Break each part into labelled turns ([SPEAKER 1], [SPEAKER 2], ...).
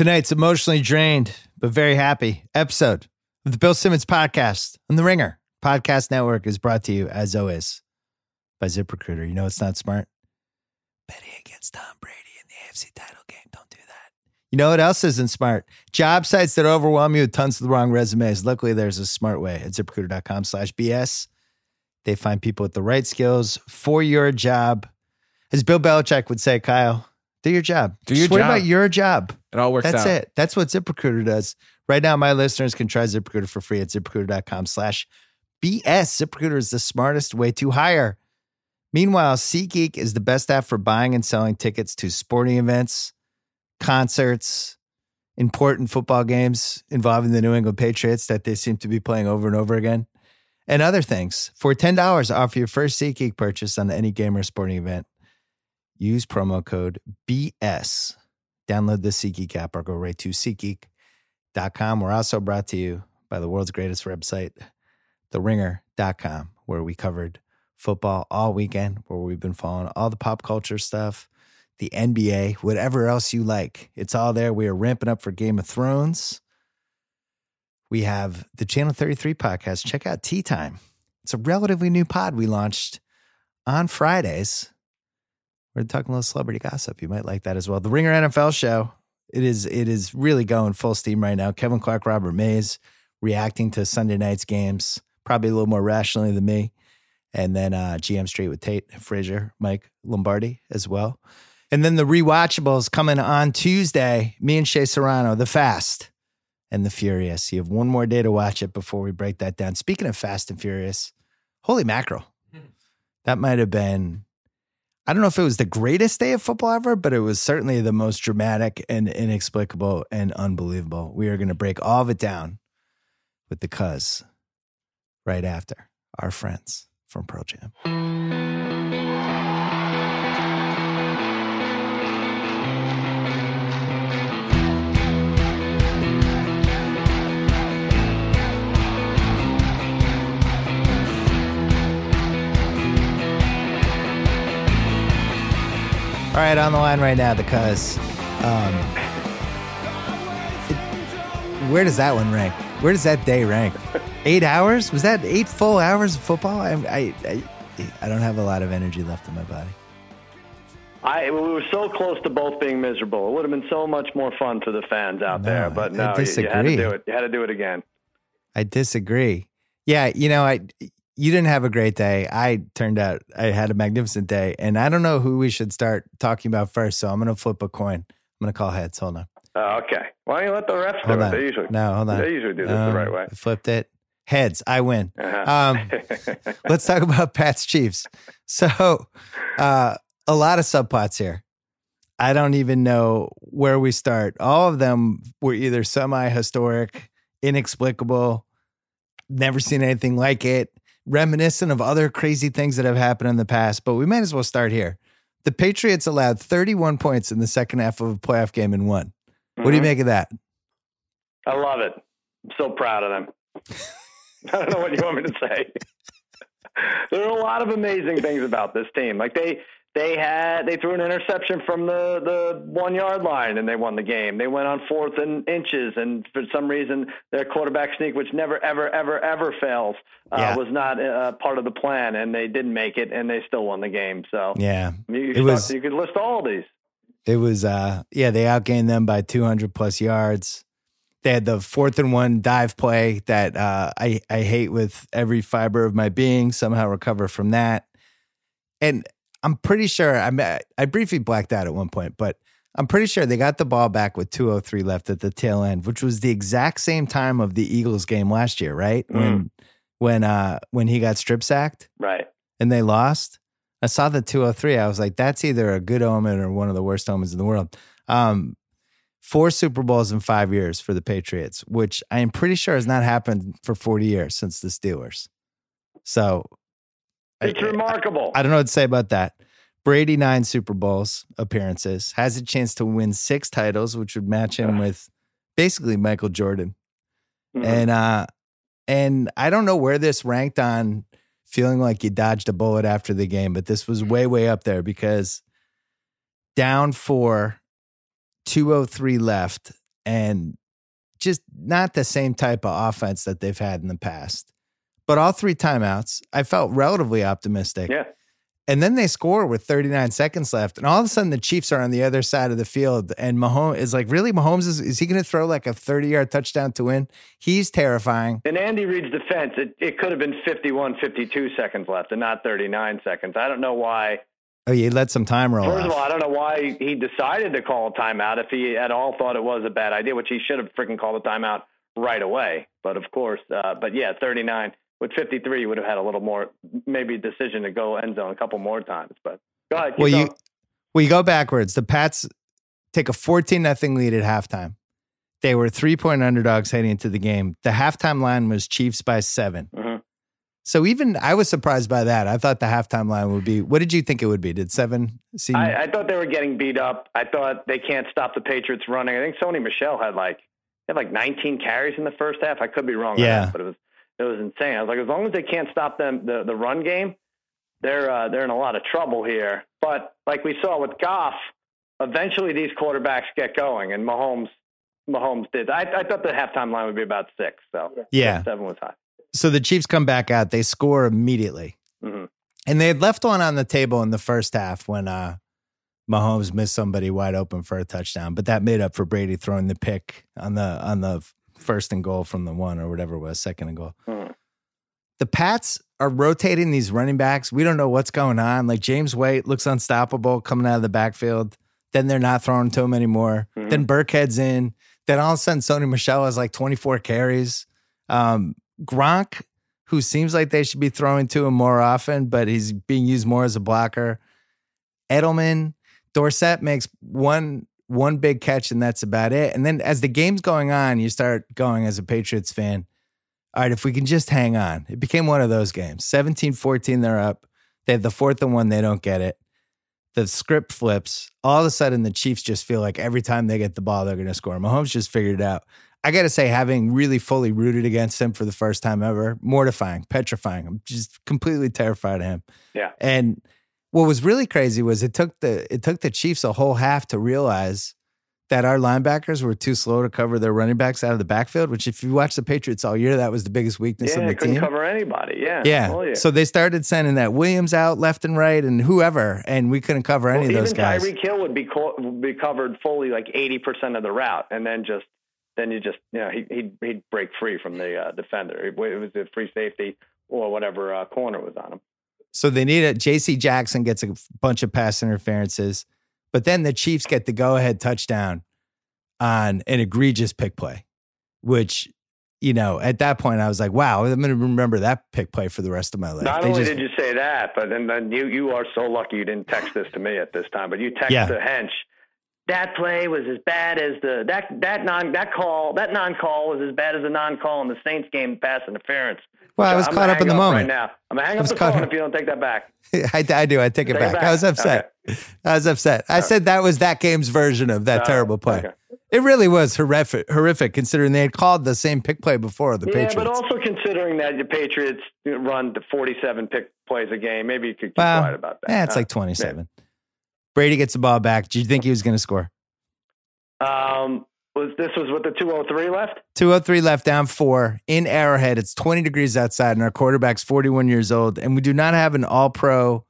[SPEAKER 1] Tonight's emotionally drained, but very happy episode of the Bill Simmons podcast on the Ringer Podcast Network is brought to you, as always, by ZipRecruiter. You know it's not smart? Betting against Tom Brady in the AFC title game. Don't do that. You know what else isn't smart? Job sites that overwhelm you with tons of the wrong resumes. Luckily, there's a smart way at ziprecruiter.com slash BS. They find people with the right skills for your job. As Bill Belichick would say, Kyle, do your job.
[SPEAKER 2] Do your
[SPEAKER 1] Just worry
[SPEAKER 2] job.
[SPEAKER 1] about your job.
[SPEAKER 2] It all works
[SPEAKER 1] That's
[SPEAKER 2] out.
[SPEAKER 1] it. That's what ZipRecruiter does. Right now, my listeners can try ZipRecruiter for free at ziprecruiter.com slash BS. ZipRecruiter is the smartest way to hire. Meanwhile, SeatGeek is the best app for buying and selling tickets to sporting events, concerts, important football games involving the New England Patriots that they seem to be playing over and over again, and other things. For $10 off your first SeatGeek purchase on any game or sporting event, use promo code BS. Download the SeatGeek app or go right to SeatGeek.com. We're also brought to you by the world's greatest website, TheRinger.com, where we covered football all weekend, where we've been following all the pop culture stuff, the NBA, whatever else you like. It's all there. We are ramping up for Game of Thrones. We have the Channel 33 podcast. Check out Tea Time. It's a relatively new pod we launched on Fridays. We're talking a little celebrity gossip. You might like that as well. The Ringer NFL show. It is it is really going full steam right now. Kevin Clark, Robert Mays reacting to Sunday night's games, probably a little more rationally than me. And then uh, GM Street with Tate Frazier, Mike Lombardi as well. And then the rewatchables coming on Tuesday. Me and Shea Serrano, The Fast and The Furious. You have one more day to watch it before we break that down. Speaking of Fast and Furious, holy mackerel. That might have been I don't know if it was the greatest day of football ever, but it was certainly the most dramatic and inexplicable and unbelievable. We are going to break all of it down with the cuz right after our friends from Pearl Jam. All right, on the line right now, the cuz. Um, it- where does that one rank? Where does that day rank? Eight hours? Was that eight full hours of football? I, I, I, I don't have a lot of energy left in my body.
[SPEAKER 3] I we were so close to both being miserable. It would have been so much more fun for the fans out
[SPEAKER 1] No,
[SPEAKER 3] there. But no, you, you had to do it. You had to do it again.
[SPEAKER 1] I disagree. Yeah, you know, I you didn't have a great day. I turned out I had a magnificent day, and I don't know who we should start talking about first. So I'm going to flip a coin. I'm going to call heads. Hold on.
[SPEAKER 3] Uh, okay. Why don't you let the refs do it? They usually
[SPEAKER 1] No, hold on.
[SPEAKER 3] They usually do this
[SPEAKER 1] Um,
[SPEAKER 3] the right way.
[SPEAKER 1] I flipped it. Heads. I win.
[SPEAKER 3] Uh-huh.
[SPEAKER 1] Um, let's talk about Pat's Chiefs. So, uh, a lot of subplots here. I don't even know where we start. All of them were either semi historic, inexplicable, never seen anything like it, reminiscent of other crazy things that have happened in the past. But we might as well start here. The Patriots allowed 31 points in the second half of a playoff game and won. What do you
[SPEAKER 3] Mhm.
[SPEAKER 1] make of that?
[SPEAKER 3] I love it. I'm so proud of them. I don't know what you want me to say. there are a lot of amazing things about this team. Like they they had they threw an interception from the the one yard line and they won the game. They went on fourth and inches and for some reason their quarterback sneak, which never ever ever ever fails, uh,
[SPEAKER 1] Yeah.
[SPEAKER 3] was not uh, part of the plan and they didn't make it and they still won the game. So
[SPEAKER 1] Yeah.
[SPEAKER 3] you,
[SPEAKER 1] It was-
[SPEAKER 3] you could list all these.
[SPEAKER 1] It was uh yeah, they outgained them by 200 plus yards. They had the fourth and one dive play that uh I I hate with every fiber of my being, somehow recover from that. And I'm pretty sure I met, I briefly blacked out at one point, but I'm pretty sure they got the ball back with 203 left at the tail end, which was the exact same time of the Eagles game last year, right? When when uh when he got strip sacked
[SPEAKER 3] Right.
[SPEAKER 1] and they lost. I saw the 203. I was like, that's either a good omen or one of the worst omens in the world. Um, four Super Bowls in five years for the Patriots, which I am pretty sure has not happened for 40 years since the Steelers. So I-
[SPEAKER 3] It's remarkable.
[SPEAKER 1] I don't know what to say about that. Brady, nine Super Bowls appearances, has a chance to win six titles, which would match him with basically Michael Jordan.
[SPEAKER 3] Mhm.
[SPEAKER 1] And uh and I don't know where this ranked on feeling like you dodged a bullet after the game, but this was way, way up there because down for 203 left. and just not the same type of offense that they've had in the past. But all three timeouts, I felt relatively optimistic.
[SPEAKER 3] Yeah.
[SPEAKER 1] And then they score with 39 seconds left. And all of a sudden, the Chiefs are on the other side of the field. And Mahomes is like, really? Mahomes is, is he going to throw like a 30 yard touchdown to win? He's terrifying.
[SPEAKER 3] In Andy Reid's defense, it, it could have been 51, 52 seconds left and not 39 seconds. I don't know why.
[SPEAKER 1] Oh, you let some time roll.
[SPEAKER 3] First
[SPEAKER 1] off.
[SPEAKER 3] of all, I don't know why he decided to call a timeout if he at all thought it was a bad idea, which he should have freaking called a timeout right away. But of course, uh, but yeah, 39 with 53, you would have had a little more, maybe decision to go end zone a couple more times. But go ahead.
[SPEAKER 1] well,
[SPEAKER 3] going.
[SPEAKER 1] you well, you go backwards. The Pats take a 14 nothing lead at halftime. They were three point underdogs heading into the game. The halftime line was Chiefs by 7
[SPEAKER 3] Mhm.
[SPEAKER 1] So even I was surprised by that. I thought the halftime line would be. What did you think it would be? Did seven seem?
[SPEAKER 3] I, I thought they were getting beat up. I thought they can't stop the Patriots running. I think Sony Michel had like had like 19 carries in the first half. I could be wrong. on
[SPEAKER 1] Yeah.
[SPEAKER 3] that, but it was it was insane. I was like, as long as they can't stop them the the run game, they're uh, they're in a lot of trouble here. But like we saw with Goff, eventually these quarterbacks get going, and Mahomes Mahomes did. I, I thought the halftime line would be about six, so
[SPEAKER 1] yeah.
[SPEAKER 3] seven was high.
[SPEAKER 1] So the Chiefs come back out. They score immediately.
[SPEAKER 3] hmm
[SPEAKER 1] And they had left one on the table in the first half when uh, Mahomes missed somebody wide open for a touchdown, but that made up for Brady throwing the pick on the on the first and goal from the one or whatever it was, second and goal.
[SPEAKER 3] Mhm.
[SPEAKER 1] The Pats are rotating these running backs. We don't know what's going on. Like James White looks unstoppable coming out of the backfield. Then they're not throwing to him anymore.
[SPEAKER 3] Mhm.
[SPEAKER 1] Then Burkhead's in. Then all of a sudden, Sony Michel has like 24 carries. Um, Gronk, who seems like they should be throwing to him more often, but he's being used more as a blocker. Edelman, Dorsett makes one one big catch, and that's about it. And then as the game's going on, you start going as a Patriots fan. All right, if we can just hang on. It became one of those games. 17-14, they're up. They have the fourth and one, they don't get it. The script flips. All of a sudden, the Chiefs just feel like every time they get the ball, they're going to score. Mahomes just figured it out. I got to say, having really fully rooted against him for the first time ever, mortifying, petrifying. I'm just completely terrified of him.
[SPEAKER 3] Yeah.
[SPEAKER 1] And what was really crazy was it took the it took the Chiefs a whole half to realize that our linebackers were too slow to cover their running backs out of the backfield. Which, if you watch the Patriots all year, that was the biggest weakness
[SPEAKER 3] Yeah,
[SPEAKER 1] of the
[SPEAKER 3] couldn't
[SPEAKER 1] team.
[SPEAKER 3] cover anybody. Yeah,
[SPEAKER 1] Yeah.
[SPEAKER 3] Oh, yeah.
[SPEAKER 1] So they started sending that Williams out left and right and whoever, and we couldn't cover any
[SPEAKER 3] Well,
[SPEAKER 1] of those
[SPEAKER 3] even
[SPEAKER 1] guys.
[SPEAKER 3] Tyreek Hill would be co- would be covered fully like eighty percent of the route, and then just then you just you know he he'd, he'd break free from the uh, defender. It was a free safety or whatever uh, corner was on him.
[SPEAKER 1] So they need it. J.C. Jackson gets a bunch of pass interferences, but then the Chiefs get the go ahead touchdown on an egregious pick play, which, you know, at that point I was like, wow, I'm going to remember that pick play for the rest of my life.
[SPEAKER 3] Not
[SPEAKER 1] They
[SPEAKER 3] only
[SPEAKER 1] just-
[SPEAKER 3] did you say that, but then, then you you are so lucky you didn't text this to me at this time, but you text
[SPEAKER 1] Yeah.
[SPEAKER 3] the hench. That play was as bad as the that that non that call that non call was as bad as the non call in the Saints game pass interference.
[SPEAKER 1] Well, I was
[SPEAKER 3] I'm
[SPEAKER 1] caught up in the moment.
[SPEAKER 3] right now. I'm gonna hang up the phone
[SPEAKER 1] up.
[SPEAKER 3] if you don't take that back.
[SPEAKER 1] I, I do. I take it
[SPEAKER 3] Take it
[SPEAKER 1] back.
[SPEAKER 3] back.
[SPEAKER 1] I was upset. I was upset. I said that was that game's version of that
[SPEAKER 3] Uh,
[SPEAKER 1] terrible play.
[SPEAKER 3] okay.
[SPEAKER 1] It really was horrific, horrific considering they had called the same pick play before the
[SPEAKER 3] yeah,
[SPEAKER 1] Patriots.
[SPEAKER 3] but also considering that the Patriots run to 47 pick plays a game, maybe you could keep
[SPEAKER 1] Well,
[SPEAKER 3] quiet about that.
[SPEAKER 1] yeah, it's
[SPEAKER 3] Uh,
[SPEAKER 1] like 27. Brady gets the ball back. Do you think he was going to score?
[SPEAKER 3] Um, was this was with the 203 left?
[SPEAKER 1] 203 left down four in Arrowhead. It's 20 degrees outside, and our quarterback's 41 years old, and we do not have an all pro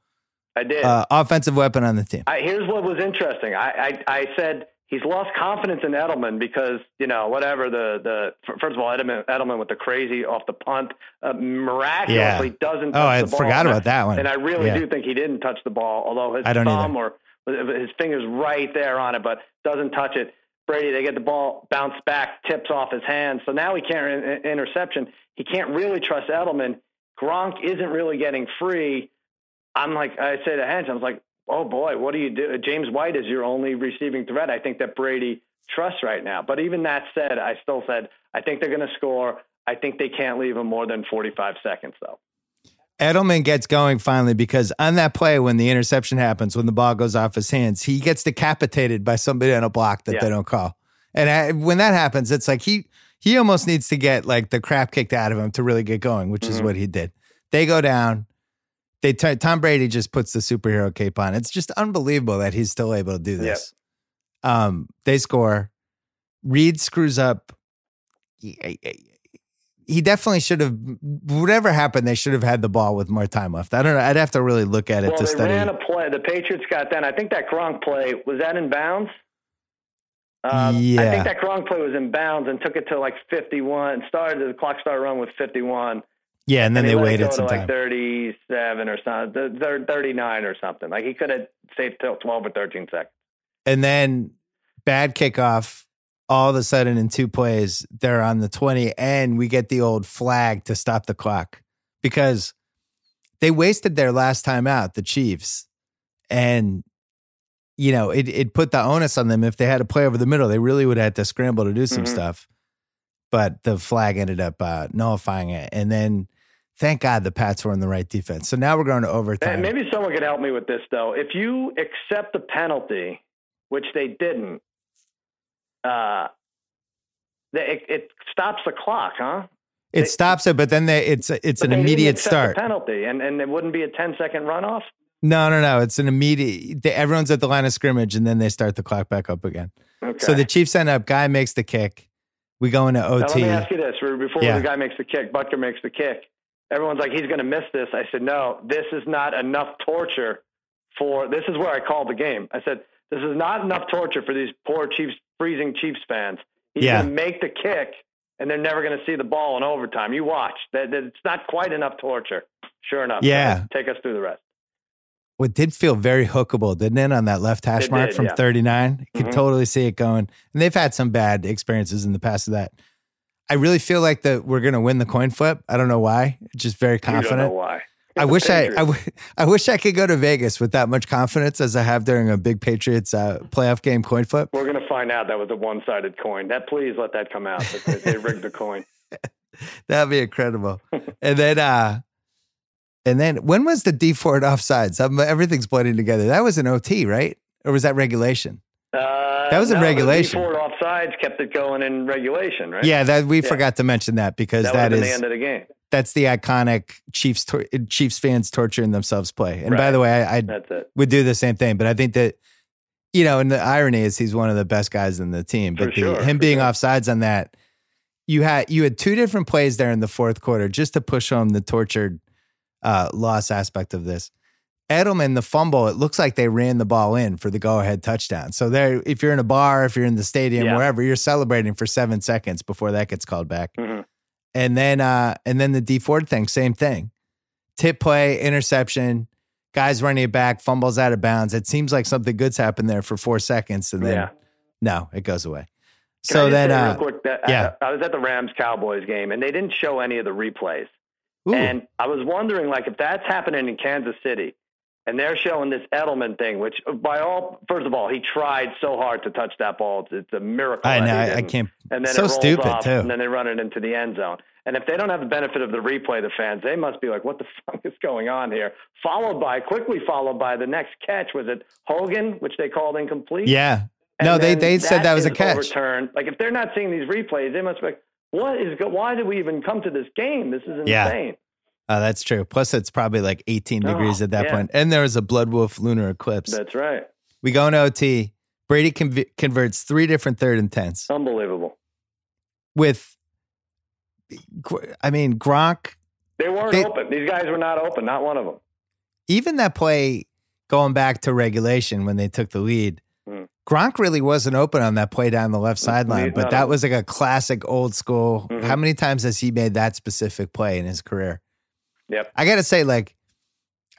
[SPEAKER 3] I did.
[SPEAKER 1] uh, offensive weapon on the team.
[SPEAKER 3] I, here's what was interesting. I, I, I said he's lost confidence in Edelman because you know whatever the the first of all Edelman Edelman with the crazy off the punt uh, miraculously doesn't. Touch
[SPEAKER 1] Oh, I forgot about that one.
[SPEAKER 3] And I really
[SPEAKER 1] Yeah.
[SPEAKER 3] do think he didn't touch the ball, although his thumb or his fingers right there on it, but doesn't touch it. Brady, they get the ball bounced back, tips off his hands. So now he can't interception. He can't really trust Edelman. Gronk isn't really getting free. I'm like, I say to Hens, I was like, oh boy, what do you do? James White is your only receiving threat. I think that Brady trusts right now. But even that said, I still said, I think they're going to score. I think they can't leave him more than 45 seconds, though.
[SPEAKER 1] Edelman gets going finally because on that play, when the interception happens, when the ball goes off his hands, he gets decapitated by somebody on a block that
[SPEAKER 3] Yeah.
[SPEAKER 1] they don't call. And I, when that happens, it's like he he almost needs to get like the crap kicked out of him to really get going, which is
[SPEAKER 3] Mhm.
[SPEAKER 1] what he did. They go down. They t- Tom Brady just puts the superhero cape on. It's just unbelievable that he's still able to do this. Um, they score. Reid screws up. He, definitely should have. Whatever happened, they should have had the ball with more time left. I don't know. I'd have to really look at it
[SPEAKER 3] well,
[SPEAKER 1] to
[SPEAKER 3] they
[SPEAKER 1] study.
[SPEAKER 3] ran a play. The Patriots got that. I think that Gronk play was that in bounds. Um,
[SPEAKER 1] Yeah.
[SPEAKER 3] I think that Gronk play was in bounds and took it to like 51. Started the clock started running with 51.
[SPEAKER 1] yeah, and then
[SPEAKER 3] and he
[SPEAKER 1] they waited some
[SPEAKER 3] like
[SPEAKER 1] time.
[SPEAKER 3] 37 or something, 39 or something. Like he could have saved till 12 or 13 seconds.
[SPEAKER 1] and then bad kickoff. All of a sudden, in two plays, they're on the 20, and we get the old flag to stop the clock because they wasted their last time out, the Chiefs. And, you know, it, it put the onus on them. If they had to play over the middle, they really would have had to scramble to do some
[SPEAKER 3] Mhm.
[SPEAKER 1] stuff. But the flag ended up uh, nullifying it. And then, thank God, the Pats were in the right defense. So now we're going to overtime.
[SPEAKER 3] And maybe someone could help me with this though. If you accept the penalty, which they didn't, uh, it, it stops the clock, huh?
[SPEAKER 1] it
[SPEAKER 3] they-
[SPEAKER 1] stops it, but then they, it's it's an immediate start.
[SPEAKER 3] Penalty, and and it wouldn't be a 10 second runoff.
[SPEAKER 1] No, no, no. It's an immediate. They, everyone's at the line of scrimmage, and then they start the clock back up again.
[SPEAKER 3] Okay.
[SPEAKER 1] So the Chiefs end up. Guy makes the kick. We go into
[SPEAKER 3] Now, let
[SPEAKER 1] OT.
[SPEAKER 3] me ask you this: before
[SPEAKER 1] Yeah.
[SPEAKER 3] the guy makes the kick, Butker makes the kick. Everyone's like, he's going to miss this. I said, no, this is not enough torture for. This is where I called the game. I said, this is not enough torture for these poor Chiefs, freezing Chiefs fans. He's
[SPEAKER 1] Yeah.
[SPEAKER 3] going to make the kick, and they're never going to see the ball in overtime. You watch. That, that it's not quite enough torture. Sure enough.
[SPEAKER 1] Yeah.
[SPEAKER 3] Take us through the rest.
[SPEAKER 1] What did feel very hookable, didn't it, on that left hash
[SPEAKER 3] It
[SPEAKER 1] mark
[SPEAKER 3] did,
[SPEAKER 1] from
[SPEAKER 3] yeah.
[SPEAKER 1] 39? You could
[SPEAKER 3] Mhm.
[SPEAKER 1] totally see it going. And they've had some bad experiences in the past of that. I really feel like that we're going to win the coin flip. I don't know why. Just very
[SPEAKER 3] You don't know
[SPEAKER 1] confident.
[SPEAKER 3] why.
[SPEAKER 1] I wish I, I, w- I wish I could go to Vegas with that much confidence as I have during a big Patriots uh, playoff game coin flip.
[SPEAKER 3] We're going to find out that was a one-sided coin. That please let that come out. They, they rigged the coin.
[SPEAKER 1] That'd be incredible. and then, uh, and then when was the Dee Ford offside? Some everything's blending together. That was an OT, right? Or was that regulation?
[SPEAKER 3] Uh,
[SPEAKER 1] That was in
[SPEAKER 3] no,
[SPEAKER 1] regulation.
[SPEAKER 3] Ford offsides kept it going in regulation, right?
[SPEAKER 1] Yeah, that we
[SPEAKER 3] Yeah.
[SPEAKER 1] forgot to mention that because
[SPEAKER 3] that,
[SPEAKER 1] that is
[SPEAKER 3] the end of the game.
[SPEAKER 1] that's the iconic Chiefs tor- Chiefs fans torturing themselves play. And by the way, I, I
[SPEAKER 3] That's it.
[SPEAKER 1] would do the same thing, but I think that you know, and the irony is he's one of the best guys in the team. But the,
[SPEAKER 3] sure,
[SPEAKER 1] him being
[SPEAKER 3] sure.
[SPEAKER 1] offsides on that, you had you had two different plays there in the fourth quarter just to push home the tortured uh, loss aspect of this. Edelman, the fumble, it looks like they ran the ball in for the go ahead touchdown. So there, if you're in a bar, if you're in the stadium,
[SPEAKER 3] Yeah.
[SPEAKER 1] wherever, you're celebrating for seven seconds before that gets called back.
[SPEAKER 3] Mhm.
[SPEAKER 1] And then uh and then the Dee Ford thing, same thing. Tip play, interception, guys running it back, fumbles out of bounds. It seems like something good's happened there for four seconds, and then
[SPEAKER 3] Yeah.
[SPEAKER 1] no, it goes away.
[SPEAKER 3] Can
[SPEAKER 1] so then uh
[SPEAKER 3] real quick that
[SPEAKER 1] yeah.
[SPEAKER 3] I, I was at the Rams Cowboys game and they didn't show any of the replays.
[SPEAKER 1] ooh,
[SPEAKER 3] And I was wondering, like, if that's happening in Kansas City, and they're showing this Edelman thing, which, by all, first of all, he tried so hard to touch that ball. It's, it's a miracle.
[SPEAKER 1] I know, I, I can't
[SPEAKER 3] And then
[SPEAKER 1] so
[SPEAKER 3] it rolls
[SPEAKER 1] stupid,
[SPEAKER 3] off,
[SPEAKER 1] too.
[SPEAKER 3] And then they run it into the end zone. And if they don't have the benefit of the replay, the fans, they must be like, "What the fuck is going on here?" Followed by, quickly followed by the next catch. Was it Hogan, which they called incomplete?
[SPEAKER 1] Yeah.
[SPEAKER 3] And
[SPEAKER 1] No, they they said that was a catch.
[SPEAKER 3] Overturned. Like if they're not seeing these replays, they must be like, "What is? Go- why did we even come to this game? This is insane."
[SPEAKER 1] Yeah. Oh, that's true. Plus, it's probably like 18
[SPEAKER 3] Oh,
[SPEAKER 1] degrees at that
[SPEAKER 3] yeah.
[SPEAKER 1] point. And there was a Blood Wolf lunar eclipse.
[SPEAKER 3] That's right.
[SPEAKER 1] we go in OT. Brady conv- converts three different third and tens
[SPEAKER 3] Unbelievable.
[SPEAKER 1] with, I mean, Gronk
[SPEAKER 3] They weren't
[SPEAKER 1] They-
[SPEAKER 3] open. These guys were not open. Not one of them.
[SPEAKER 1] even that play going back to regulation when they took the lead,
[SPEAKER 3] Hmm.
[SPEAKER 1] Gronk really wasn't open on that play down the left sideline, but that was like a classic old school.
[SPEAKER 3] Mhm.
[SPEAKER 1] How many times has he made that specific play in his career?
[SPEAKER 3] Yep.
[SPEAKER 1] I got to say, like,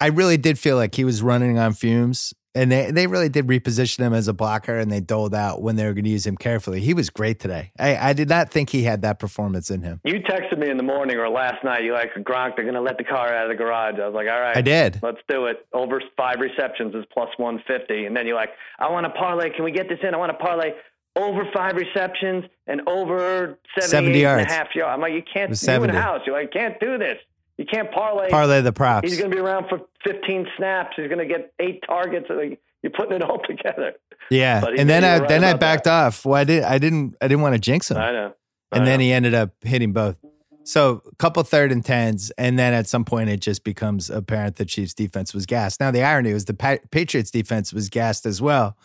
[SPEAKER 1] I really did feel like he was running on fumes, and they, they really did reposition him as a blocker, and they doled out when they were going to use him carefully. He was great today. I, I did not think he had that performance in him.
[SPEAKER 3] You texted me in the morning or last night. You're like Gronk? They're going to let the car out of the garage. I was like, all right.
[SPEAKER 1] I did.
[SPEAKER 3] Let's do it. Over five receptions is plus 150. And then you're like, I want to parlay. Can we get this in? I want to parlay over five receptions and over
[SPEAKER 1] 70
[SPEAKER 3] 70
[SPEAKER 1] yards.
[SPEAKER 3] and a half yards. I'm like, you can't, you in
[SPEAKER 1] 70.
[SPEAKER 3] house. You're like, can't do this. You can't parlay.
[SPEAKER 1] Parlay the props.
[SPEAKER 3] He's going to be around for 15 snaps. He's going to get eight targets. You're putting it all together.
[SPEAKER 1] Yeah, and then I
[SPEAKER 3] right
[SPEAKER 1] then I backed off. Well, I did. I didn't. I didn't want to jinx him.
[SPEAKER 3] I know. I
[SPEAKER 1] and then he ended up hitting both. So a couple third and tens, and then at some point it just becomes apparent the Chiefs' defense was gassed. Now the irony was the pa- Patriots' defense was gassed as well.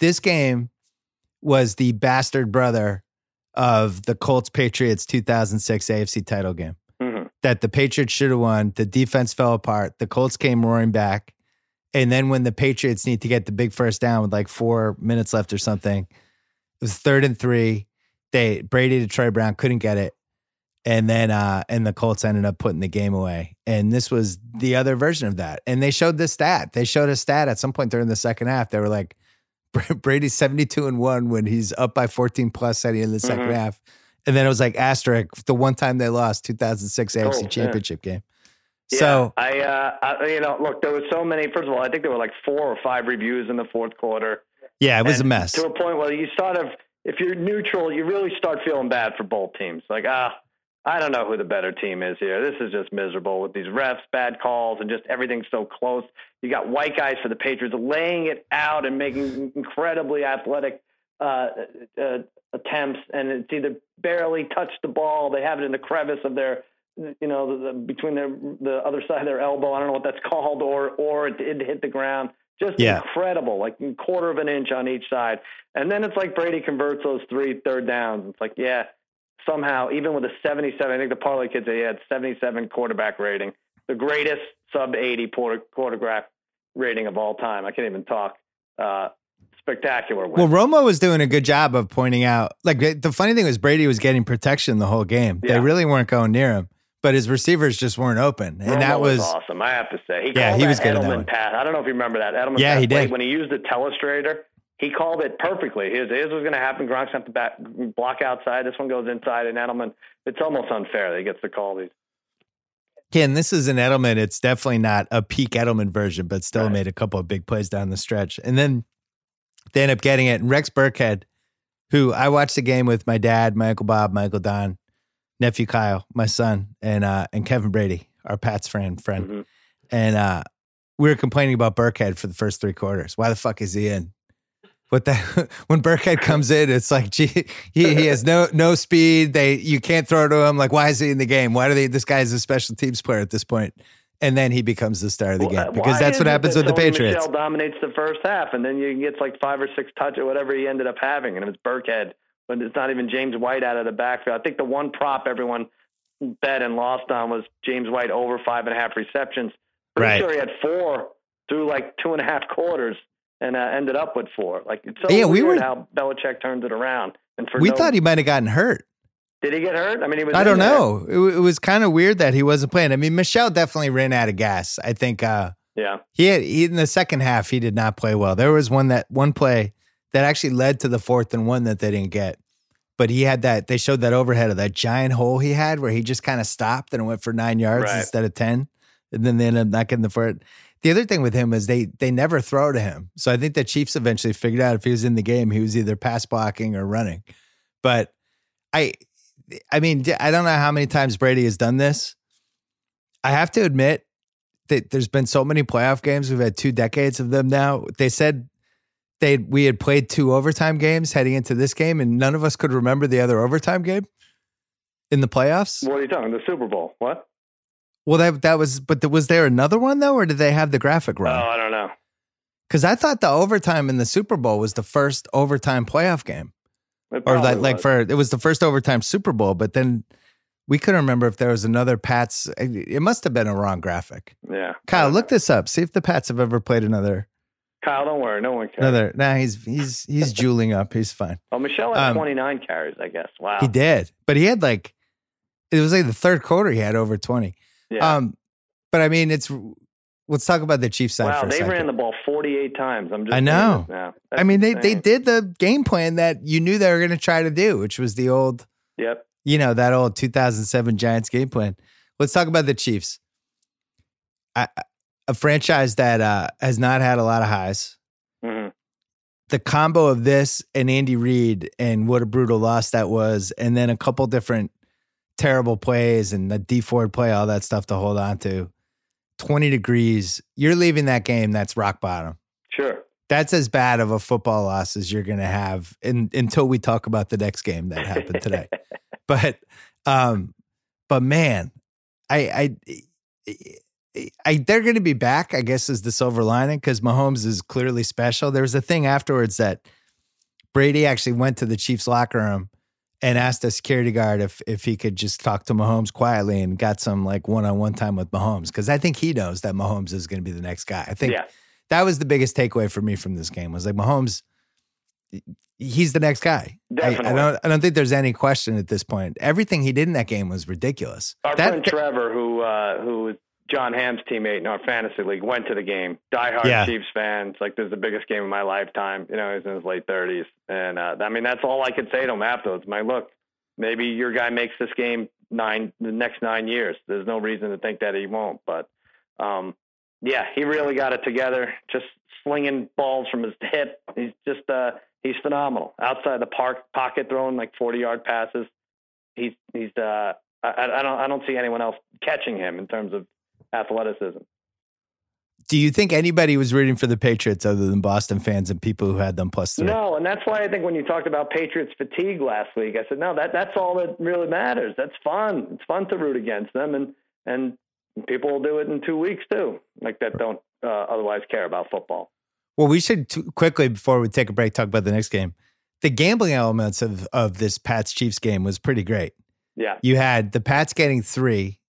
[SPEAKER 1] This game, was the bastard brother of the Colts Patriots 2006 AFC title game. That the Patriots should have won. The defense fell apart. The Colts came roaring back. And then when the Patriots need to get the big first down with like four minutes left or something, it was third and three. They Brady to Troy Brown couldn't get it. And then uh and the Colts ended up putting the game away. And this was the other version of that. And they showed this stat. They showed a stat at some point during the second half. They were like Brady's 72 and 1 when he's up by 14 plus at the end of the 2nd
[SPEAKER 3] Mhm.
[SPEAKER 1] half. And then it was like asterisk the one time they lost 2006 AFC
[SPEAKER 3] yeah.
[SPEAKER 1] championship game.
[SPEAKER 3] Yeah,
[SPEAKER 1] So
[SPEAKER 3] I, uh, I, you know, look, there was so many. First of all, I think there were like four or five reviews in the fourth quarter.
[SPEAKER 1] yeah, it was a mess.
[SPEAKER 3] To a point where you sort of, if you're neutral, you really start feeling bad for both teams. Like, ah, I don't know who the better team is here. This is just miserable with these refs, bad calls, and just everything's so close. You got white guys for the Patriots laying it out and making incredibly athletic uh, uh, attempts, and it's either barely touched the ball, they have it in the crevice of their, you know, the, the, between their the other side of their elbow. I don't know what that's called, or or it did hit the ground. Just
[SPEAKER 1] Yeah.
[SPEAKER 3] incredible, like a quarter of an inch on each side. And then it's like Brady converts those three third downs. It's like, yeah, somehow, even with a 77, I think the parlay kids, they had 77 quarterback rating, the greatest sub 80 quarter, quarterback rating of all time. I can't even talk. Uh, spectacular win.
[SPEAKER 1] Well, Romo was doing a good job of pointing out. Like the funny thing was Brady was getting protection the whole game. They really weren't going near him, but his receivers just weren't open, and
[SPEAKER 3] Romo
[SPEAKER 1] that was,
[SPEAKER 3] awesome. I have to say, he
[SPEAKER 1] Yeah, he was good at
[SPEAKER 3] Edelman pass. I don't know if you remember that Edelman.
[SPEAKER 1] Yeah, he did.
[SPEAKER 3] when he used the telestrator. He called it perfectly. His, his was going to happen. Gronk's have to back, block outside. This one goes inside, and Edelman. It's almost unfair that he gets to call these.
[SPEAKER 1] Ken, this is an Edelman. It's definitely not a peak Edelman version, but still
[SPEAKER 3] Right.
[SPEAKER 1] made a couple of big plays down the stretch. And then they end up getting it. And Rex Burkhead, who I watched the game with my dad, my uncle Bob, my uncle Don, nephew Kyle, my son, and uh, and Kevin Brady, our Pat's friend friend.
[SPEAKER 3] Mhm.
[SPEAKER 1] And uh, we were complaining about Burkhead for the first three quarters. Why the fuck is he in? But that when Burkhead comes in, it's like, gee, he, he has no no speed. They you can't throw to him. Like, why is he in the game? Why do they? This guy's a special teams player at this point, and then he becomes the star of the
[SPEAKER 3] Well,
[SPEAKER 1] game because that's what happens with the Patriots.
[SPEAKER 3] Michel dominates the first half, and then you get like five or six touch or whatever he ended up having, and it was Burkhead. But it's not even James White out of the backfield. I think the one prop everyone bet and lost on was James White over five and a half receptions. Pretty
[SPEAKER 1] Right.
[SPEAKER 3] sure he had four through like two and a half quarters, and uh, ended up with four. Like it's so
[SPEAKER 1] Yeah, we were-
[SPEAKER 3] how Belichick turns it around. And for
[SPEAKER 1] We
[SPEAKER 3] no-
[SPEAKER 1] thought he might have gotten hurt.
[SPEAKER 3] Did he get hurt? I mean, he was.
[SPEAKER 1] I don't know. It, w- it was kind of weird that he wasn't playing. I mean, Michel definitely ran out of gas. I think uh,
[SPEAKER 3] Yeah,
[SPEAKER 1] he had he, in the second half he did not play well. There was one that one play that actually led to the fourth and one that they didn't get. But he had that they showed that overhead of that giant hole he had where he just kind of stopped and went for nine yards
[SPEAKER 3] Right.
[SPEAKER 1] instead of ten. And then they ended up not getting the fourth. The other thing with him is they they never throw to him. So I think the Chiefs eventually figured out if he was in the game, he was either pass blocking or running. But I I mean, I don't know how many times Brady has done this. I have to admit that there's been so many playoff games. We've had two decades of them now. They said they we had played two overtime games heading into this game, and none of us could remember the other overtime game in the playoffs.
[SPEAKER 3] what are you talking? The Super Bowl? What?
[SPEAKER 1] Well, that that was, but was there another one though, or did they have the graphic wrong? Oh.
[SPEAKER 3] I don't know.
[SPEAKER 1] Because I thought the overtime in the Super Bowl was the first overtime playoff game, or like like for it was the first overtime Super Bowl. But then we couldn't remember if there was another Pats. It must have been a wrong graphic.
[SPEAKER 3] yeah.
[SPEAKER 1] Kyle, look this up. See if the Pats have ever played another
[SPEAKER 3] Kyle, don't worry, no one cares.
[SPEAKER 1] another. Nah, he's he's he's jeweling up. He's fine.
[SPEAKER 3] Oh, Michel had
[SPEAKER 1] Um,
[SPEAKER 3] 29 carries, I guess. Wow.
[SPEAKER 1] He did, but he had like it was like the third quarter. He had over twenty.
[SPEAKER 3] Yeah.
[SPEAKER 1] Um, but I mean, it's let's talk about the Chiefs side
[SPEAKER 3] wow,
[SPEAKER 1] for a
[SPEAKER 3] they
[SPEAKER 1] second.
[SPEAKER 3] ran the ball 48 times. I'm just
[SPEAKER 1] I know. I mean, they they did the game plan that you knew they were going to try to do, which was the old,
[SPEAKER 3] Yep.
[SPEAKER 1] you know, that old 2007 Giants game plan. Let's talk about the Chiefs. I, a franchise that uh, has not had a lot of highs.
[SPEAKER 3] hmm
[SPEAKER 1] The combo of this and Andy Reid and what a brutal loss that was, and then a couple different terrible plays and the Dee Ford play, all that stuff to hold on to. 20 degrees. You're leaving that game. That's rock bottom.
[SPEAKER 3] Sure.
[SPEAKER 1] that's as bad of a football loss as you're going to have in, until we talk about the next game that happened today. but, um, but man, I, I, I, they're going to be back. I guess is the silver lining because Mahomes is clearly special. There was a thing afterwards that Brady actually went to the Chiefs locker room and asked a security guard if if he could just talk to Mahomes quietly and got some like one on one time with Mahomes because I think he knows that Mahomes is going to be the next guy. I think
[SPEAKER 3] Yeah.
[SPEAKER 1] that was the biggest takeaway for me from this game was like Mahomes. He's the next guy. I, I don't. I don't think there's any question at this point. Everything he did in that game was ridiculous.
[SPEAKER 3] Our
[SPEAKER 1] That-
[SPEAKER 3] friend Trevor, who uh, who Jon Hamm's teammate in our fantasy league, went to the game. Diehard
[SPEAKER 1] Yeah.
[SPEAKER 3] Chiefs fans. Like, this is the biggest game of my lifetime. You know, he's in his late thirties, and uh, I mean, that's all I could say to him afterwards. My look, maybe your guy makes this game nine the next nine years. There's no reason to think that he won't. But um, yeah, he really got it together. Just slinging balls from his hip. He's just uh, he's phenomenal. Outside the park pocket, throwing like 40 yard passes. He's he's uh, I, I don't I don't see anyone else catching him in terms of athleticism.
[SPEAKER 1] Do you think anybody was rooting for the Patriots other than Boston fans and people who had them plus three?
[SPEAKER 3] No, and that's why I think when you talked about Patriots fatigue last week, I said no. That that's all that really matters. That's fun. It's fun to root against them, and and people will do it in two weeks too, like that don't uh, otherwise care about football.
[SPEAKER 1] Well, we should t- quickly before we take a break talk about the next game. The gambling elements of of this Pats Chiefs game was pretty great.
[SPEAKER 3] Yeah,
[SPEAKER 1] You had the Pats getting three,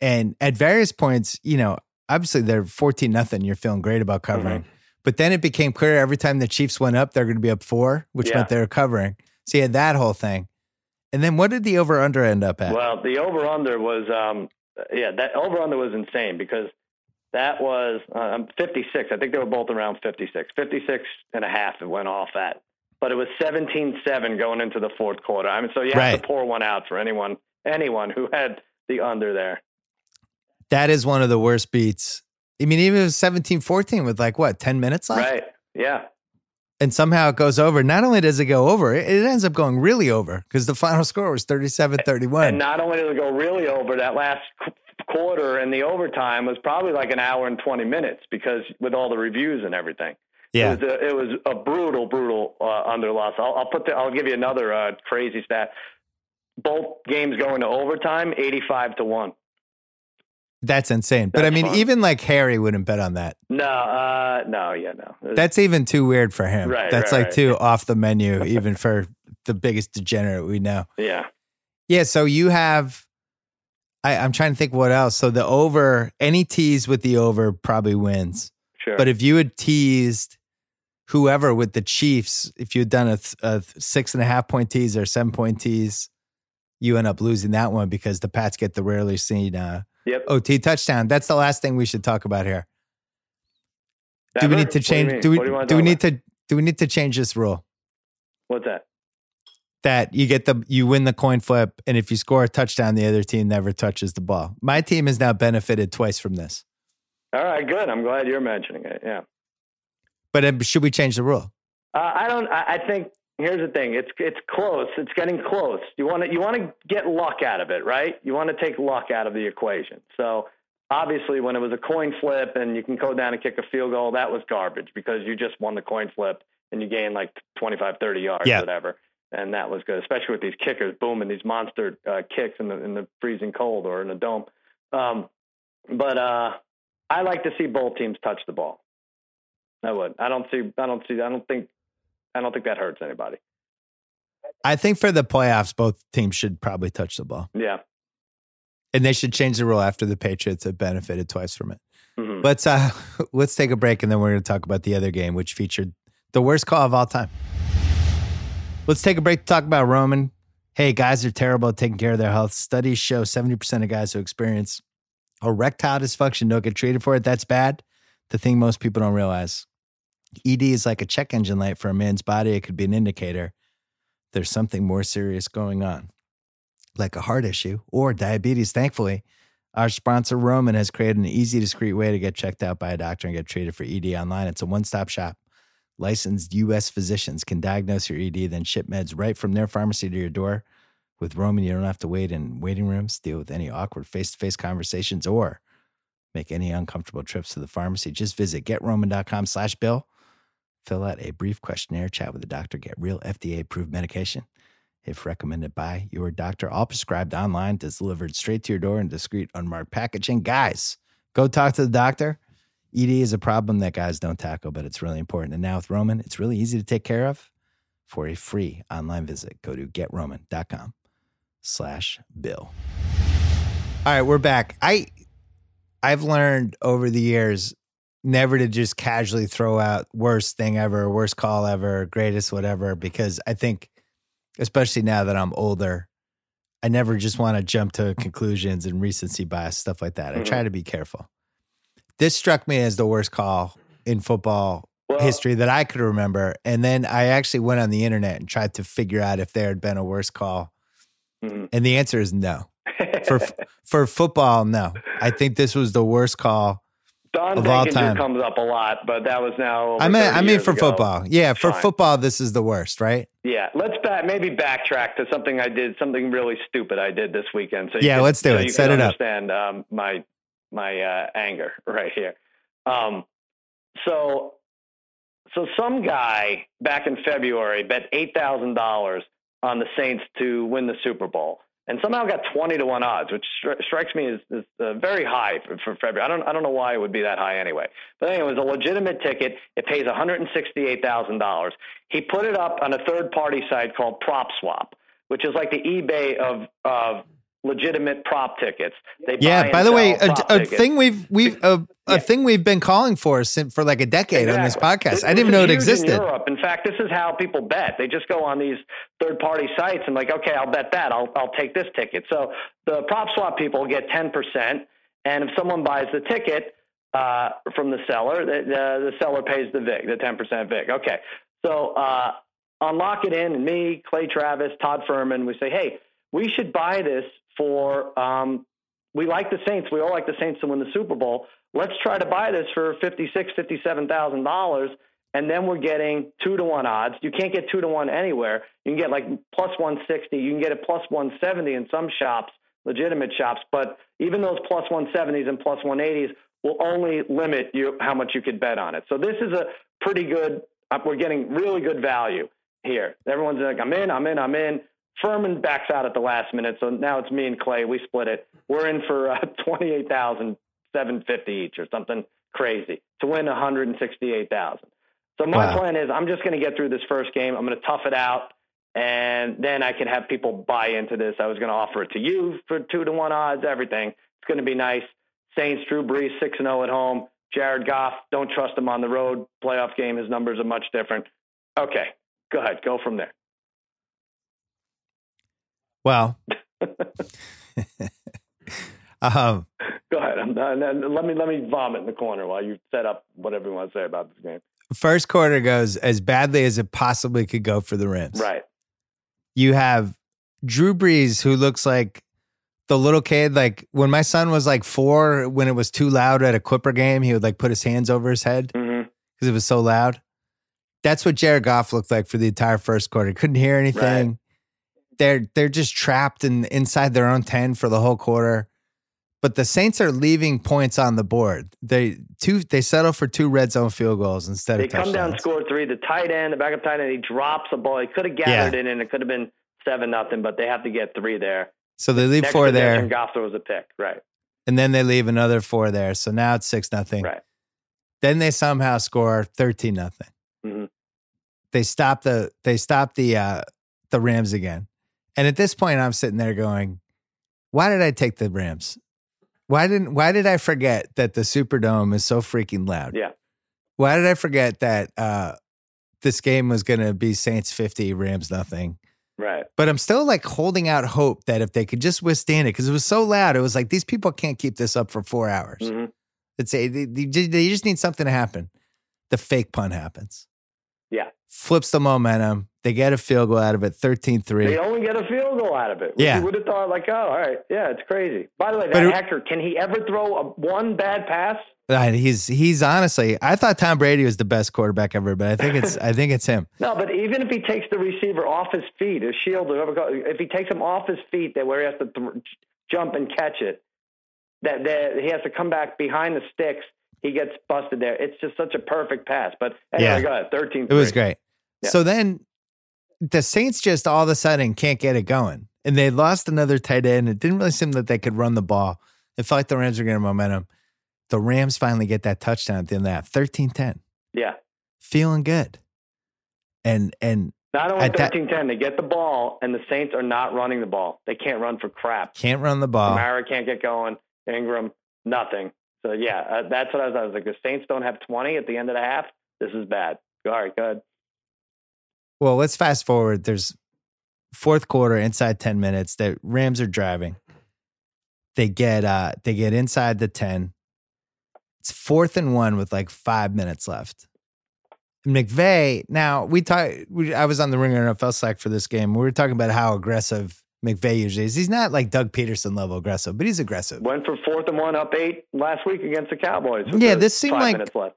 [SPEAKER 1] and at various points, you know, obviously they're fourteen nothing. You're feeling great about covering,
[SPEAKER 3] Mm-hmm.
[SPEAKER 1] but then it became clear every time the Chiefs went up, they're going to be up four, which
[SPEAKER 3] Yeah.
[SPEAKER 1] meant they were covering. So you had that whole thing, and then what did the over under end up at?
[SPEAKER 3] Well, the over under was um yeah that over under was insane because that was um, 56. I think they were both around 56. 56 and a half it went off at. But it was 17-7 going into the fourth quarter. I mean so you have
[SPEAKER 1] Right.
[SPEAKER 3] to pour one out for anyone anyone who had the under there.
[SPEAKER 1] That is one of the worst beats. I mean, even if it was 17-14 with like what ten minutes left.
[SPEAKER 3] Right. Yeah.
[SPEAKER 1] and somehow it goes over. Not only does it go over, it, it ends up going really over because the final score was 37 31.
[SPEAKER 3] And not only did it go really over, that last quarter and the overtime was probably like an hour and 20 minutes because with all the reviews and everything.
[SPEAKER 1] Yeah.
[SPEAKER 3] It was a, it was a brutal, brutal uh, under loss. I'll, I'll put the, I'll give you another uh, crazy stat. Both games going to overtime, 85 to 1.
[SPEAKER 1] That's insane. But I mean,
[SPEAKER 3] fun.
[SPEAKER 1] even like Harry wouldn't bet on that.
[SPEAKER 3] No, uh, no, yeah, no.
[SPEAKER 1] That's even too weird for him.
[SPEAKER 3] Right,
[SPEAKER 1] That's
[SPEAKER 3] right,
[SPEAKER 1] like
[SPEAKER 3] right.
[SPEAKER 1] too off the menu, even for the biggest degenerate we know.
[SPEAKER 3] yeah.
[SPEAKER 1] Yeah. So you have, I, I'm trying to think what else. So the over, any tease with the over probably wins.
[SPEAKER 3] Sure.
[SPEAKER 1] But if you had teased whoever with the Chiefs, if you had done a, a six and a half point tease or seven point tease, you end up losing that one because the Pats get the rarely seen uh,
[SPEAKER 3] yep.
[SPEAKER 1] OT touchdown. That's the last thing we should talk about here. Do we need to
[SPEAKER 3] What do
[SPEAKER 1] change? Do we
[SPEAKER 3] do
[SPEAKER 1] do we need
[SPEAKER 3] about?
[SPEAKER 1] to do we need to change this rule
[SPEAKER 3] What's that?
[SPEAKER 1] that you get the you win the coin flip and if you score a touchdown, the other team never touches the ball. My team has now benefited twice from this.
[SPEAKER 3] All right, good. I'm glad you're mentioning it. Yeah.
[SPEAKER 1] But uh, should we change the rule?
[SPEAKER 3] Uh, I don't. I, I think here's the thing. It's it's close. It's getting close. You want to you want to get luck out of it, right? You want to take luck out of the equation. So obviously, when it was a coin flip and you can go down and kick a field goal, that was garbage because you just won the coin flip and you gained like 25, 30 yards,
[SPEAKER 1] Yeah.
[SPEAKER 3] whatever. And that was good, especially with these kickers booming these monster uh, kicks in the in the freezing cold or in the dome. Um, but uh, I like to see both teams touch the ball. I would. I don't see. I don't see. I don't think. I don't think that hurts anybody.
[SPEAKER 1] I think for the playoffs, both teams should probably touch the ball.
[SPEAKER 3] Yeah.
[SPEAKER 1] And they should change the rule after the Patriots have benefited twice from it.
[SPEAKER 3] hmm
[SPEAKER 1] Let's uh let's take a break and then we're going to talk about the other game which featured the worst call of all time. Let's take a break to talk about Roman. Hey, guys are terrible at taking care of their health. Studies show 70% of guys who experience erectile dysfunction don't get treated for it. That's bad. The thing most people don't realize. ED is like a check engine light for a man's body. It could be an indicator there's something more serious going on, like a heart issue or diabetes. Thankfully, our sponsor, Roman, has created an easy, discreet way to get checked out by a doctor and get treated for ED online. It's a one stop shop. Licensed U.S. physicians can diagnose your ED, then ship meds right from their pharmacy to your door. With Roman, you don't have to wait in waiting rooms, deal with any awkward face to face conversations, or make any uncomfortable trips to the pharmacy. Just visit getroman.com slash bill. Fill out a brief questionnaire, chat with the doctor, get real FDA approved medication if recommended by your doctor, all prescribed online, delivered straight to your door in discreet, unmarked packaging. Guys, go talk to the doctor. ED is a problem that guys don't tackle, but it's really important. And now with Roman, it's really easy to take care of. for a free online visit. Go to getroman.com slash bill. All right, we're back. I I've learned over the years never to just casually throw out worst thing ever, worst call ever, greatest whatever, because I think, especially now that I'm older, I never just want to jump to conclusions and recency bias, stuff like that. I try to be careful. This struck me as the worst call in football
[SPEAKER 3] Well-
[SPEAKER 1] history that I could remember. And then I actually went on the internet and tried to figure out if there had been a worse call.
[SPEAKER 3] Mhm.
[SPEAKER 1] And the answer is no. For for football, no. I think this was the worst call.
[SPEAKER 3] Don
[SPEAKER 1] of all time.
[SPEAKER 3] comes up a lot, but that was now.
[SPEAKER 1] I mean, I mean for
[SPEAKER 3] ago.
[SPEAKER 1] football. Yeah, for
[SPEAKER 3] Fine.
[SPEAKER 1] football, this is the worst, right?
[SPEAKER 3] Yeah, let's back maybe backtrack to something I did, something really stupid I did this weekend. So
[SPEAKER 1] Yeah,
[SPEAKER 3] can-
[SPEAKER 1] let's do
[SPEAKER 3] so
[SPEAKER 1] it.
[SPEAKER 3] You
[SPEAKER 1] Set
[SPEAKER 3] can
[SPEAKER 1] it up.
[SPEAKER 3] understand um, my my uh, anger right here. Um, so so some guy back in February bet eight thousand dollars on the Saints to win the Super Bowl, and somehow got twenty to one odds, which stri- strikes me as, as uh, very high for, for February. I don't I don't know why it would be that high anyway. But anyway, it was a legitimate ticket. It pays one hundred and sixty eight thousand dollars. He put it up on a third party site called Prop Swap, which is like the eBay of of legitimate prop tickets. They
[SPEAKER 1] Yeah. By the way, a, a thing we've we've a, a
[SPEAKER 3] Yeah.
[SPEAKER 1] thing we've been calling for since for like a decade on this podcast.
[SPEAKER 3] It-
[SPEAKER 1] I didn't even know it
[SPEAKER 3] this is huge
[SPEAKER 1] existed.
[SPEAKER 3] In Europe, in fact, this is how people bet. They just go on these third-party sites and like, okay, I'll bet that. I'll I'll take this ticket. So the prop swap people get ten percent, and if someone buys the ticket uh, from the seller, the, the, the seller pays the vig, the ten percent vig. Okay, so uh, on Lock It In, and me, Clay Travis, Todd Fuhrman, we say, hey, we should buy this for. Um, we like the Saints. We all like the Saints to win the Super Bowl. Let's try to buy this for fifty-six, fifty-seven thousand dollars, and then we're getting two to one odds. You can't get two to one anywhere. You can get like plus one sixty. You can get it plus one seventy in some shops, legitimate shops. But even those plus one seventies and plus one eighties will only limit you how much you could bet on it. So this is a pretty good. uh, We're getting really good value here. Everyone's like, I'm in, I'm in, I'm in. Fuhrman backs out at the last minute, so now it's me and Clay. We split it. We're in for uh, twenty eight thousand seven fifty each, or something crazy, to win one hundred and sixty eight thousand. So my
[SPEAKER 1] Wow.
[SPEAKER 3] plan is, I'm just going to get through this first game. I'm going to tough it out, and then I can have people buy into this. I was going to offer it to you for two to one odds. Everything. It's going to be nice. Saints, Drew Brees, six and zero at home. Jared Goff, don't trust him on the road. Playoff game, his numbers are much different. Okay, go ahead, go from there.
[SPEAKER 1] Well, um,
[SPEAKER 3] Go ahead. I'm let me let me vomit in the corner while you set up whatever you want to say about this game.
[SPEAKER 1] first quarter goes as badly as it possibly could go for the Rams.
[SPEAKER 3] Right.
[SPEAKER 1] You have Drew Brees, who looks like the little kid. Like when my son was like four, when it was too loud at a Clipper game, he would like put his hands over his head because it was so loud. That's what Jared Goff looked like for the entire first quarter. Couldn't hear anything. They're they're just trapped in inside their own ten for the whole quarter. But the Saints are leaving points on the board. They two they settle for two red zone field goals instead
[SPEAKER 3] They
[SPEAKER 1] of
[SPEAKER 3] come down, score three. The tight end, the backup tight end, he drops a ball. He could have gathered it, and it could have been seven nothing. But they have to get three there.
[SPEAKER 1] So they leave
[SPEAKER 3] Next
[SPEAKER 1] four there.
[SPEAKER 3] And Goff throws a pick. Right.
[SPEAKER 1] and then they leave another four there. So now it's six nothing.
[SPEAKER 3] Right.
[SPEAKER 1] Then they somehow score thirteen nothing.
[SPEAKER 3] Mhm.
[SPEAKER 1] They stop the they stop the uh the Rams again. And at this point I'm sitting there going, why did I take the Rams? Why didn't why did I forget that the Superdome is so freaking loud?
[SPEAKER 3] Yeah.
[SPEAKER 1] Why did I forget that uh this game was going to be Saints 50 Rams nothing?
[SPEAKER 3] Right.
[SPEAKER 1] But I'm still like holding out hope that if they could just withstand it cuz it was so loud it was like these people can't keep this up for 4 hours.
[SPEAKER 3] hmm
[SPEAKER 1] It's a, they, they just need something to happen. The fake pun happens. Flips the momentum. They get a field goal out of it, 13 3.
[SPEAKER 3] They only get a field goal out of it.
[SPEAKER 1] Yeah.
[SPEAKER 3] You would have thought, like, oh, all right. Yeah, it's crazy. By the way,
[SPEAKER 1] But
[SPEAKER 3] that Hector, can he ever throw a, one bad pass?
[SPEAKER 1] Uh, he's he's honestly, I thought Tom Brady was the best quarterback ever, but I think it's I think it's him.
[SPEAKER 3] No, but even if he takes the receiver off his feet, his shield, if he takes him off his feet, that where he has to th- jump and catch it, that, that he has to come back behind the sticks. He gets busted there. It's just such a perfect pass. But anyway,
[SPEAKER 1] Yeah.
[SPEAKER 3] go ahead. Thirteen.
[SPEAKER 1] It was great.
[SPEAKER 3] Yeah.
[SPEAKER 1] So then the Saints just all of a sudden can't get it going. And they lost another tight end. It didn't really seem that they could run the ball. It felt like the Rams were getting momentum. The Rams finally get that touchdown at the end of that 13 10.
[SPEAKER 3] Yeah.
[SPEAKER 1] feeling good. And and
[SPEAKER 3] Not only
[SPEAKER 1] At
[SPEAKER 3] 13 10, they get the ball, and the Saints are not running the ball. They can't run for crap.
[SPEAKER 1] Can't run the ball.
[SPEAKER 3] Mara can't get going. Ingram, nothing. So, yeah, uh, that's what I was, I was like. The Saints don't have 20 at the end of the half. This is bad. All right, good.
[SPEAKER 1] Well, let's fast forward. There's fourth quarter inside 10 minutes. The Rams are driving. They get uh they get inside the 10. It's fourth and one with like five minutes left. McVay, now we talk we, I was on the ringer NFL Slack for this game. We were talking about how aggressive McVay usually is. He's not like Doug Pederson level aggressive, but he's aggressive.
[SPEAKER 3] Went for fourth and one, up eight last week against the Cowboys.
[SPEAKER 1] Yeah, this seemed
[SPEAKER 3] five
[SPEAKER 1] like-
[SPEAKER 3] minutes left.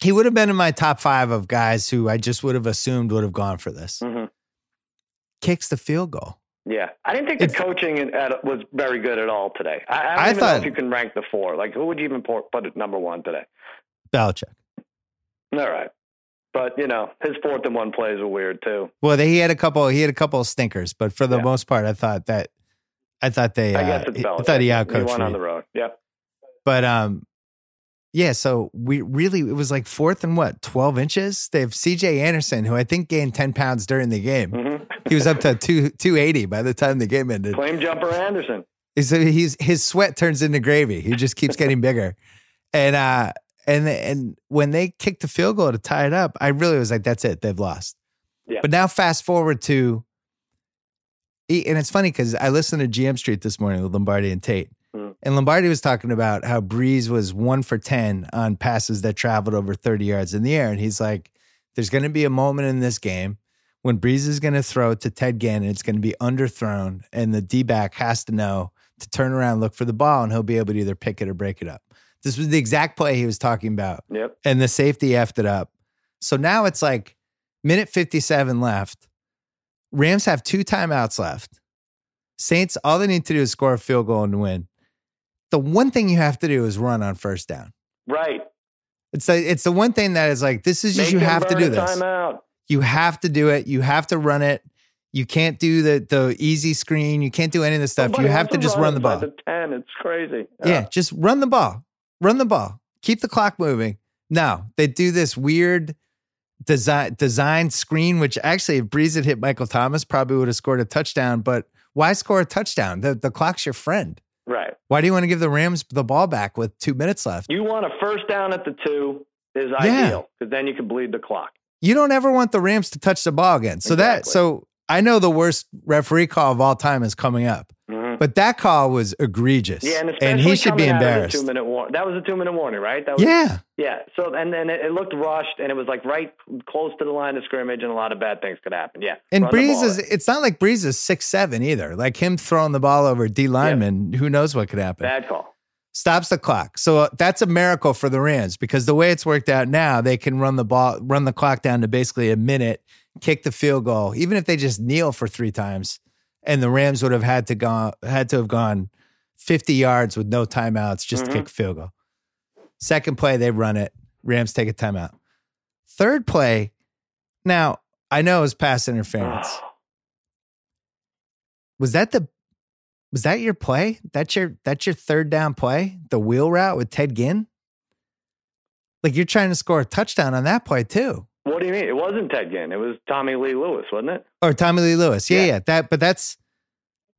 [SPEAKER 1] He would have been in my top five of guys who I just would have assumed would have gone for this.
[SPEAKER 3] hmm
[SPEAKER 1] Kicks the field goal.
[SPEAKER 3] Yeah, I didn't think the
[SPEAKER 1] It's-
[SPEAKER 3] coaching in- at, was very good at all today. I, I don't
[SPEAKER 1] I
[SPEAKER 3] even
[SPEAKER 1] thought-
[SPEAKER 3] know if you can rank the four. Like, who would you even put, put at number one today?
[SPEAKER 1] Belichick.
[SPEAKER 3] All right, but you know his fourth and one plays were weird too.
[SPEAKER 1] Well, they, he had a couple. He had a couple of stinkers, but for the
[SPEAKER 3] Yeah.
[SPEAKER 1] most part, I thought that I thought they.
[SPEAKER 3] I
[SPEAKER 1] uh,
[SPEAKER 3] guess it's
[SPEAKER 1] he- I
[SPEAKER 3] Belichick.
[SPEAKER 1] thought he
[SPEAKER 3] He
[SPEAKER 1] outcoached
[SPEAKER 3] won on the road. Yep.
[SPEAKER 1] But um, yeah. So we really it was like fourth and what twelve inches. They have C.J. Anderson, who I think gained ten pounds during the game.
[SPEAKER 3] hmm
[SPEAKER 1] He was up to two two eighty by the time the game ended.
[SPEAKER 3] Flame jumper Anderson.
[SPEAKER 1] So he's his sweat turns into gravy. He just keeps getting bigger, and uh, and and when they kicked the field goal to tie it up, I really was like, that's it, they've lost.
[SPEAKER 3] Yeah.
[SPEAKER 1] But now fast forward to, and it's funny because I listened to GM Street this morning with Lombardi and Tate. And Lombardi was talking about how Brees was one for ten on passes that traveled over thirty yards in the air, and he's like, there's going to be a moment in this game when Brees is going to throw to Ted Ginn, it's going to be underthrown, and the D back has to know to turn around, look for the ball, and he'll be able to either pick it or break it up. This was the exact play he was talking about,
[SPEAKER 3] Yep.
[SPEAKER 1] and the safety effed it up. So now it's like minute 57 left. Rams have two timeouts left. Saints, all they need to do is score a field goal and win. The one thing you have to do is run on first down.
[SPEAKER 3] Right.
[SPEAKER 1] It's the, it's the one thing that is like, this is just,
[SPEAKER 3] Make
[SPEAKER 1] you have to do this.
[SPEAKER 3] Timeout.
[SPEAKER 1] You have to do it. You have to run it. You can't do the the easy screen. You can't do any of this stuff. You have to just run the ball.
[SPEAKER 3] The ten. It's crazy.
[SPEAKER 1] Yeah, just run the ball. Run the ball. Keep the clock moving. Now they do this weird design design screen, which actually, if Brees had hit Michael Thomas, probably would have scored a touchdown. But why score a touchdown? The the clock's your friend.
[SPEAKER 3] Right.
[SPEAKER 1] Why do you want to give the Rams the ball back with two minutes left?
[SPEAKER 3] You want a first down at the two is
[SPEAKER 1] Yeah.
[SPEAKER 3] ideal because then you can bleed the clock.
[SPEAKER 1] You don't ever want the Rams to touch the ball again. So that so I know the worst referee call of all time is coming up. But that call was egregious.
[SPEAKER 3] Yeah, and,
[SPEAKER 1] and he should be
[SPEAKER 3] coming out of the
[SPEAKER 1] embarrassed.
[SPEAKER 3] Two minute war- That was a two minute warning, right? That was,
[SPEAKER 1] Yeah.
[SPEAKER 3] Yeah. So and then it, looked rushed, and it was like right close to the line of scrimmage, and a lot of bad things could happen. Yeah.
[SPEAKER 1] And
[SPEAKER 3] Run Brees
[SPEAKER 1] is it's not like Brees is six seven either. Like him throwing the ball over D lineman, who knows what could happen.
[SPEAKER 3] bad call.
[SPEAKER 1] Stops the clock. So uh, that's a miracle for the Rams because the way it's worked out now, they can run the ball, run the clock down to basically a minute, kick the field goal, even if they just kneel for three times, and the Rams would have had to go had to have gone 50 yards with no timeouts just to
[SPEAKER 3] Mhm.
[SPEAKER 1] kick a field goal. Second play, they run it. Rams take a timeout. Third play, now I know it was pass interference. Was that the was that your play? That's your that's your third down play? The wheel route with Ted Ginn? Like you're trying to score a touchdown on that play too.
[SPEAKER 3] What do you mean? It wasn't Ted Ginn. It was Tommy Lee Lewis, wasn't it?
[SPEAKER 1] Or Tommy Lee Lewis. Yeah,
[SPEAKER 3] Yeah.
[SPEAKER 1] yeah. That but that's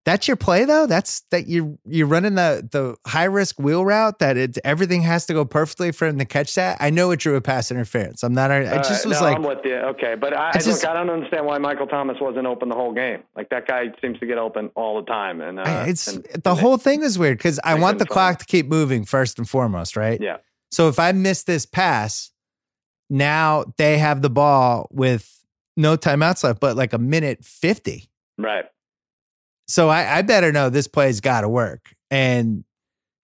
[SPEAKER 1] that's your play though? That's that you're you're running the the high risk wheel route that it everything has to go perfectly for him to catch that. I know it drew a pass interference. I'm not I just
[SPEAKER 3] right,
[SPEAKER 1] was
[SPEAKER 3] no,
[SPEAKER 1] like
[SPEAKER 3] I'm with you. Okay, but I,
[SPEAKER 1] I just-
[SPEAKER 3] look, I don't understand why Michael Thomas wasn't open the whole game. Like that guy seems to get open all the time, and uh,
[SPEAKER 1] it's
[SPEAKER 3] and-
[SPEAKER 1] the
[SPEAKER 3] and
[SPEAKER 1] whole thing is weird because I want the clock to keep moving first and foremost, right?
[SPEAKER 3] Yeah.
[SPEAKER 1] So if I miss this pass, now they have the ball with no timeouts left, but like a minute 50.
[SPEAKER 3] right.
[SPEAKER 1] So I, I better know this play's got to work. And,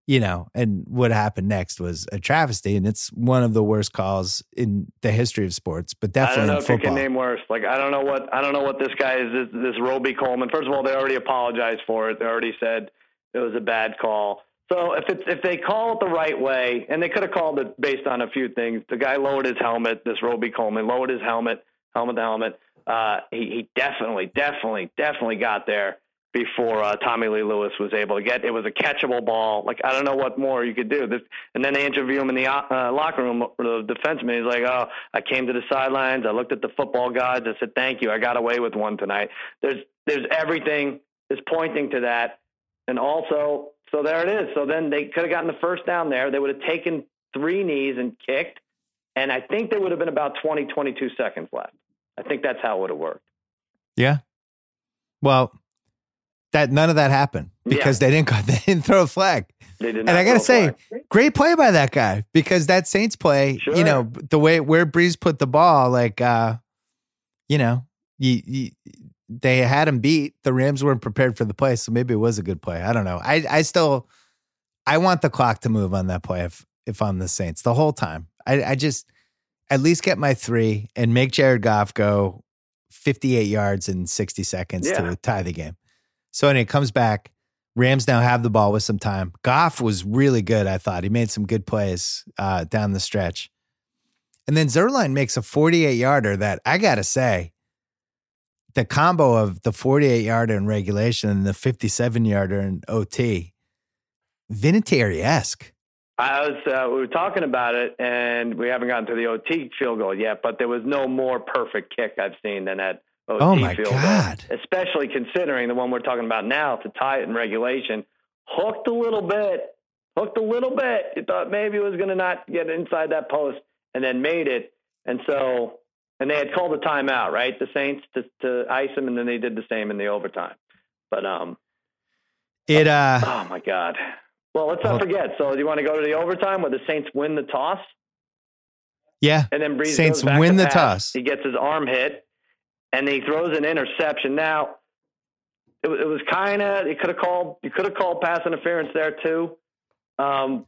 [SPEAKER 1] you know, and what happened next was a travesty. And it's one of the worst calls in the history of sports, but definitely
[SPEAKER 3] I don't know
[SPEAKER 1] in
[SPEAKER 3] if you can name worse. Like I don't know what I don't know what this guy is. This, this Robey-Coleman. First of all, they already apologized for it. They already said it was a bad call. So if it's if they call it the right way, and they could have called it based on a few things. The guy lowered his helmet. This Robey-Coleman lowered his helmet, helmet to helmet. Uh, he he definitely, definitely, definitely got there before uh, Tommy Lee Lewis was able to get. It was a catchable ball. Like I don't know what more you could do. This, and then they interview him in the uh, locker room. The defenseman, he's like, "Oh, I came to the sidelines. I looked at the football gods. I said, thank you. I got away with one tonight." There's there's everything is pointing to that, and also so there it is. So then they could have gotten the first down there. They would have taken three knees and kicked, and I think there would have been about 20, 22 seconds left. I think that's how it would have worked.
[SPEAKER 1] Yeah. Well, that none of that happened because yeah. they didn't they didn't throw a flag.
[SPEAKER 3] They did
[SPEAKER 1] and I gotta say, great play by that guy because that Saints play, sure. you know, the way where Brees put the ball, like, uh, you know, you, you, they had him beat. The Rams weren't prepared for the play, so maybe it was a good play. I don't know. I I still I want the clock to move on that play if if I'm the Saints the whole time. I I just at least get my three and make Jared Goff go 58 yards in 60 seconds yeah. to tie the game. So anyway, it comes back. Rams now have the ball with some time. Goff was really good, I thought. He made some good plays uh, down the stretch. And then Zuerlein makes a 48 yarder that I got to say, the combo of the 48 yarder in regulation and the 57 yarder in OT, Vinatieri esque.
[SPEAKER 3] I was uh, we were talking about it, and we haven't gotten to the OT field goal yet. But there was no more perfect kick I've seen than that OT
[SPEAKER 1] oh my
[SPEAKER 3] field
[SPEAKER 1] God.
[SPEAKER 3] goal, especially considering the one we're talking about now to tie it in regulation. Hooked a little bit, hooked a little bit. You thought maybe it was going to not get inside that post, and then made it. And so, and they had called a timeout, right? The Saints to, to ice him, and then they did the same in the overtime. But um,
[SPEAKER 1] it uh,
[SPEAKER 3] oh my God. Well, let's not forget. So, do you want to go to the overtime where the Saints win the toss?
[SPEAKER 1] Yeah,
[SPEAKER 3] and then Brees
[SPEAKER 1] Saints win the
[SPEAKER 3] pass.
[SPEAKER 1] toss.
[SPEAKER 3] He gets his arm hit, and he throws an interception. Now, it, it was kind of you could have called you could have called pass interference there too, um,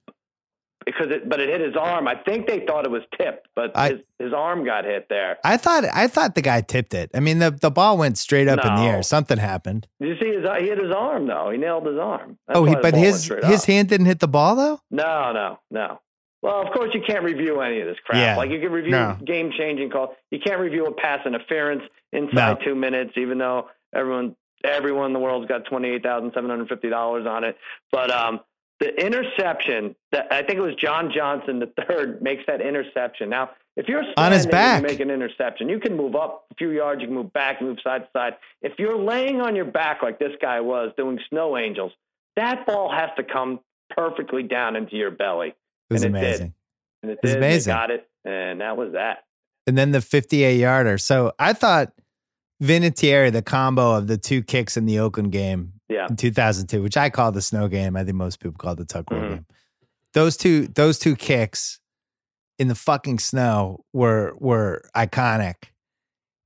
[SPEAKER 3] because it but it hit his arm. I think they thought it was tipped, but
[SPEAKER 1] I,
[SPEAKER 3] his, his arm got hit there.
[SPEAKER 1] I thought I thought the guy tipped it. I mean the the ball went straight up
[SPEAKER 3] no.
[SPEAKER 1] in the air. Something happened.
[SPEAKER 3] Did you see his? He hit his arm though. He nailed his arm.
[SPEAKER 1] That's oh, he, but his his hand didn't hit the ball though.
[SPEAKER 3] No, no, no. Well, of course you can't review any of this crap.
[SPEAKER 1] Yeah.
[SPEAKER 3] Like you can review
[SPEAKER 1] no.
[SPEAKER 3] game changing call. You can't review a pass interference inside
[SPEAKER 1] no.
[SPEAKER 3] two minutes, even though everyone everyone in the world's got twenty eight thousand seven hundred fifty dollars on it. But um, the interception that I think it was John Johnson the third makes that interception. Now, if you're
[SPEAKER 1] on his back,
[SPEAKER 3] make an interception. You can move up a few yards, you can move back, move side to side. If you're laying on your back like this guy was doing snow angels, that ball has to come perfectly down into your belly.
[SPEAKER 1] It was
[SPEAKER 3] and
[SPEAKER 1] amazing.
[SPEAKER 3] It did. And it,
[SPEAKER 1] it was
[SPEAKER 3] did.
[SPEAKER 1] amazing.
[SPEAKER 3] Got it, and that was that.
[SPEAKER 1] And then the 58 yarder. So I thought Vinatieri, the combo of the two kicks in the Oakland game
[SPEAKER 3] yeah.
[SPEAKER 1] in 2002, which I call the snow game. I think most people call the tuck rule
[SPEAKER 3] Mhm.
[SPEAKER 1] game. Those two, those two kicks in the fucking snow were were iconic.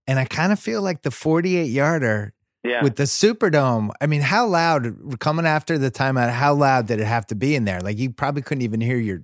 [SPEAKER 1] And I kind of feel like the 48 yarder
[SPEAKER 3] Yeah.
[SPEAKER 1] with the Superdome. I mean, how loud coming after the timeout? How loud did it have to be in there? Like you probably couldn't even hear your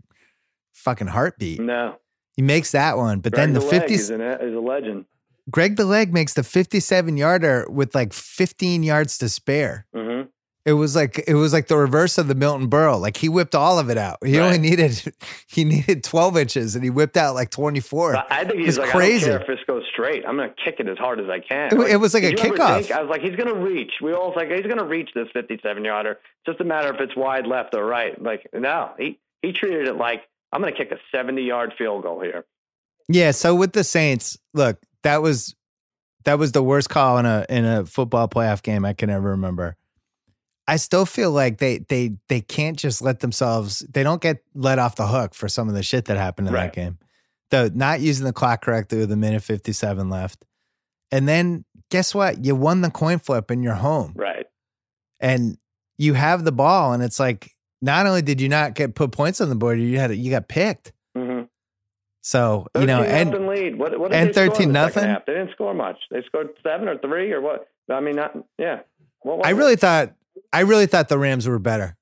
[SPEAKER 1] fucking heartbeat.
[SPEAKER 3] no.
[SPEAKER 1] He makes that one, but then the 50
[SPEAKER 3] is a legend.
[SPEAKER 1] Greg the Leg makes the 57 yarder with like 15 yards to spare.
[SPEAKER 3] hmm
[SPEAKER 1] It was like it was like the reverse of the Milton Berle. Like he whipped all of it out. He only needed he needed 12 inches and he whipped out like 24.
[SPEAKER 3] But I think he's like,
[SPEAKER 1] crazy.
[SPEAKER 3] I don't care if this goes straight. I'm going to kick it as hard as I can.
[SPEAKER 1] It- it was like a
[SPEAKER 3] did you ever
[SPEAKER 1] kickoff.
[SPEAKER 3] think- I was like, he's going to reach. We all was like, he's going to reach this 57 yarder. It's just a matter if it's wide left or right. Like, no, he, he treated it like, I'm going to kick a 70 yard field goal here.
[SPEAKER 1] Yeah, so with the Saints, look, that was that was the worst call in a in a football playoff game I can ever remember. I still feel like they they they can't just let themselves they don't get let off the hook for some of the shit that happened in
[SPEAKER 3] Right.
[SPEAKER 1] that game. The not using the clock correctly with a minute 57 left. And then guess what? You won the coin flip in you're home.
[SPEAKER 3] Right.
[SPEAKER 1] And you have the ball and it's like not only did you not get put points on the board, you had you got picked. So, you know, and
[SPEAKER 3] lead. What, what
[SPEAKER 1] and
[SPEAKER 3] they
[SPEAKER 1] 13 nothing?
[SPEAKER 3] They didn't score much. They scored seven or three or what? I mean, not, yeah. What was
[SPEAKER 1] I
[SPEAKER 3] it?
[SPEAKER 1] really thought I really thought the Rams were better.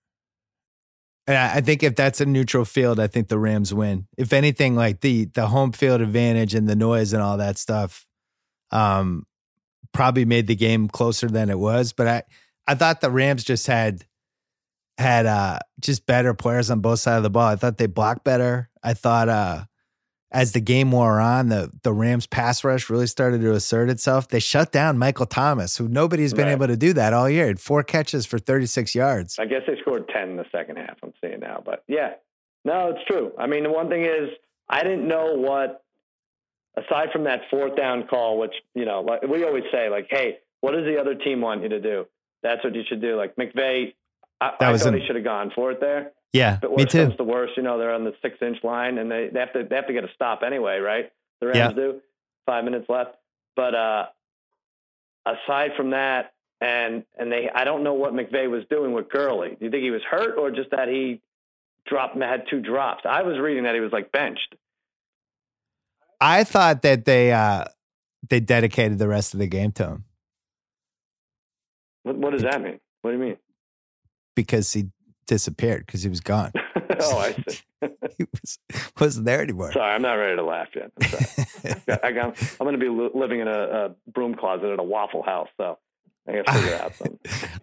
[SPEAKER 1] And I I think if that's a neutral field, I think the Rams win. If anything, like the the home field advantage and the noise and all that stuff, um, probably made the game closer than it was. But I I thought the Rams just had had uh just better players on both sides of the ball. I thought they blocked better. I thought uh as the game wore on, the the Rams pass rush really started to assert itself. They shut down Michael Thomas, who nobody's been
[SPEAKER 3] Right.
[SPEAKER 1] able to do that all year. Had four catches for 36 yards.
[SPEAKER 3] I guess they scored 10 in the second half. I'm seeing now, but yeah, no, it's true. I mean, the one thing is, I didn't know what, aside from that fourth down call, which you know, like we always say, like, hey, what does the other team want you to do? That's what you should do. Like McVay, I,
[SPEAKER 1] That
[SPEAKER 3] I thought he should have gone for it there.
[SPEAKER 1] Yeah,
[SPEAKER 3] But
[SPEAKER 1] me too.
[SPEAKER 3] comes to worst, you know, they're on the six inch line and they, they have to they have to get a stop anyway, right? The Rams
[SPEAKER 1] Yeah.
[SPEAKER 3] do. Five minutes left. But uh aside from that, and and they I don't know what McVay was doing with Gurley. Do you think he was hurt or just that he dropped had two drops? I was reading that he was like benched.
[SPEAKER 1] I thought that they uh they dedicated the rest of the game to him
[SPEAKER 3] What, what does that mean? What do you mean?
[SPEAKER 1] because he disappeared because he was gone.
[SPEAKER 3] oh, I see.
[SPEAKER 1] he was, wasn't there anymore.
[SPEAKER 3] Sorry, I'm not ready to laugh yet. I'm sorry. I got, I'm going to be living in a, a broom closet at a Waffle House, so I got to figure out something.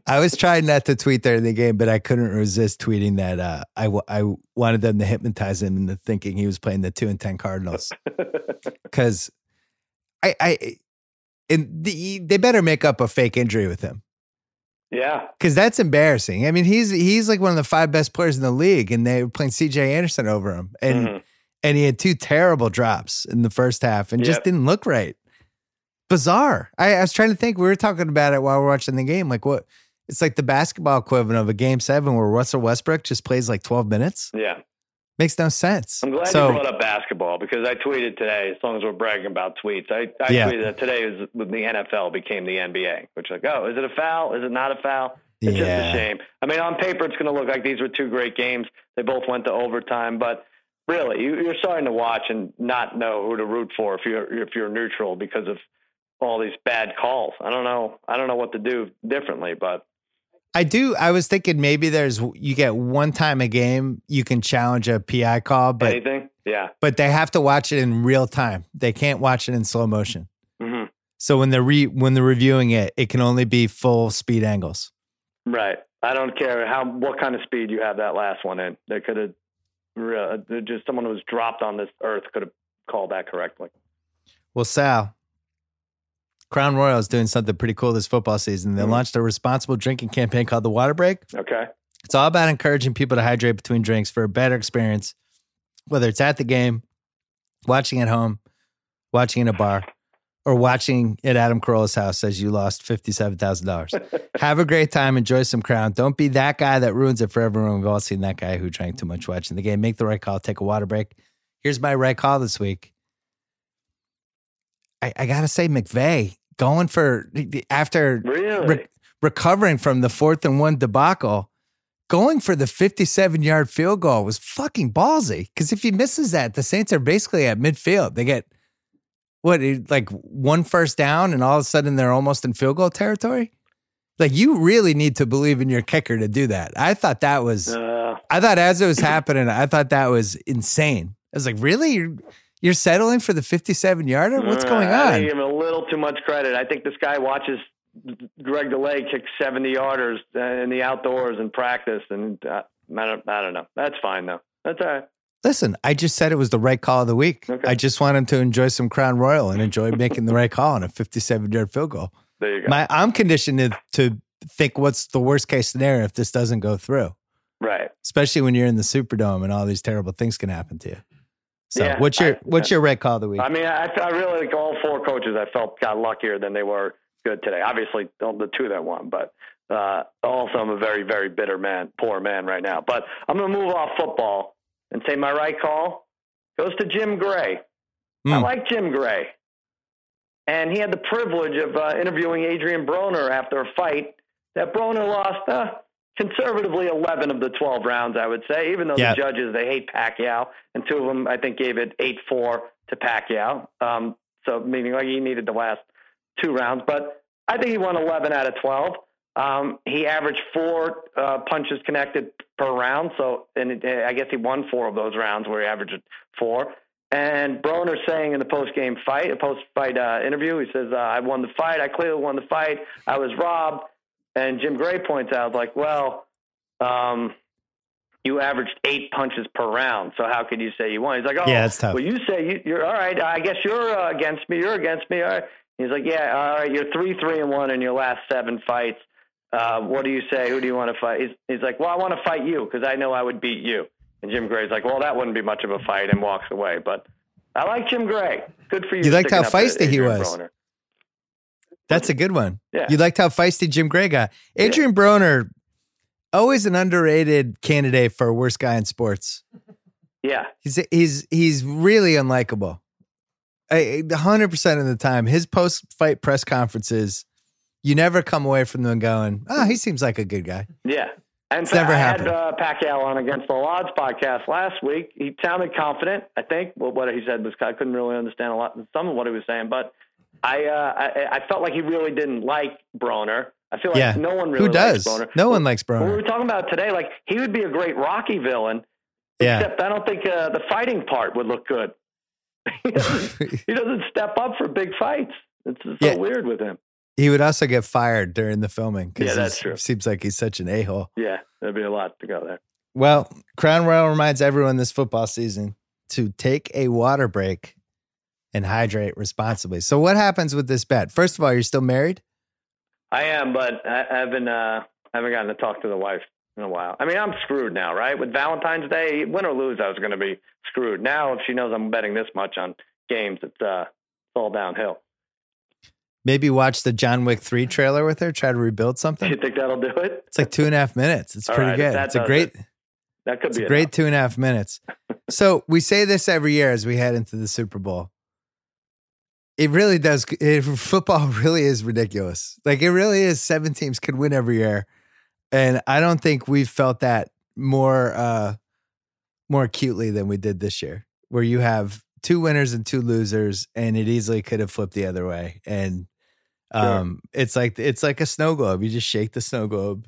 [SPEAKER 1] I was trying not to tweet during the game, but I couldn't resist tweeting that uh, I, w- I wanted them to hypnotize him into thinking he was playing the two and ten Cardinals because I, I, and the, they better make up a fake injury with him
[SPEAKER 3] yeah,
[SPEAKER 1] because that's embarrassing. I mean, he's he's like one of the five best players in the league, and they were playing C.J. Anderson over him, and
[SPEAKER 3] Mhm.
[SPEAKER 1] and he had two terrible drops in the first half, and just didn't look right. Bizarre. I, I was trying to think. We were talking about it while we are watching the game. Like what? It's like the basketball equivalent of a game seven where Russell Westbrook just plays like twelve minutes.
[SPEAKER 3] yeah.
[SPEAKER 1] Makes no sense.
[SPEAKER 3] I'm glad
[SPEAKER 1] so,
[SPEAKER 3] you brought up basketball because I tweeted today. As long as we're bragging about tweets, I, I
[SPEAKER 1] Yeah.
[SPEAKER 3] tweeted that today is when the NFL became the NBA. Which like, oh, is it a foul? Is it not a foul? It's just a shame. I mean, on paper, it's going to look like these were two great games. They both went to overtime, but really, you, you're starting to watch and not know who to root for if you're if you're neutral because of all these bad calls. I don't know. I don't know what to do differently, but
[SPEAKER 1] I do. I was thinking maybe there's you get one time a game you can challenge a PI call, but
[SPEAKER 3] anything, yeah.
[SPEAKER 1] but they have to watch it in real time. They can't watch it in slow motion.
[SPEAKER 3] hmm
[SPEAKER 1] So when they're re, when they're reviewing it, it can only be full speed angles.
[SPEAKER 3] Right. I don't care how what kind of speed you have that last one in. They could have re- just someone who was dropped on this earth could have called that correctly.
[SPEAKER 1] Well, Sal, Crown Royal is doing something pretty cool this football season. They
[SPEAKER 3] Mhm.
[SPEAKER 1] launched a responsible drinking campaign called the Water Break.
[SPEAKER 3] Okay.
[SPEAKER 1] It's all about encouraging people to hydrate between drinks for a better experience, whether it's at the game, watching at home, watching in a bar, or watching at Adam Carolla's house as you lost $57,000. Have a great time. Enjoy some Crown. Don't be that guy that ruins it for everyone. We've all seen that guy who drank too much watching the game. Make the right call. Take a water break. Here's my right call this week. I, I got to say, McVay going for after
[SPEAKER 3] Really?
[SPEAKER 1] re- recovering from the fourth and one debacle, going for the 57 yard field goal was fucking ballsy. Because if he misses that, the Saints are basically at midfield. They get what, like one first down, and all of a sudden they're almost in field goal territory. Like you really need to believe in your kicker to do that. I thought that was,
[SPEAKER 3] uh,
[SPEAKER 1] I thought as it was happening, I thought that was insane. I was like, really? You're, you're settling for the 57 yarder? What's going
[SPEAKER 3] I
[SPEAKER 1] on?
[SPEAKER 3] give him a little too much credit. I think this guy watches Greg DeLay kick 70 yarders in the outdoors in practice, and uh, I don't, I don't know. That's fine though. That's all right.
[SPEAKER 1] Listen, I just said it was the right call of the week.
[SPEAKER 3] Okay.
[SPEAKER 1] I just want him to enjoy some Crown Royal and enjoy making the right call on a 57 yard field goal.
[SPEAKER 3] There you go.
[SPEAKER 1] My, I'm conditioned to, to think what's the worst case scenario if this doesn't go through,
[SPEAKER 3] right.
[SPEAKER 1] especially when you're in the Superdome and all these terrible things can happen to you. So,
[SPEAKER 3] Yeah,
[SPEAKER 1] what's your
[SPEAKER 3] I-
[SPEAKER 1] what's your right call of the week?
[SPEAKER 3] I mean, I, I really like all four coaches. I felt got luckier than they were good today. Obviously, the the two that won, but uh, also I'm a very, very bitter man, poor man right now. But I'm going to move off football and say my right call goes to Jim Gray. I
[SPEAKER 1] Mm.
[SPEAKER 3] like Jim Gray, and he had the privilege of uh, interviewing Adrian Broner after a fight that Broner lost. Uh, Conservatively, 11 of the 12 rounds, I would say, even though
[SPEAKER 1] Yeah.
[SPEAKER 3] the judges, they hate Pacquiao, and two of them, I think, gave it 8 4 to Pacquiao. Um, so, meaning like he needed the last two rounds. But I think he won 11 out of 12. Um, he averaged four uh, punches connected per round. So, and it, I guess he won four of those rounds where he averaged four. And Broner saying in the post game fight, a post fight uh, interview, he says, uh, "I won the fight. I clearly won the fight. I was robbed." And Jim Gray points out, like, well, um, you averaged eight punches per round. So how could you say you won? He's like, oh,
[SPEAKER 1] yeah, it's tough.
[SPEAKER 3] Well, you say you, you're all right. I guess you're uh, against me. You're against me. All right. He's like, yeah, all right. You're three, three, and one in your last seven fights. Uh, what do you say? Who do you want to fight? He's, he's like, well, I want to fight you because I know I would beat you. And Jim Gray's like, well, that wouldn't be much of a fight, and walks away. But I like Jim Gray. Good for you.
[SPEAKER 1] You liked how
[SPEAKER 3] sticking up to
[SPEAKER 1] feisty he was.
[SPEAKER 3] Broner.
[SPEAKER 1] That's a good one.
[SPEAKER 3] Yeah.
[SPEAKER 1] You liked how feisty Jim Gray got. Adrian Broner, always an underrated candidate for worst guy in sports.
[SPEAKER 3] Yeah.
[SPEAKER 1] He's he's he's really unlikable. A hundred percent of the time, his post fight press conferences, you never come away from them going, "Oh, he seems like a good guy."
[SPEAKER 3] Yeah. And
[SPEAKER 1] It's never
[SPEAKER 3] I
[SPEAKER 1] happened.
[SPEAKER 3] had uh, Pacquiao on Against the Odds podcast last week. He sounded confident. I think well, what he said was I couldn't really understand a lot some of what he was saying, but I uh, I, I felt like he really didn't like Broner. I feel like
[SPEAKER 1] Yeah.
[SPEAKER 3] no one really
[SPEAKER 1] Who does?
[SPEAKER 3] likes Broner.
[SPEAKER 1] No one likes
[SPEAKER 3] What we
[SPEAKER 1] Broner.
[SPEAKER 3] were talking about today, like he would be a great Rocky villain,
[SPEAKER 1] Yeah,
[SPEAKER 3] except I don't think uh, the fighting part would look good. he, doesn't, he doesn't step up for big fights. It's so
[SPEAKER 1] Yeah.
[SPEAKER 3] weird with him.
[SPEAKER 1] he would also get fired during the filming because
[SPEAKER 3] Yeah, that's true.
[SPEAKER 1] Seems like he's such an a hole.
[SPEAKER 3] Yeah, there'd be a lot to go there.
[SPEAKER 1] Well, Crown Royal reminds everyone this football season to take a water break and hydrate responsibly. So, what happens with this bet? First of all, you're still married.
[SPEAKER 3] I am, but I haven't uh, haven't gotten to talk to the wife in a while. I mean, I'm screwed now, right? With Valentine's Day, win or lose, I was going to be screwed. Now, if she knows I'm betting this much on games, it's uh, it's all downhill.
[SPEAKER 1] Maybe watch the John Wick 3 trailer with her, try to rebuild something.
[SPEAKER 3] you think that'll do it?
[SPEAKER 1] It's like two and a half minutes. It's
[SPEAKER 3] All
[SPEAKER 1] pretty
[SPEAKER 3] right,
[SPEAKER 1] good. It's a great,
[SPEAKER 3] That could
[SPEAKER 1] it's
[SPEAKER 3] be
[SPEAKER 1] a great two and a half minutes. so we say this every year as we head into the Super Bowl. It really does. It, football really is ridiculous. Like it really is. Seven teams could win every year, and I don't think we've felt that more uh more acutely than we did this year, where you have two winners and two losers, and it easily could have flipped the other way. And um, it's like it's like a snow globe. You just shake the snow globe,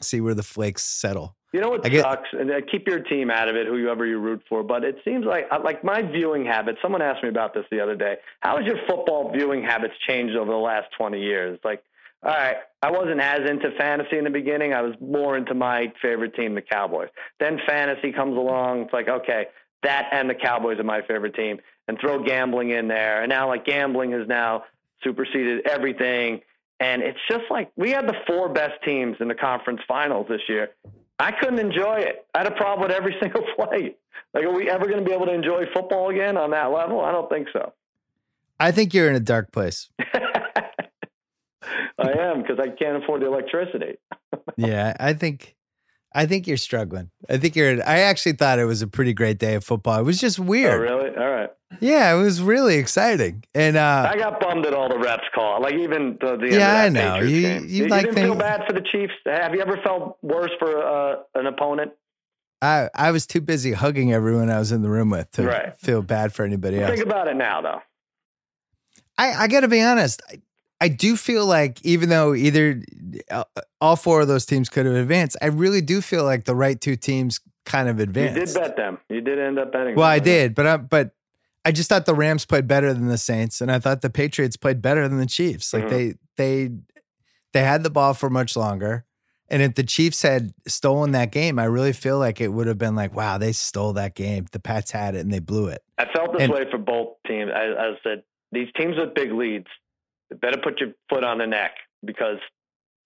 [SPEAKER 1] see where the flakes settle.
[SPEAKER 3] You know what
[SPEAKER 1] I get-
[SPEAKER 3] sucks? And uh, keep your team out of it, whoever you root for. But it seems like uh, like my viewing habits. Someone asked me about this the other day. How has your football viewing habits changed over the last twenty years? Like, all right, I wasn't as into fantasy in the beginning. I was more into my favorite team, the Cowboys. Then fantasy comes along. It's like, okay, that and the Cowboys are my favorite team. And throw gambling in there. And now, like, gambling has now superseded everything. And it's just like we had the four best teams in the conference finals this year. I couldn't enjoy it. I had a problem with every single play. Like, are we ever going to be able to enjoy football again on that level? I don't think so.
[SPEAKER 1] I think you're in a dark place.
[SPEAKER 3] I am because I can't afford the electricity.
[SPEAKER 1] yeah, I think I think you're struggling. I think you're I actually thought it was a pretty great day of football. It was just weird.
[SPEAKER 3] Oh, really? All right.
[SPEAKER 1] Yeah, it was really exciting. And uh
[SPEAKER 3] I got bummed at all the refs call. Like even the, the
[SPEAKER 1] Yeah, I
[SPEAKER 3] end of that
[SPEAKER 1] know.
[SPEAKER 3] Patriots
[SPEAKER 1] You-
[SPEAKER 3] game.
[SPEAKER 1] you like
[SPEAKER 3] didn't feel bad for the Chiefs. Have you ever felt worse for uh, an opponent?
[SPEAKER 1] I I was too busy hugging everyone I was in the room with to
[SPEAKER 3] Right.
[SPEAKER 1] feel bad for anybody else.
[SPEAKER 3] Think about it now, though.
[SPEAKER 1] I, I got to be honest. I, I do feel like even though either uh, all four of those teams could have advanced, I really do feel like the right two teams kind of advanced.
[SPEAKER 3] You did bet them. You did end up betting.
[SPEAKER 1] Well,
[SPEAKER 3] them.
[SPEAKER 1] I did, but I, but I just thought the Rams played better than the Saints, and I thought the Patriots played better than the Chiefs. Like
[SPEAKER 3] Mhm.
[SPEAKER 1] they they they had the ball for much longer, and if the Chiefs had stolen that game, I really feel like it would have been like, wow, they stole that game. The Pats had it and they blew it.
[SPEAKER 3] I felt this
[SPEAKER 1] And-
[SPEAKER 3] way for both teams. I, I said these teams with big leads, you better put your foot on the neck because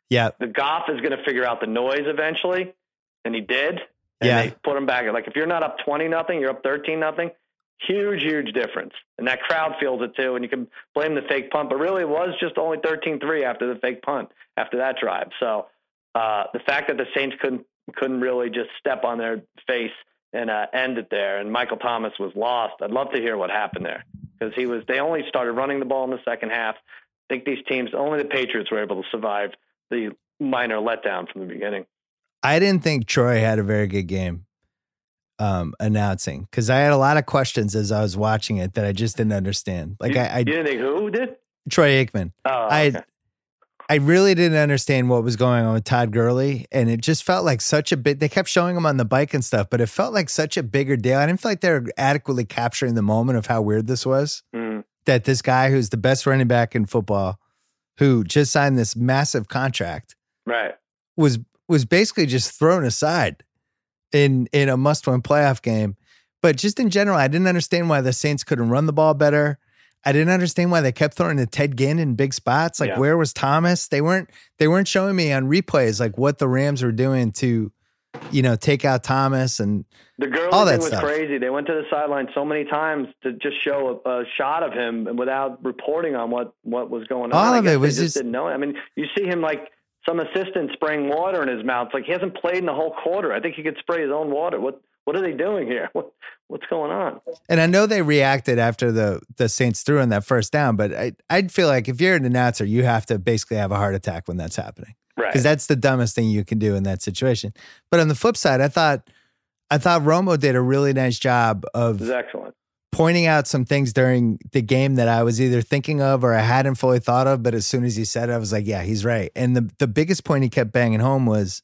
[SPEAKER 1] Yeah,
[SPEAKER 3] the Goff is going to figure out the noise eventually, and he did. And
[SPEAKER 1] Yeah.
[SPEAKER 3] they put him back. Like if you're not up twenty nothing, you're up thirteen nothing. Huge, huge difference, and that crowd feels it too. And you can blame the fake punt, but really it was just only 13-3 after the fake punt after that drive. So uh, the fact that the Saints couldn't couldn't really just step on their face and uh, end it there, and Michael Thomas was lost. I'd love to hear what happened there because he was. They only started running the ball in the second half. I think these teams, only the Patriots were able to survive the minor letdown from the beginning.
[SPEAKER 1] I didn't think Troy had a very good game um, announcing because I had a lot of questions as I was watching it that I just didn't understand. Like
[SPEAKER 3] you,
[SPEAKER 1] I, I
[SPEAKER 3] you didn't think who did?
[SPEAKER 1] Troy Aikman.
[SPEAKER 3] Oh,
[SPEAKER 1] I. I really didn't understand what was going on with Todd Gurley, and it just felt like such a bit. They kept showing him on the bike and stuff, but it felt like such a bigger deal. I didn't feel like they were adequately capturing the moment of how weird this was.
[SPEAKER 3] Mm.
[SPEAKER 1] That this guy, who's the best running back in football, who just signed this massive contract,
[SPEAKER 3] right.
[SPEAKER 1] was was basically just thrown aside. in in a must win playoff game. But just in general, I didn't understand why the Saints couldn't run the ball better. I didn't understand why they kept throwing to Ted Ginn in big spots. Like
[SPEAKER 3] Yeah.
[SPEAKER 1] where was Thomas? They weren't they weren't showing me on replays like what the Rams were doing to, you know, take out Thomas and
[SPEAKER 3] The Gurley
[SPEAKER 1] All
[SPEAKER 3] thing
[SPEAKER 1] that
[SPEAKER 3] was
[SPEAKER 1] stuff.
[SPEAKER 3] crazy. They went to the sideline so many times to just show a, a shot of him without reporting on what, what was going on.
[SPEAKER 1] All
[SPEAKER 3] I
[SPEAKER 1] of it was
[SPEAKER 3] just
[SPEAKER 1] just-
[SPEAKER 3] didn't know. I mean, you see him like some assistant spraying water in his mouth. It's like he hasn't played in the whole quarter. I think he could spray his own water. What what are they doing here? What what's going on?
[SPEAKER 1] And I know they reacted after the the Saints threw in that first down, but I I'd feel like if you're an announcer, you have to basically have a heart attack when that's happening
[SPEAKER 3] Right.
[SPEAKER 1] because that's the dumbest thing you can do in that situation. But on the flip side, I thought I thought Romo did a really nice job of
[SPEAKER 3] excellent.
[SPEAKER 1] pointing out some things during the game that I was either thinking of or I hadn't fully thought of. But as soon as he said it, I was like, yeah, he's right. And the the biggest point he kept banging home was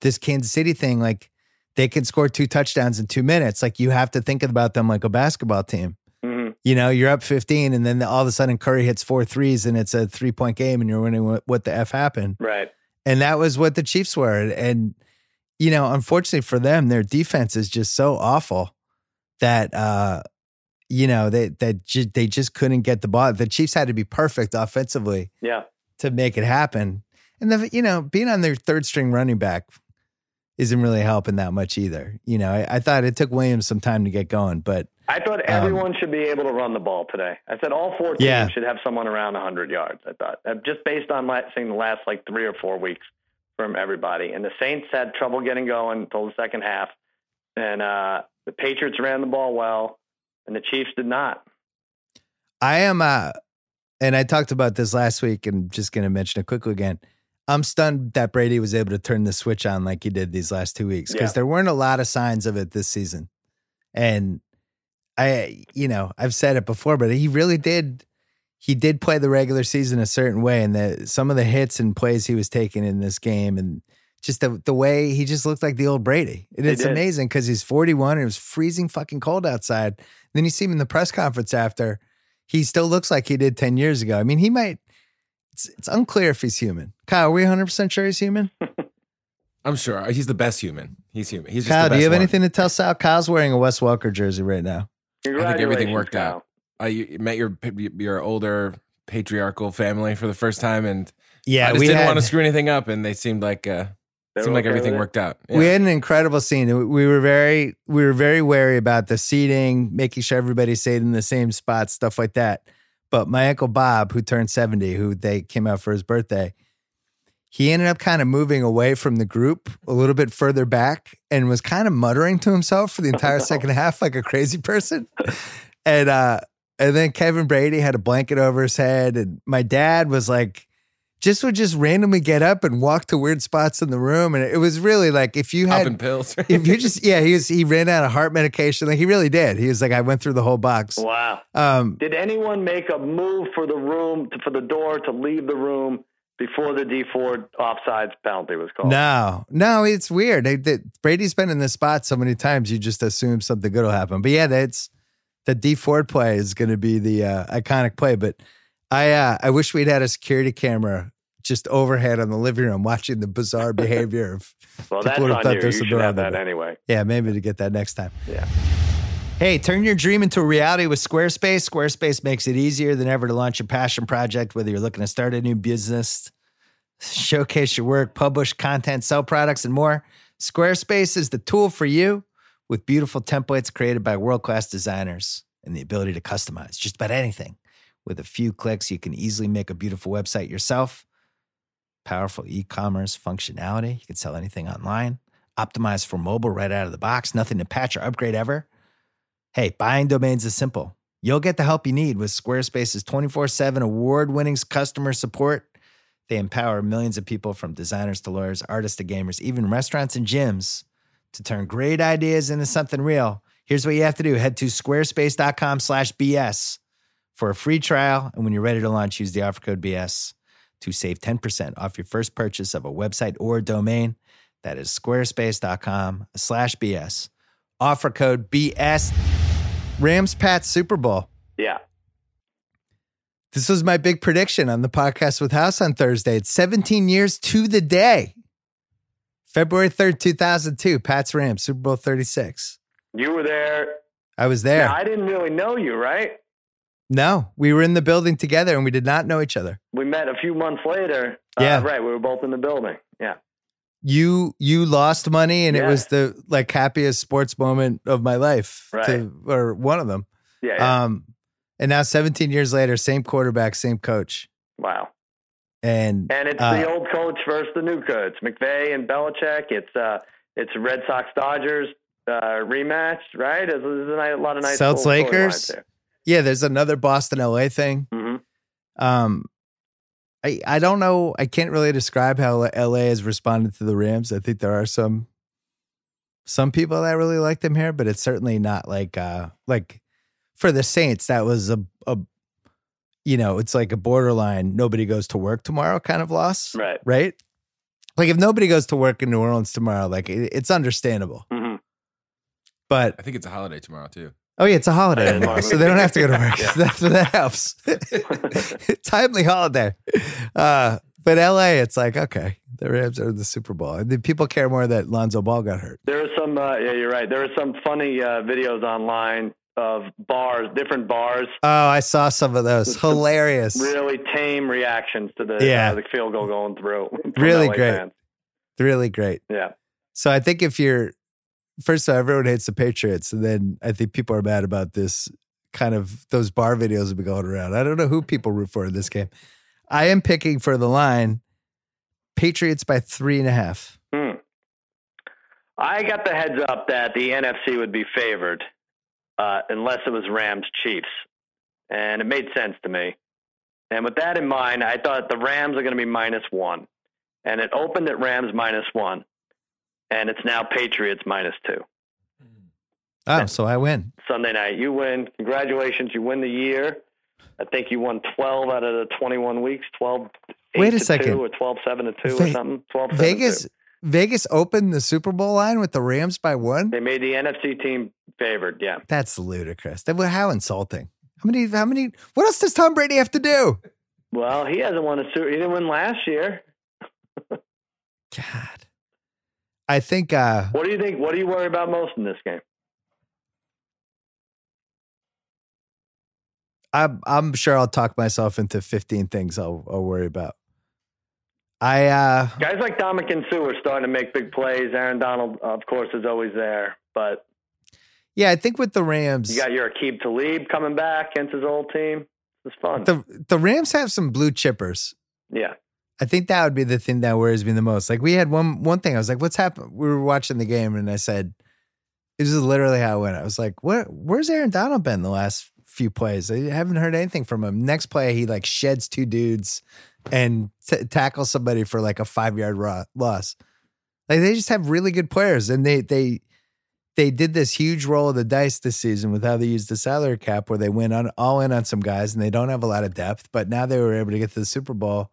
[SPEAKER 1] this Kansas City thing, like. They can score two touchdowns in two minutes. Like you have to think about them like a basketball team
[SPEAKER 3] hmm
[SPEAKER 1] you know, you're up 15 and then all of a sudden Curry hits four threes and it's a three point game and you're wondering what, what the F happened.
[SPEAKER 3] Right.
[SPEAKER 1] And that was what the Chiefs were. And, you know, unfortunately for them, their defense is just so awful that, uh, you know, they, that ju- they just couldn't get the ball. The Chiefs had to be perfect offensively
[SPEAKER 3] Yeah.
[SPEAKER 1] to make it happen. And the, you know, being on their third string running back isn't really helping that much either. You know, I, I thought it took Williams some time to get going, but
[SPEAKER 3] I thought everyone should be able to run the ball today. I said all four teams
[SPEAKER 1] Yeah.
[SPEAKER 3] should have someone around 100 yards. I thought Uh, just based on la- seeing the last like three or four weeks from everybody. And the Saints had trouble getting going until the second half, and uh, the Patriots ran the ball well, and the Chiefs did not.
[SPEAKER 1] I am, uh, and I talked about this last week, and just going to mention it quickly again. I'm stunned that Brady was able to turn the switch on like he did these last two weeks because
[SPEAKER 3] Yeah.
[SPEAKER 1] there weren't a lot of signs of it this season. And I, you know, I've said it before, but he really did. He did play the regular season a certain way, and the some of the hits and plays he was taking in this game, and just the the way he just looked like the old Brady. And it's
[SPEAKER 3] did.
[SPEAKER 1] amazing because he's 41 and it was freezing fucking cold outside. Then you see him in the press conference after. He still looks like he did 10 years ago. I mean, he might. It's, it's unclear if he's human. Kyle, are we 100 percent sure he's human?
[SPEAKER 2] I'm sure he's the best human. He's human. He's just
[SPEAKER 1] Kyle,
[SPEAKER 2] the
[SPEAKER 1] do you have
[SPEAKER 2] one.
[SPEAKER 1] anything to tell Sal? Kyle's wearing a Wes Welker jersey right now.
[SPEAKER 2] I think everything worked
[SPEAKER 3] Kyle.
[SPEAKER 2] out. I you met your your older patriarchal family for the first time, and
[SPEAKER 1] Yeah,
[SPEAKER 2] I just
[SPEAKER 1] we
[SPEAKER 2] didn't
[SPEAKER 1] had,
[SPEAKER 2] want to screw anything up, and they seemed like uh,
[SPEAKER 3] They
[SPEAKER 2] seemed
[SPEAKER 3] were
[SPEAKER 2] like everything worked out.
[SPEAKER 1] we had an incredible scene. We- We were very we were very wary about the seating, making sure everybody stayed in the same spot, stuff like that. But my uncle Bob, who turned 70, who they came out for his birthday, he ended up kind of moving away from the group a little bit further back and was kind of muttering to himself for the entire second half like a crazy person. and uh and then Kevin Brady had a blanket over his head and my dad was like just would just randomly get up and walk to weird spots in the room and it was really like if you had
[SPEAKER 2] Popping pills.
[SPEAKER 1] if you just yeah he was he ran out of heart medication like he really did he was like i went through the whole box
[SPEAKER 3] Wow.
[SPEAKER 1] um
[SPEAKER 3] Did anyone make a move for the room to, for the door to leave the room before the Dee Ford offsides penalty was called?
[SPEAKER 1] no no it's weird They- they- brady's been in this spot so many times you just assume something good will happen but yeah that's the Dee Ford play is going to be the uh, iconic play but i uh i wish we'd had a security camera just overhead on the living room watching the bizarre behavior of
[SPEAKER 3] Well,
[SPEAKER 1] People
[SPEAKER 3] on
[SPEAKER 1] thought
[SPEAKER 3] you.
[SPEAKER 1] there's
[SPEAKER 3] You
[SPEAKER 1] some
[SPEAKER 3] should have
[SPEAKER 1] drama
[SPEAKER 3] that anyway.
[SPEAKER 1] yeah maybe to get that next time
[SPEAKER 3] Yeah.
[SPEAKER 1] Hey, turn your dream into a reality with Squarespace. Squarespace makes it easier than ever to launch a passion project, whether you're looking to start a new business, showcase your work, publish content, sell products, and more. Squarespace is the tool for you with beautiful templates created by world class designers and the ability to customize just about anything. With a few clicks, you can easily make a beautiful website yourself. Powerful e commerce functionality. You can sell anything online. Optimized for mobile right out of the box. Nothing to patch or upgrade ever. Hey, buying domains is simple. You'll get the help you need with Squarespace's 24 7 award winning customer support. They empower millions of people from designers to lawyers, artists to gamers, even restaurants and gyms to turn great ideas into something real. Here's what you have to do head to squarespace.com slash BS for a free trial. And when you're ready to launch, use the offer code BS to save 10% off your first purchase of a website or domain. That is squarespace.com slash BS. Offer code BS. Rams Pats Super Bowl.
[SPEAKER 3] Yeah.
[SPEAKER 1] This was my big prediction on the podcast with House on Thursday. It's 17 years to the day. February 3rd, 2002, Pats Rams, Super Bowl 36.
[SPEAKER 3] You were there.
[SPEAKER 1] I was there.
[SPEAKER 3] I didn't really know you, right?
[SPEAKER 1] no, we were in the building together and we did not know each other.
[SPEAKER 3] We met a few months later.
[SPEAKER 1] Yeah.
[SPEAKER 3] Uh, right. We were both in the building. Yeah.
[SPEAKER 1] You you lost money and it was the like happiest sports moment of my life.
[SPEAKER 3] Right.
[SPEAKER 1] to- or one of them.
[SPEAKER 3] Yeah. yeah.
[SPEAKER 1] Um and now 17 years later, same quarterback, same coach.
[SPEAKER 3] wow.
[SPEAKER 1] And
[SPEAKER 3] And it's
[SPEAKER 1] Uh,
[SPEAKER 3] the old coach versus the new coach, McVay and Belichick. It's uh, it's Red Sox Dodgers uh, rematch, right? There's, there's a lot of nice
[SPEAKER 1] Celtics Lakers? yeah, there's another Boston LA thing.
[SPEAKER 3] Mhm.
[SPEAKER 1] Um, I I don't know. I can't really describe how LA has responded to the Rams. I think there are some some people that really like them here, but it's certainly not like uh like for the Saints. That was a a you know it's like a borderline nobody goes to work tomorrow kind of loss,
[SPEAKER 3] Right.
[SPEAKER 1] Right. Like if nobody goes to work in New Orleans tomorrow, like it, it's understandable.
[SPEAKER 3] hmm
[SPEAKER 1] But
[SPEAKER 2] I think it's a holiday tomorrow too.
[SPEAKER 1] Oh yeah, it's a holiday,
[SPEAKER 3] Martin
[SPEAKER 1] so they don't have to go to work.
[SPEAKER 3] Yeah.
[SPEAKER 1] That's that helps. Timely holiday. Uh, but LA, it's like okay, the Rams are the Super Bowl. And the people care more that Lonzo Ball got hurt.
[SPEAKER 3] There are some. Uh, yeah, you're right. There are some funny uh, videos online of bars, different bars,
[SPEAKER 1] Oh, I saw some of those. Hilarious.
[SPEAKER 3] really tame reactions to the
[SPEAKER 1] Yeah.
[SPEAKER 3] uh, the field goal going through.
[SPEAKER 1] Really
[SPEAKER 3] LA
[SPEAKER 1] great.
[SPEAKER 3] fans.
[SPEAKER 1] Really great.
[SPEAKER 3] Yeah.
[SPEAKER 1] So I think if you're first of all, everyone hates the Patriots, and then I think people are mad about this kind of those bar videos have been going around. I don't know who people root for in this game. I am picking for the line Patriots by three and a half.
[SPEAKER 3] Hmm. I got the heads up that the NFC would be favored uh, unless it was Rams Chiefs, and it made sense to me. And with that in mind, I thought the Rams are going to be minus one, and it opened at Rams minus one, and it's now Patriots minus two.
[SPEAKER 1] Oh, so I win.
[SPEAKER 3] Sunday night, you win. Congratulations, you win the year. I think you won 12 out of the 21 weeks, 12
[SPEAKER 1] Wait a second.
[SPEAKER 3] two or 12 7 to 2 or something. 12 7
[SPEAKER 1] Vegas Vegas opened the Super Bowl line with the Rams by one.
[SPEAKER 3] They made the NFC team favored, yeah.
[SPEAKER 1] That's ludicrous. That how insulting. How many? How many? What else does Tom Brady have to do?
[SPEAKER 3] Well, he hasn't won a Super. He didn't win last year.
[SPEAKER 1] God, I think. uh
[SPEAKER 3] What do you think? What do you worry about most in this game?
[SPEAKER 1] I'm I'm sure I'll talk myself into 15 things I'll, I'll worry about. I uh
[SPEAKER 3] Guys like Ndamukong Suh are starting to make big plays. Aaron Donald, of course, is always there, but
[SPEAKER 1] yeah, I think with the Rams,
[SPEAKER 3] you got your Aqib Talib coming back against his old team. It's fun.
[SPEAKER 1] the the Rams have some blue chippers.
[SPEAKER 3] yeah,
[SPEAKER 1] I think that would be the thing that worries me the most. Like we had one one thing. I was like, "What's happened?" We were watching the game, and I said, "This is literally how it went." I was like, "What? Where's Aaron Donald been the last few plays? I haven't heard anything from him." Next play, he like sheds two dudes and t- tackles somebody for like a five yard ro- loss. Like they just have really good players, and they they they did this huge roll of the dice this season with how they used the salary cap, where they went on all in on some guys, and they don't have a lot of depth. But now they were able to get to the Super Bowl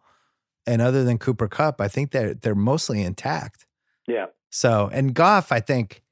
[SPEAKER 1] and other than Cooper Kupp, I think they're they're mostly intact.
[SPEAKER 3] yeah.
[SPEAKER 1] So and Goff, I think,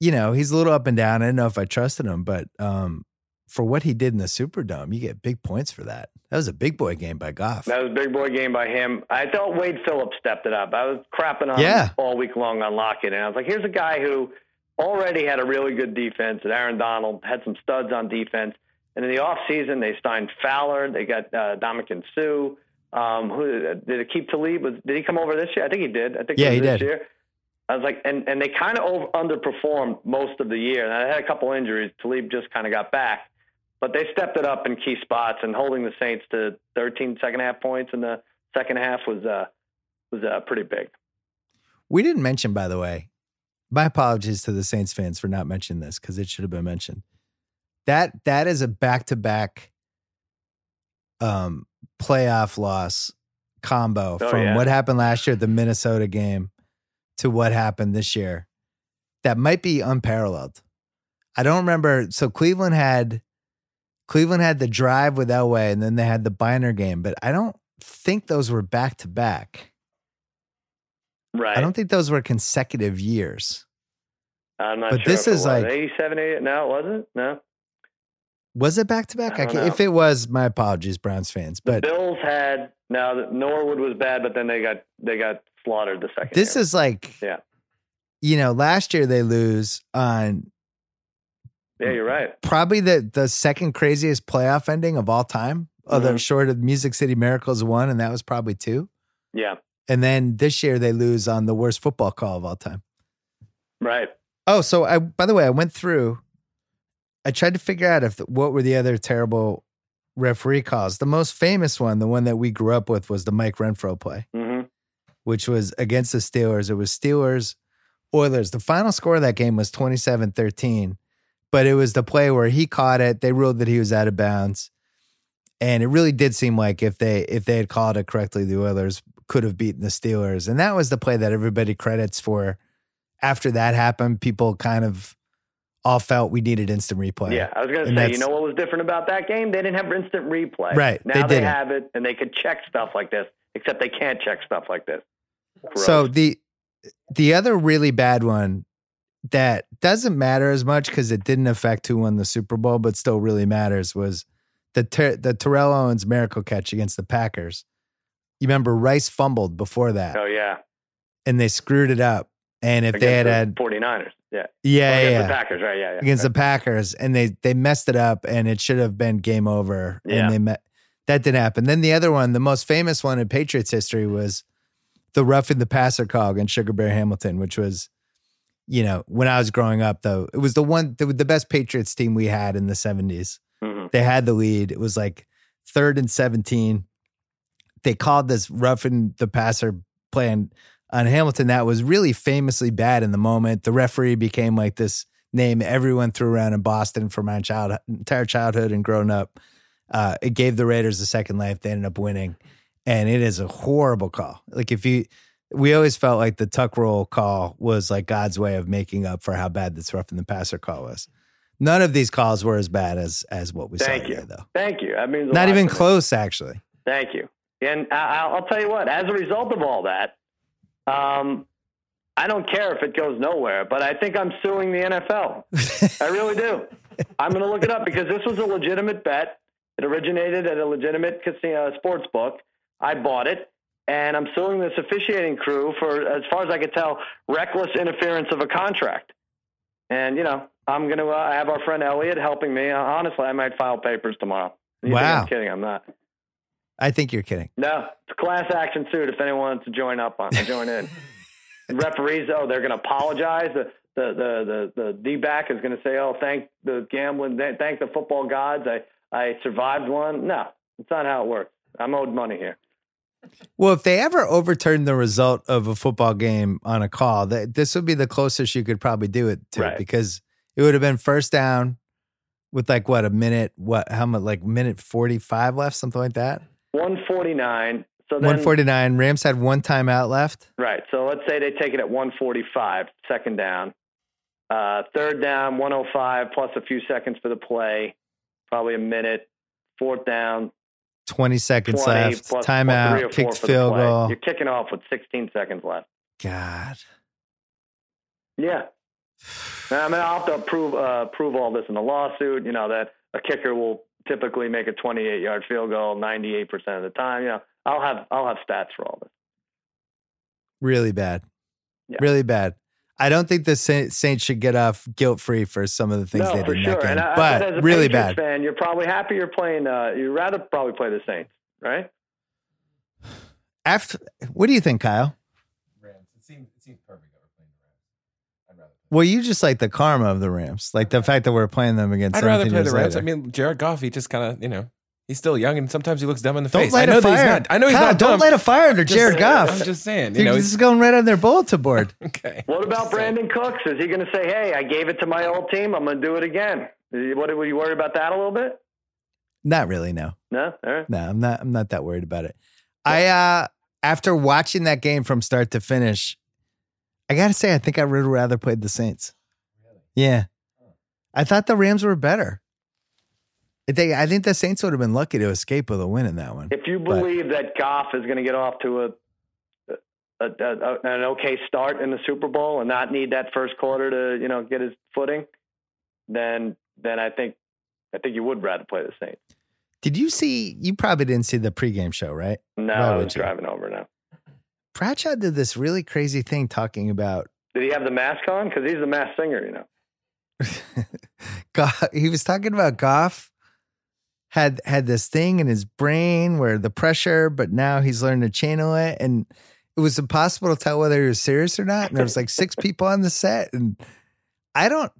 [SPEAKER 1] you know, he's a little up and down. I don't know if I trusted him, but um, for what he did in the Superdome, you get big points for that. That was a big boy game by Goff.
[SPEAKER 3] That was a big boy game by him. I thought Wade Phillips stepped it up. I was crapping on
[SPEAKER 1] Yeah.
[SPEAKER 3] him all week long on Lockett, and I was like, here's a guy who already had a really good defense, and Aaron Donald had some studs on defense. And in the offseason, they signed Fowler. They got uh, Ndamukong Suh. Um, who did it keep Talib? Was did he come over this year? I think he did. I think
[SPEAKER 1] Yeah, he
[SPEAKER 3] this
[SPEAKER 1] did.
[SPEAKER 3] year. I was like, and and they kind of over, underperformed most of the year. And I had a couple injuries. Talib just kind of got back, but they stepped it up in key spots. And holding the Saints to 13 second half points in the second half was uh was uh, pretty big.
[SPEAKER 1] We didn't mention, by the way. My apologies to the Saints fans for not mentioning this because it should have been mentioned. That that is a back to back um playoff loss combo
[SPEAKER 3] Oh,
[SPEAKER 1] from
[SPEAKER 3] yeah.
[SPEAKER 1] what happened last year at the Minnesota game to what happened this year. That might be unparalleled. I don't remember. So Cleveland had Cleveland had the drive with Elway, and then they had the Byner game, but I don't think those were back to back.
[SPEAKER 3] Right.
[SPEAKER 1] I don't think those were consecutive years.
[SPEAKER 3] I'm not know.
[SPEAKER 1] but
[SPEAKER 3] sure.
[SPEAKER 1] this is like-
[SPEAKER 3] 87, 88. No, it wasn't. No.
[SPEAKER 1] Was it back to back?
[SPEAKER 3] I
[SPEAKER 1] I
[SPEAKER 3] don't
[SPEAKER 1] can't-
[SPEAKER 3] know.
[SPEAKER 1] If it was, my apologies, Browns fans.
[SPEAKER 3] The
[SPEAKER 1] But
[SPEAKER 3] Bills had now that Norwood was bad, but then they got they got slaughtered the second.
[SPEAKER 1] This
[SPEAKER 3] year.
[SPEAKER 1] is like,
[SPEAKER 3] Yeah.
[SPEAKER 1] you know, last year they lose on
[SPEAKER 3] yeah, you're right.
[SPEAKER 1] probably the the second craziest playoff ending of all time. Other
[SPEAKER 3] Mhm.
[SPEAKER 1] short of Music City Miracles one, and that was probably two.
[SPEAKER 3] Yeah,
[SPEAKER 1] And then this year they lose on the worst football call of all time.
[SPEAKER 3] right.
[SPEAKER 1] Oh, so I by the way, I went through. I tried to figure out if what were the other terrible referee calls. The most famous one, the one that we grew up with, was the Mike Renfro play,
[SPEAKER 3] hmm
[SPEAKER 1] which was against the Steelers. It was Steelers Oilers. The final score of that game was 27-13, but it was the play where he caught it. They ruled that he was out of bounds. And it really did seem like if they if they had called it correctly, the Oilers could have beaten the Steelers. And that was the play that everybody credits for. After that happened, people kind of all felt we needed instant replay.
[SPEAKER 3] Yeah, I was going to say, you know what was different about that game? They didn't have instant replay.
[SPEAKER 1] Right,
[SPEAKER 3] Now they,
[SPEAKER 1] didn't.
[SPEAKER 3] have it, and they could check stuff like this, except they can't check stuff like this. Gross.
[SPEAKER 1] So the the other really bad one that doesn't matter as much because it didn't affect who won the Super Bowl, but still really matters was the Ter- the Terrell Owens miracle catch against the Packers. You remember Rice fumbled before that,
[SPEAKER 3] oh yeah,
[SPEAKER 1] and they screwed it up. And if they had
[SPEAKER 3] the
[SPEAKER 1] had
[SPEAKER 3] 49ers. Yeah,
[SPEAKER 1] yeah
[SPEAKER 3] against
[SPEAKER 1] yeah
[SPEAKER 3] the Packers, right? Yeah, yeah.
[SPEAKER 1] against the Packers, and they they messed it up, and it should have been game over.
[SPEAKER 3] Yeah.
[SPEAKER 1] And they met that didn't happen. Then the other one, the most famous one in Patriots history, was the roughing the passer call against Sugar Bear Hamilton, which was, you know, when I was growing up, though, it was the one the, the best Patriots team we had in the seventies.
[SPEAKER 3] Mhm.
[SPEAKER 1] They had the lead. It was like third and seventeen. They called this roughing the passer plan on Hamilton that was really famously bad in the moment. The referee became like this name everyone threw around in Boston for my child entire childhood and growing up. Uh, it gave the Raiders a second life. They ended up winning, and it is a horrible call. Like if you, we always felt like the tuck rule call was like God's way of making up for how bad this roughing the passer call was. None of these calls were as bad as as what we
[SPEAKER 3] Thank
[SPEAKER 1] saw
[SPEAKER 3] you.
[SPEAKER 1] here, though.
[SPEAKER 3] Thank you. Means a
[SPEAKER 1] Not even close, actually.
[SPEAKER 3] Thank you. And I, I'll tell you what. As a result of all that, um, I don't care if it goes nowhere, but I think I'm suing the NFL. I really do. I'm going to look it up because this was a legitimate bet. It originated at a legitimate casino sports book. I bought it, and I'm suing this officiating crew for, as far as I could tell, reckless interference of a contract. And you know, I'm going to uh, have our friend Elliot helping me. Uh, honestly, I might file papers tomorrow. You
[SPEAKER 1] Wow.
[SPEAKER 3] I'm kidding. I'm not.
[SPEAKER 1] I think you're kidding.
[SPEAKER 3] No, it's a class action suit. If anyone wants to join up on, join in. Referees, oh, they're going to apologize. The the the the, the D back is going to say, oh, thank the gambling, thank the football gods. I I survived one. No, it's not how it works. I'm owed money here.
[SPEAKER 1] Well, if they ever overturned the result of a football game on a call, that this would be the closest you could probably do it to
[SPEAKER 3] Right.
[SPEAKER 1] because it would have been first down with like what a minute, what how much like minute forty five left, something like that.
[SPEAKER 3] 149. So then,
[SPEAKER 1] One forty nine. Rams had one timeout left.
[SPEAKER 3] right. So let's say they take it at 145, second down. Uh, third down, 105 plus a few seconds for the play, probably a minute. Fourth down,
[SPEAKER 1] Twenty seconds
[SPEAKER 3] 20
[SPEAKER 1] left.
[SPEAKER 3] plus- plus
[SPEAKER 1] timeout.
[SPEAKER 3] or
[SPEAKER 1] Kicked
[SPEAKER 3] four for the
[SPEAKER 1] field goal.
[SPEAKER 3] You're kicking off with 16 seconds left.
[SPEAKER 1] God.
[SPEAKER 3] Yeah. I mean, I'll have to prove uh, prove all this in the lawsuit. You know that a kicker will typically make a 28 yard field goal 98 percent of the time. You know, I'll have I'll have stats for all this.
[SPEAKER 1] Really bad.
[SPEAKER 3] Yeah.
[SPEAKER 1] Really bad. I don't think the Saints should get off guilt free for some of the things
[SPEAKER 3] no,
[SPEAKER 1] they did
[SPEAKER 3] sure. And I,
[SPEAKER 1] but
[SPEAKER 3] bet as a
[SPEAKER 1] really
[SPEAKER 3] Patriots
[SPEAKER 1] bad.
[SPEAKER 3] fan, you're probably happy you're playing. Uh, you'd rather probably play the Saints, right?
[SPEAKER 1] After, what do you think, Kyle?
[SPEAKER 2] Rams. It seems it seems perfect that we're playing the Rams. I'd rather. Play.
[SPEAKER 1] Well, you just like the karma of the Rams, like the fact that we're playing them against.
[SPEAKER 2] I'd rather play the Rams.
[SPEAKER 1] later.
[SPEAKER 2] I mean, Jared Goff. He just kind of you know he's still young and sometimes he looks dumb in the
[SPEAKER 1] don't
[SPEAKER 2] face.
[SPEAKER 1] light
[SPEAKER 2] I know
[SPEAKER 1] a
[SPEAKER 2] that he's
[SPEAKER 1] fire.
[SPEAKER 2] not. I know he's
[SPEAKER 1] Kyle,
[SPEAKER 2] not
[SPEAKER 1] Don't
[SPEAKER 2] dumb.
[SPEAKER 1] light a fire under
[SPEAKER 2] Just
[SPEAKER 1] Jared
[SPEAKER 2] saying.
[SPEAKER 1] Goff.
[SPEAKER 2] I'm just saying. You
[SPEAKER 1] You're
[SPEAKER 2] know,
[SPEAKER 1] this
[SPEAKER 2] he's
[SPEAKER 1] is going right on their bulletin board.
[SPEAKER 2] okay.
[SPEAKER 3] What about Brandin Cooks? Is he going to say, "Hey, I gave it to my old team. I'm going to do it again"? What were you worried about that a little bit?
[SPEAKER 1] Not really. No,
[SPEAKER 3] No, all right.
[SPEAKER 1] no, I'm not. I'm not that worried about it. I uh after watching that game from start to finish, I got to say, I think I would rather played the Saints. Yeah, I thought the Rams were better. They, I think the Saints would have been lucky to escape with a win in that one.
[SPEAKER 3] If you
[SPEAKER 1] But-
[SPEAKER 3] believe that Goff is going to get off to a, a, a, a an okay start in the Super Bowl and not need that first quarter to you know get his footing, then then I think I think you would rather play the Saints.
[SPEAKER 1] Did you see? You probably didn't see the pregame show, right?
[SPEAKER 3] No, I was driving over now.
[SPEAKER 1] Bradshaw did this really crazy thing talking about
[SPEAKER 3] Did he have the mask on? Because he's the mask singer, you know.
[SPEAKER 1] Goff, he was talking about Goff had had this thing in his brain where the pressure, but now he's learned to channel it, and it was impossible to tell whether he was serious or not. And there was like six people on the set, and I don't.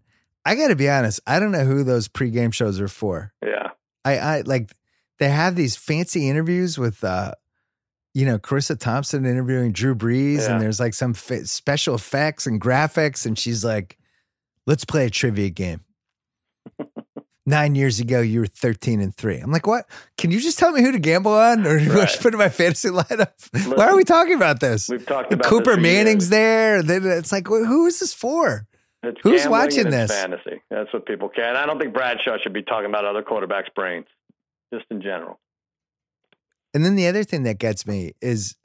[SPEAKER 1] I got to be honest. I don't know who those pregame shows are for.
[SPEAKER 3] Yeah.
[SPEAKER 1] I, I like they have these fancy interviews with, uh, you know, Charissa Thompson interviewing Drew Brees,
[SPEAKER 3] Yeah.
[SPEAKER 1] and there's like some fa- special effects and graphics, and she's like, "Let's play a trivia game." Nine years ago, you were 13 and three. I'm like, what? Can you just tell me who to gamble on or who I
[SPEAKER 3] Right.
[SPEAKER 1] put in my fantasy lineup? Why are we talking about this?
[SPEAKER 3] We've talked about
[SPEAKER 1] Cooper Manning's there. It's like, wh- who is this for?
[SPEAKER 3] It's
[SPEAKER 1] Who's watching this?
[SPEAKER 3] Fantasy. That's what people care. And I don't think Bradshaw should be talking about other quarterbacks' brains, just in general.
[SPEAKER 1] And then the other thing that gets me is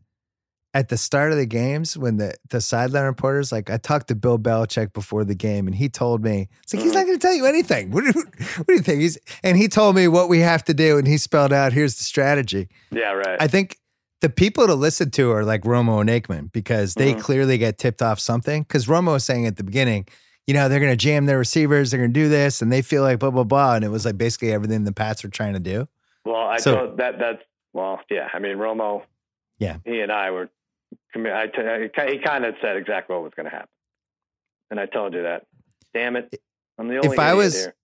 [SPEAKER 1] at the start of the games when the the sideline reporters like I talked to Bill Belichick before the game and he told me it's like he's not going to tell you anything. What do, you- what do you think? He's and he told me what we have to do and he spelled out here's the strategy.
[SPEAKER 3] Yeah, right.
[SPEAKER 1] I think the people to listen to are like Romo and Aikman because they
[SPEAKER 3] Mhm.
[SPEAKER 1] clearly get tipped off something. Because Romo was saying at the beginning, you know, they're going to jam their receivers, they're going to do this, and they feel like blah blah blah, and it was like basically everything the Pats were trying to do.
[SPEAKER 3] well, I
[SPEAKER 1] so-
[SPEAKER 3] told that that's well, yeah. I mean, Romo.
[SPEAKER 1] Yeah.
[SPEAKER 3] He and I were. I t- he kind of said exactly what was going to happen, and I told you that. Damn it! I'm the only. One.
[SPEAKER 1] If I was-
[SPEAKER 3] here.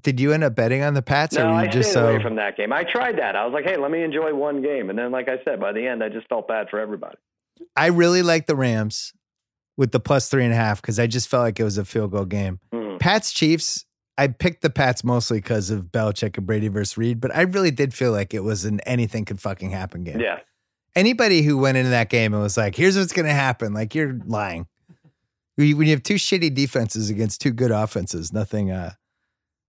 [SPEAKER 1] Did you end up betting on the Pats, or
[SPEAKER 3] No,
[SPEAKER 1] were
[SPEAKER 3] I
[SPEAKER 1] just
[SPEAKER 3] stayed
[SPEAKER 1] so?
[SPEAKER 3] away from that game. I tried that. I was like, hey, let me enjoy one game, and then, like I said, by the end, I just felt bad for everybody.
[SPEAKER 1] I really like the Rams with the plus three and a half because I just felt like it was a field goal game.
[SPEAKER 3] Mhm.
[SPEAKER 1] Pats Chiefs. I picked the Pats mostly because of Belichick and Brady versus Reid, but I really did feel like it was an anything could fucking happen game.
[SPEAKER 3] Yeah.
[SPEAKER 1] Anybody who went into that game and was like, "Here's what's going to happen," like you're lying. When you when you have two shitty defenses against two good offenses, nothing, uh,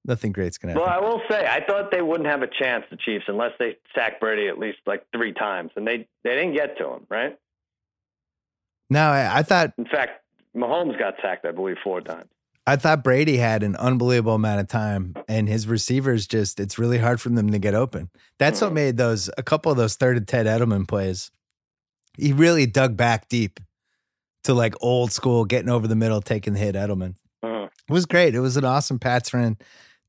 [SPEAKER 1] nothing great's going to happen. Well.
[SPEAKER 3] I will say, I thought they wouldn't have a chance, the Chiefs, unless they sacked Brady at least like three times, and they they didn't get to him, right?
[SPEAKER 1] no, I, I thought
[SPEAKER 3] In fact, Mahomes got sacked, I believe, four times.
[SPEAKER 1] I thought Brady had an unbelievable amount of time, and his receivers just, it's really hard for them to get open. That's what
[SPEAKER 3] Mhm.
[SPEAKER 1] made those, a couple of those third and Ted Edelman plays. He really dug back deep to like old school, getting over the middle, taking the hit Edelman.
[SPEAKER 3] Mhm.
[SPEAKER 1] It was great. It was an awesome Pats run.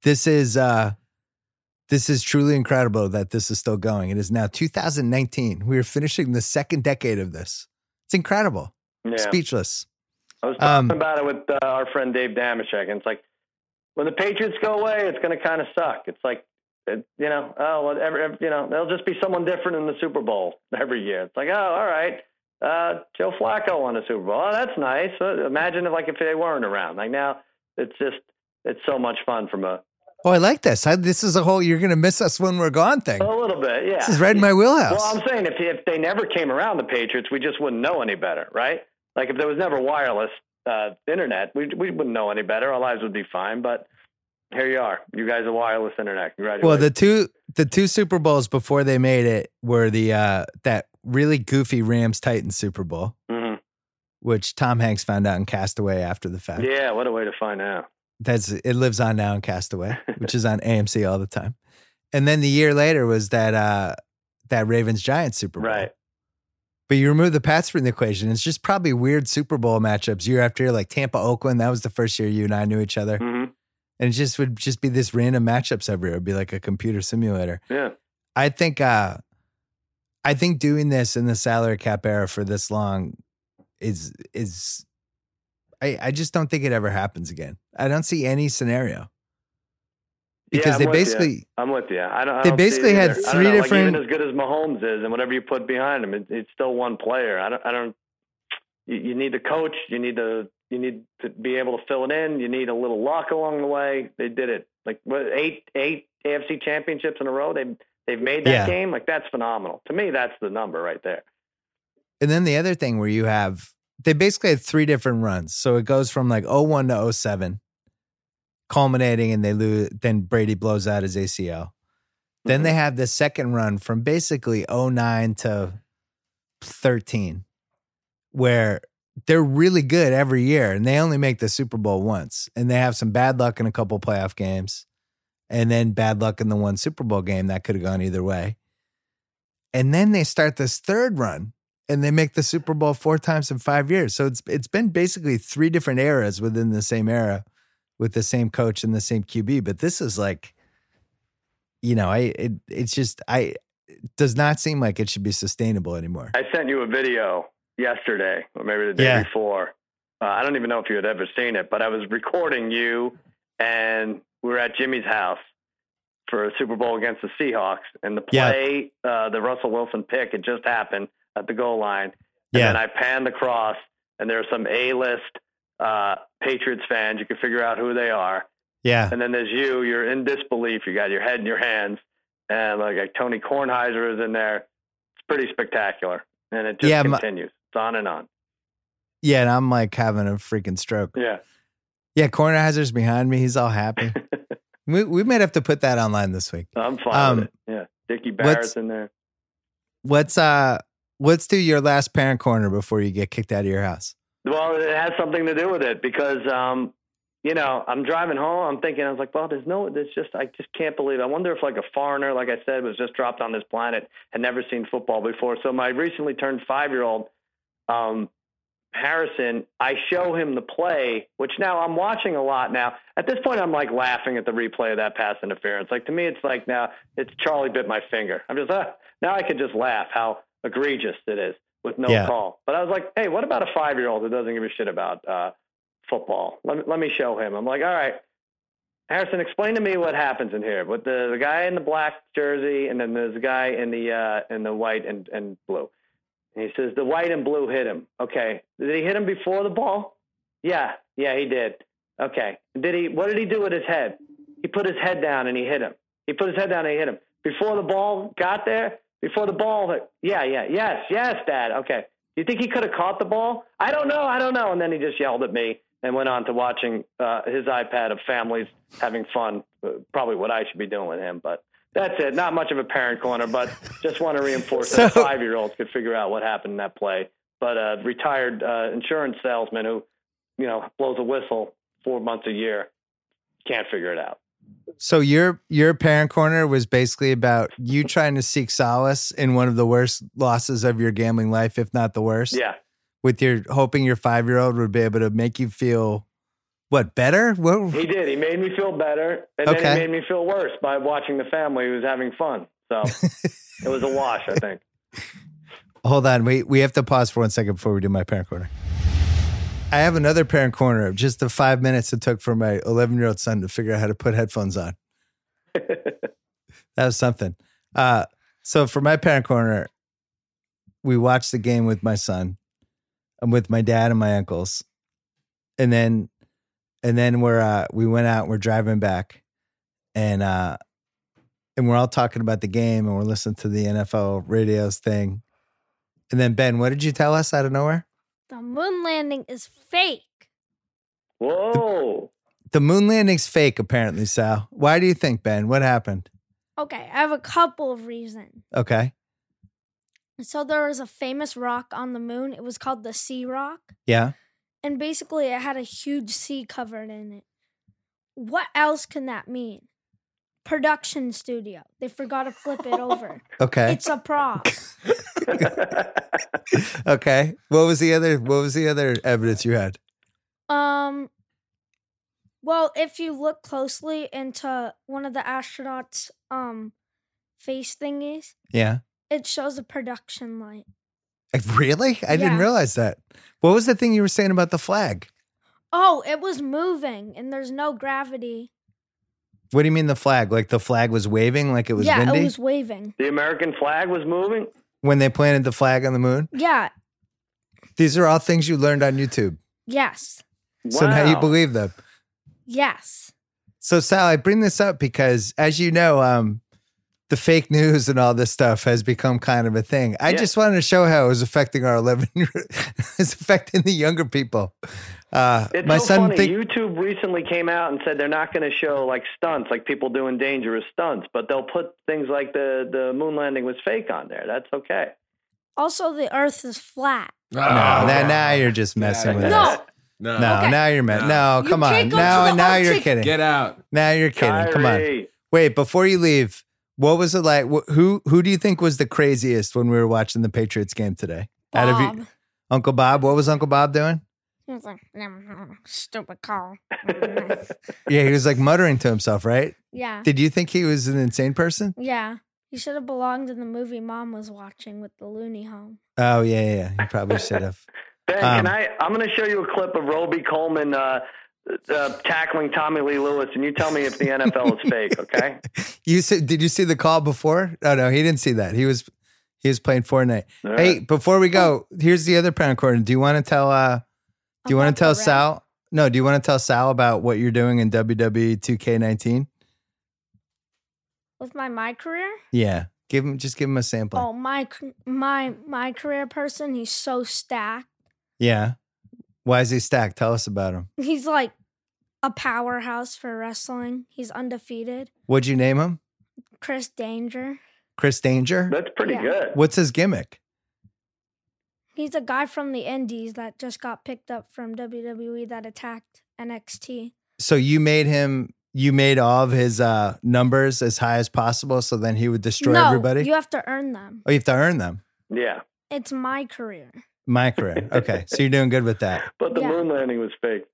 [SPEAKER 1] This is, uh, this is truly incredible that this is still going. It is now 2019. We are finishing the second decade of this. It's incredible.
[SPEAKER 3] Yeah.
[SPEAKER 1] Speechless.
[SPEAKER 3] I was talking
[SPEAKER 1] Um,
[SPEAKER 3] about it with uh, our friend Dave Dameshek, and it's like when the Patriots go away, it's going to kind of suck. It's like, it, you know, oh, well, you know, there'll just be someone different in the Super Bowl every year. It's like, oh, all right, uh, Joe Flacco won a Super Bowl. Oh, that's nice. Uh, imagine if like if they weren't around. Like now, it's just it's so much fun from a
[SPEAKER 1] Oh, I like this. I, this is a whole "you're going to miss us when we're gone" thing.
[SPEAKER 3] a little bit, yeah.
[SPEAKER 1] This is right in my wheelhouse.
[SPEAKER 3] Well, I'm saying if if they never came around the Patriots, we just wouldn't know any better, right? Like if there was never wireless uh, internet, we we wouldn't know any better. Our lives would be fine. But here you are, you guys are wireless internet. Congratulations.
[SPEAKER 1] well, the two the two Super Bowls before they made it were the uh, that really goofy Rams Titans Super Bowl,
[SPEAKER 3] Mhm.
[SPEAKER 1] which Tom Hanks found out in Castaway after the fact.
[SPEAKER 3] yeah, what a way to find out.
[SPEAKER 1] That's it lives on now in Castaway, which is on AMC all the time. And then the year later was that uh, that Ravens Giants Super Bowl.
[SPEAKER 3] Right.
[SPEAKER 1] But you remove the Pats from the equation, it's just probably weird Super Bowl matchups year after year, like Tampa Oakland. That was the first year you and I knew each other.
[SPEAKER 3] hmm
[SPEAKER 1] and it just would just be this random matchups every year. It'd be like a computer simulator.
[SPEAKER 3] Yeah.
[SPEAKER 1] I think uh I think doing this in the salary cap era for this long is is I I just don't think it ever happens again. I don't see any scenario. Because
[SPEAKER 3] Yeah,
[SPEAKER 1] they
[SPEAKER 3] with you.
[SPEAKER 1] basically
[SPEAKER 3] I'm with you. I don't. I
[SPEAKER 1] They
[SPEAKER 3] don't
[SPEAKER 1] basically had
[SPEAKER 3] either. I don't
[SPEAKER 1] three
[SPEAKER 3] know, like,
[SPEAKER 1] different-
[SPEAKER 3] even as good as Mahomes is, and whatever you put behind him, it, it's still one player. I don't. I don't. You, you need to coach. You need to. You need to be able to fill it in. You need a little luck along the way. They did it. Like what, eight eight AFC championships in a row. They they've made that
[SPEAKER 1] Yeah.
[SPEAKER 3] game. Like that's phenomenal. To me, that's the number right there.
[SPEAKER 1] and then the other thing where you have they basically had three different runs. So it goes from like 01 to 07, culminating and they lose then Brady blows out his ACL. Then
[SPEAKER 3] Mhm.
[SPEAKER 1] they have the second run from basically 09 to 13, where they're really good every year and they only make the Super Bowl once. And they have some bad luck in a couple playoff games and then bad luck in the one Super Bowl game that could have gone either way. And then they start this third run and they make the Super Bowl four times in five years. So it's it's been basically three different eras within the same era with the same coach and the same QB. But this is like, you know, I it, it's just I it does not seem like it should be sustainable anymore.
[SPEAKER 3] I sent you a video yesterday, or maybe the day
[SPEAKER 1] Yeah.
[SPEAKER 3] before. Uh, I don't even know if you had ever seen it, but I was recording you, and we were at Jimmy's house for a Super Bowl against the Seahawks, and the
[SPEAKER 1] Yeah.
[SPEAKER 3] play, uh, the Russell Wilson pick, had just happened at the goal line, and
[SPEAKER 1] Yeah.
[SPEAKER 3] then I panned across, and there are some A-list uh, Patriots fans. You can figure out who they are.
[SPEAKER 1] Yeah.
[SPEAKER 3] And then there's you. You're in disbelief. You got your head in your hands, and like, like Tony Kornheiser is in there. It's pretty spectacular, and it just
[SPEAKER 1] Yeah, my-
[SPEAKER 3] continues. it's on and on.
[SPEAKER 1] Yeah. And I'm like having a freaking stroke.
[SPEAKER 3] Yeah.
[SPEAKER 1] Yeah. Kornheiser's behind me. He's all happy. we, we might have to put that online this week.
[SPEAKER 3] I'm fine
[SPEAKER 1] Um,
[SPEAKER 3] with it. Yeah. Dickie
[SPEAKER 1] what's-
[SPEAKER 3] Barrett's in there.
[SPEAKER 1] Let's uh let's do your last parent corner before you get kicked out of your house.
[SPEAKER 3] Well, it has something to do with it because, um, you know, I'm driving home. I'm thinking, I was like, well, there's no, there's just, I just can't believe. It. I wonder if like a foreigner, like I said, was just dropped on this planet, had never seen football before. So my recently turned five year old, um, Harrison, I show him the play, which now I'm watching a lot now. At this point, I'm like laughing at the replay of that pass interference. Like to me, it's like now it's Charlie bit my finger. I'm just ah, now I can just laugh how egregious it is with no
[SPEAKER 1] Yeah.
[SPEAKER 3] call. But I was like, hey, what about a five year old who doesn't give a shit about uh, football? Let me let me show him. I'm like, all right, Harrison, explain to me what happens in here with the the guy in the black jersey, and then there's a guy in the uh, in the white and, and blue. And he says the white and blue hit him. Okay, did he hit him before the ball? Yeah, yeah, he did. Okay, did he? What did he do with his head? He put his head down and he hit him. He put his head down and he hit him before the ball got there. Before the ball, hit- yeah, yeah, yes, yes, Dad. Okay, Do you think he could have caught the ball? I don't know, I don't know. And then he just yelled at me and went on to watching uh, his iPad of families having fun. Uh, probably what I should be doing with him, but that's it. Not much of a parent corner, but just want to reinforce that five year olds could figure out what happened in that play. But a retired uh, insurance salesman who, you know, blows a whistle four months a year can't figure it out.
[SPEAKER 1] So your your parent corner was basically about you trying to seek solace in one of the worst losses of your gambling life, if not the worst.
[SPEAKER 3] Yeah.
[SPEAKER 1] With your hoping your five year old would be able to make you feel what better? What,
[SPEAKER 3] He did. He made me feel better, and then he made me feel worse by watching the family who was having fun. So it was a wash, I think.
[SPEAKER 1] Hold on, we we have to pause for one second before we do my parent corner. I have another parent corner of just the five minutes it took for my 11 year old son to figure out how to put headphones on. That was something. Uh, so for my parent corner, we watched the game with my son. I'm with my dad and my uncles, and then, and then we're uh, we went out. and We're driving back, and uh, and we're all talking about the game, and we're listening to the NFL radios thing. And then Ben, what did you tell us out of nowhere?
[SPEAKER 4] The moon landing is fake.
[SPEAKER 3] Whoa.
[SPEAKER 1] The moon landing's fake, apparently. Sal, why do you think, Ben? What happened?
[SPEAKER 4] Okay, I have a couple of reasons.
[SPEAKER 1] Okay,
[SPEAKER 4] So there was a famous rock on the moon. It was called the Sea Rock.
[SPEAKER 1] yeah.
[SPEAKER 4] And basically it had a huge sea covered in it. What else can that mean? Production studio. They forgot to flip it over.
[SPEAKER 1] Okay.
[SPEAKER 4] It's a prop.
[SPEAKER 1] okay. What was the other what was the other evidence you had?
[SPEAKER 4] Um well, if you look closely into one of the astronauts' um face thingies,
[SPEAKER 1] Yeah.
[SPEAKER 4] it shows a production light.
[SPEAKER 1] Like, Really? I didn't realize that. What was the thing you were saying about the flag?
[SPEAKER 4] Oh, it was moving and there's no gravity.
[SPEAKER 1] What do you mean the flag? Like the flag was waving like it was
[SPEAKER 4] yeah,
[SPEAKER 1] windy
[SPEAKER 4] it was waving.
[SPEAKER 3] the American flag was moving.
[SPEAKER 1] When they planted the flag on the moon?
[SPEAKER 4] Yeah,
[SPEAKER 1] These are all things you learned on YouTube.
[SPEAKER 4] yes.
[SPEAKER 1] So now you believe them.
[SPEAKER 4] Yes.
[SPEAKER 1] So Sal, I bring this up because as you know, um, the fake news and all this stuff has become kind of a thing. I
[SPEAKER 3] Yeah.
[SPEAKER 1] just wanted to show how it was affecting our 11 year it's affecting the younger people. Uh,
[SPEAKER 3] It's
[SPEAKER 1] my
[SPEAKER 3] so
[SPEAKER 1] son
[SPEAKER 3] funny.
[SPEAKER 1] think-
[SPEAKER 3] YouTube recently came out and said they're not going to show like stunts, like people doing dangerous stunts, but they'll put things like the the moon landing was fake on there. That's okay.
[SPEAKER 4] Also, the Earth is flat.
[SPEAKER 1] no, now, now you're just messing
[SPEAKER 2] outta
[SPEAKER 1] with
[SPEAKER 2] here.
[SPEAKER 1] us.
[SPEAKER 4] No.
[SPEAKER 2] No.
[SPEAKER 1] No,
[SPEAKER 4] Okay.
[SPEAKER 1] now you're mad.
[SPEAKER 2] No.
[SPEAKER 1] No,
[SPEAKER 4] You
[SPEAKER 1] come on.
[SPEAKER 4] can't go to
[SPEAKER 1] Now,
[SPEAKER 4] the
[SPEAKER 1] now you're kidding.
[SPEAKER 2] Get out.
[SPEAKER 1] Now you're kidding. Come on. Wait, before you leave, what was it like? Who who do you think was the craziest when we were watching the Patriots game today? Out of you-
[SPEAKER 4] Bob.
[SPEAKER 1] Uncle Bob, what was Uncle Bob doing?
[SPEAKER 4] He was like, "Mm, stupid call.
[SPEAKER 1] Yeah, he was like muttering to himself, right?
[SPEAKER 4] yeah.
[SPEAKER 1] Did you think he was an insane person?
[SPEAKER 4] Yeah. He should have belonged in the movie mom was watching with the Looney Home.
[SPEAKER 1] Oh yeah, yeah, yeah. He probably should have.
[SPEAKER 3] Ben,
[SPEAKER 1] Um,
[SPEAKER 3] can I? I'm going to show you a clip of Robey-Coleman uh, uh, tackling Tommy Lee Lewis, and you tell me if the NFL is fake. Okay?
[SPEAKER 1] You said, did you see the call before? Oh no, he didn't see that. He was he was playing Fortnite.
[SPEAKER 3] All
[SPEAKER 1] Hey,
[SPEAKER 3] right.
[SPEAKER 1] before we go, here's the other parent corner. Do you want to tell uh do you want to tell? Sal? No, do you want to tell Sal about what you're doing in WWE 2K19?
[SPEAKER 4] With my my career?
[SPEAKER 1] Yeah. Give him just give him a sample.
[SPEAKER 4] Oh, my my my career person, he's so stacked.
[SPEAKER 1] Yeah. Why is he stacked? Tell us about him.
[SPEAKER 4] He's like a powerhouse for wrestling. He's undefeated.
[SPEAKER 1] What'd you name him?
[SPEAKER 4] Chris Danger.
[SPEAKER 1] Chris Danger?
[SPEAKER 3] That's pretty
[SPEAKER 4] Yeah.
[SPEAKER 3] good.
[SPEAKER 1] What's his gimmick?
[SPEAKER 4] He's a guy from the Indies that just got picked up from WWE that attacked NXT.
[SPEAKER 1] So you made him you made all of his uh numbers as high as possible so then he would destroy
[SPEAKER 4] no,
[SPEAKER 1] everybody?
[SPEAKER 4] you have to earn them.
[SPEAKER 1] oh, you have to earn them.
[SPEAKER 3] Yeah,
[SPEAKER 4] It's my career.
[SPEAKER 1] My career. Okay. So you're doing good with that.
[SPEAKER 3] but the
[SPEAKER 4] Yeah.
[SPEAKER 3] moon landing was fake.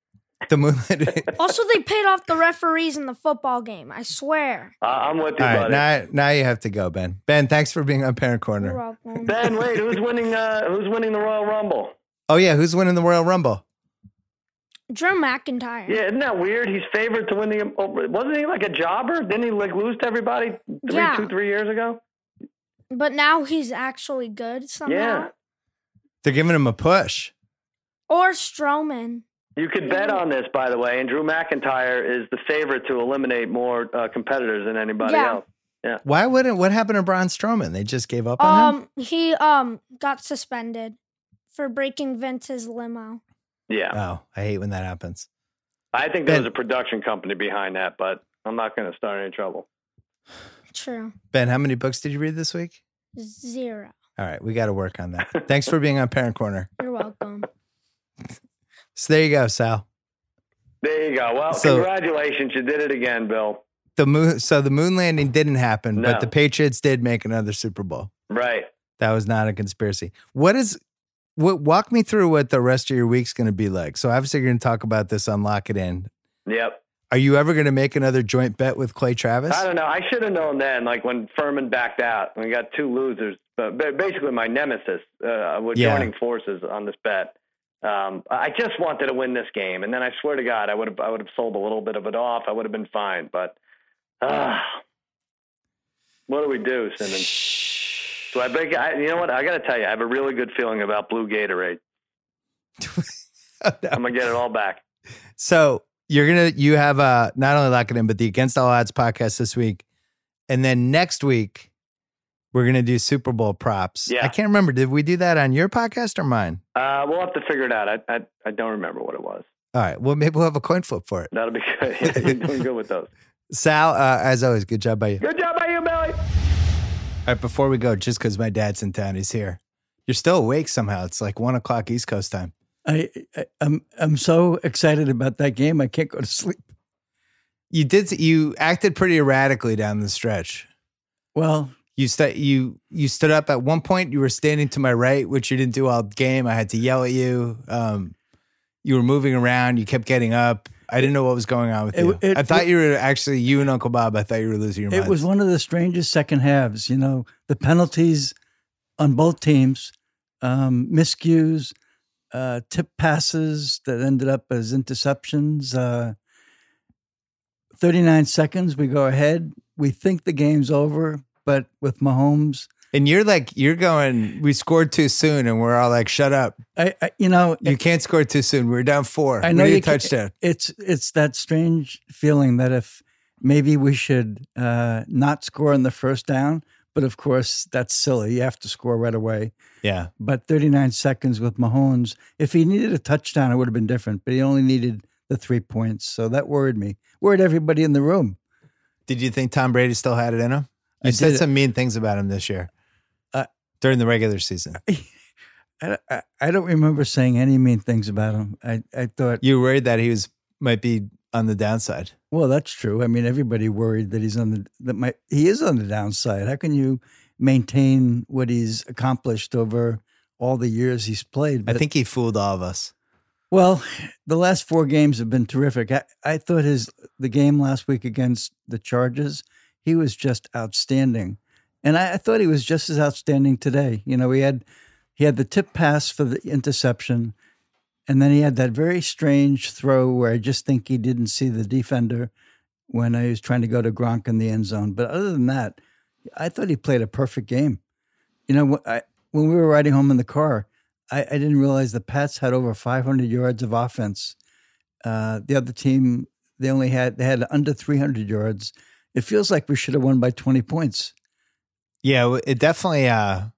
[SPEAKER 1] The moonlight.
[SPEAKER 4] Also, they paid off the referees in the football game. I swear.
[SPEAKER 3] Uh, I'm with you,
[SPEAKER 1] All right,
[SPEAKER 3] buddy.
[SPEAKER 1] now now you have to go, Ben. Ben, thanks for being on Parent
[SPEAKER 4] You're
[SPEAKER 1] Corner.
[SPEAKER 3] ben, wait, who's winning? Uh, who's winning the Royal Rumble?
[SPEAKER 1] Oh yeah, who's winning the Royal Rumble?
[SPEAKER 4] Drew McIntyre.
[SPEAKER 3] Yeah, isn't that weird? He's favored to win the. oh, Wasn't he like a jobber? Didn't he like lose to everybody three,
[SPEAKER 4] Yeah.
[SPEAKER 3] two, three years ago?
[SPEAKER 4] But now he's actually good somehow.
[SPEAKER 3] Yeah.
[SPEAKER 1] They're giving him a push.
[SPEAKER 4] Or Strowman.
[SPEAKER 3] You could bet on this, by the way. And Drew McIntyre is the favorite to eliminate more uh, competitors than anybody
[SPEAKER 4] Yeah.
[SPEAKER 3] else. Yeah.
[SPEAKER 1] Why wouldn't what happened to Braun Strowman? They just gave up on him?
[SPEAKER 4] Um, he um got suspended for breaking Vince's limo.
[SPEAKER 3] Yeah,
[SPEAKER 1] Oh, I hate when that happens.
[SPEAKER 3] I think there
[SPEAKER 1] Ben-
[SPEAKER 3] was a production company behind that, but I'm not going to start any trouble.
[SPEAKER 4] True.
[SPEAKER 1] Ben, how many books did you read this week?
[SPEAKER 4] Zero.
[SPEAKER 1] All right, we got to work on that. Thanks for being on Parent Corner.
[SPEAKER 4] You're welcome.
[SPEAKER 1] So there you go, Sal.
[SPEAKER 3] There you go. Well,
[SPEAKER 1] So-
[SPEAKER 3] congratulations, you did it again, Bill.
[SPEAKER 1] The moon so the moon landing didn't happen,
[SPEAKER 3] No.
[SPEAKER 1] but the Patriots did make another Super Bowl.
[SPEAKER 3] Right.
[SPEAKER 1] That was not a conspiracy. What is what walk me through what the rest of your week's going to be like. So obviously you're going to talk about this on Lock It In.
[SPEAKER 3] Yep.
[SPEAKER 1] Are you ever going to make another joint bet with Clay Travis?
[SPEAKER 3] I don't know. I should have known then, like when Fuhrman backed out, we got two losers. But basically, my nemesis uh, were
[SPEAKER 1] Yeah.
[SPEAKER 3] joining forces on this bet. Um, I just wanted to win this game, and then I swear to God, I would have I would have sold a little bit of it off. I would have been fine. But uh, what do we do, Simmons? Do I break? I, you know what? I got to tell you, I have a really good feeling about Blue Gatorade.
[SPEAKER 1] Oh, no.
[SPEAKER 3] I'm gonna get it all back.
[SPEAKER 1] So you're gonna you have uh not only lock it in, but the Against All Odds podcast this week, and then next week we're gonna do Super Bowl props.
[SPEAKER 3] Yeah.
[SPEAKER 1] I can't remember. Did we do that on your podcast or mine?
[SPEAKER 3] Uh, we'll have to figure it out. I, I I don't remember what it was.
[SPEAKER 1] All right. Well, maybe we'll have a coin flip for it.
[SPEAKER 3] That'll be good. Yeah, doing good with those.
[SPEAKER 1] Sal, uh, as always, good job by you.
[SPEAKER 3] Good job by you, Billy.
[SPEAKER 1] All right. Before we go, just because my dad's in town, he's here. You're still awake somehow. It's like one o'clock East Coast time.
[SPEAKER 5] I, I I'm I'm so excited about that game. I can't go to sleep.
[SPEAKER 1] You did. You acted pretty erratically down the stretch.
[SPEAKER 5] Well,
[SPEAKER 1] You st- you you stood up at one point. You were standing to my right, which you didn't do all game. I had to yell at you. Um, you were moving around. You kept getting up. I didn't know what was going on with
[SPEAKER 5] It-
[SPEAKER 1] you.
[SPEAKER 5] it-
[SPEAKER 1] I thought you were actually you and Uncle Bob. I thought you were losing your mind.
[SPEAKER 5] it was one of the strangest second halves. You know, the penalties on both teams, um, miscues, uh, tip passes that ended up as interceptions. Uh, 39 seconds, we go ahead. We think the game's over, but with Mahomes,
[SPEAKER 1] and you're like you're going. We scored too soon, and we're all like, "Shut up!
[SPEAKER 5] I, I you know,
[SPEAKER 1] You can't score too soon. We're down four.
[SPEAKER 5] I know you
[SPEAKER 1] touchdown."
[SPEAKER 5] it's it's that strange feeling that if maybe we should uh, not score on the first down, but of course that's silly. You have to score right away.
[SPEAKER 1] Yeah.
[SPEAKER 5] But 39 seconds with Mahomes, if he needed a touchdown, it would have been different. But he only needed the three points, so that worried me. Worried everybody in the room.
[SPEAKER 1] Did you think Tom Brady still had it in him? You
[SPEAKER 5] I
[SPEAKER 1] said some mean things about him this year
[SPEAKER 5] Uh,
[SPEAKER 1] during the regular season.
[SPEAKER 5] I, I, I don't remember saying any mean things about him. I, I thought,
[SPEAKER 1] You worried that he was might be on the downside.
[SPEAKER 5] well, that's true. I mean, everybody worried that he's on the that might he is on the downside. How can you maintain what he's accomplished over all the years he's played.
[SPEAKER 1] I think he fooled all of us.
[SPEAKER 5] well, the last four games have been terrific. I, I thought his the game last week against the Chargers, he was just outstanding, and I, I thought he was just as outstanding today. You know, he had he had the tip pass for the interception, and then he had that very strange throw where I just think he didn't see the defender when he was trying to go to Gronk in the end zone. But other than that, I thought he played a perfect game. You know, I, when we were riding home in the car, I, I didn't realize the Pats had over 500 yards of offense. Uh, the other team, they only had they had under 300 yards. It feels like we should have won by 20 points.
[SPEAKER 1] Yeah, it definitely. uh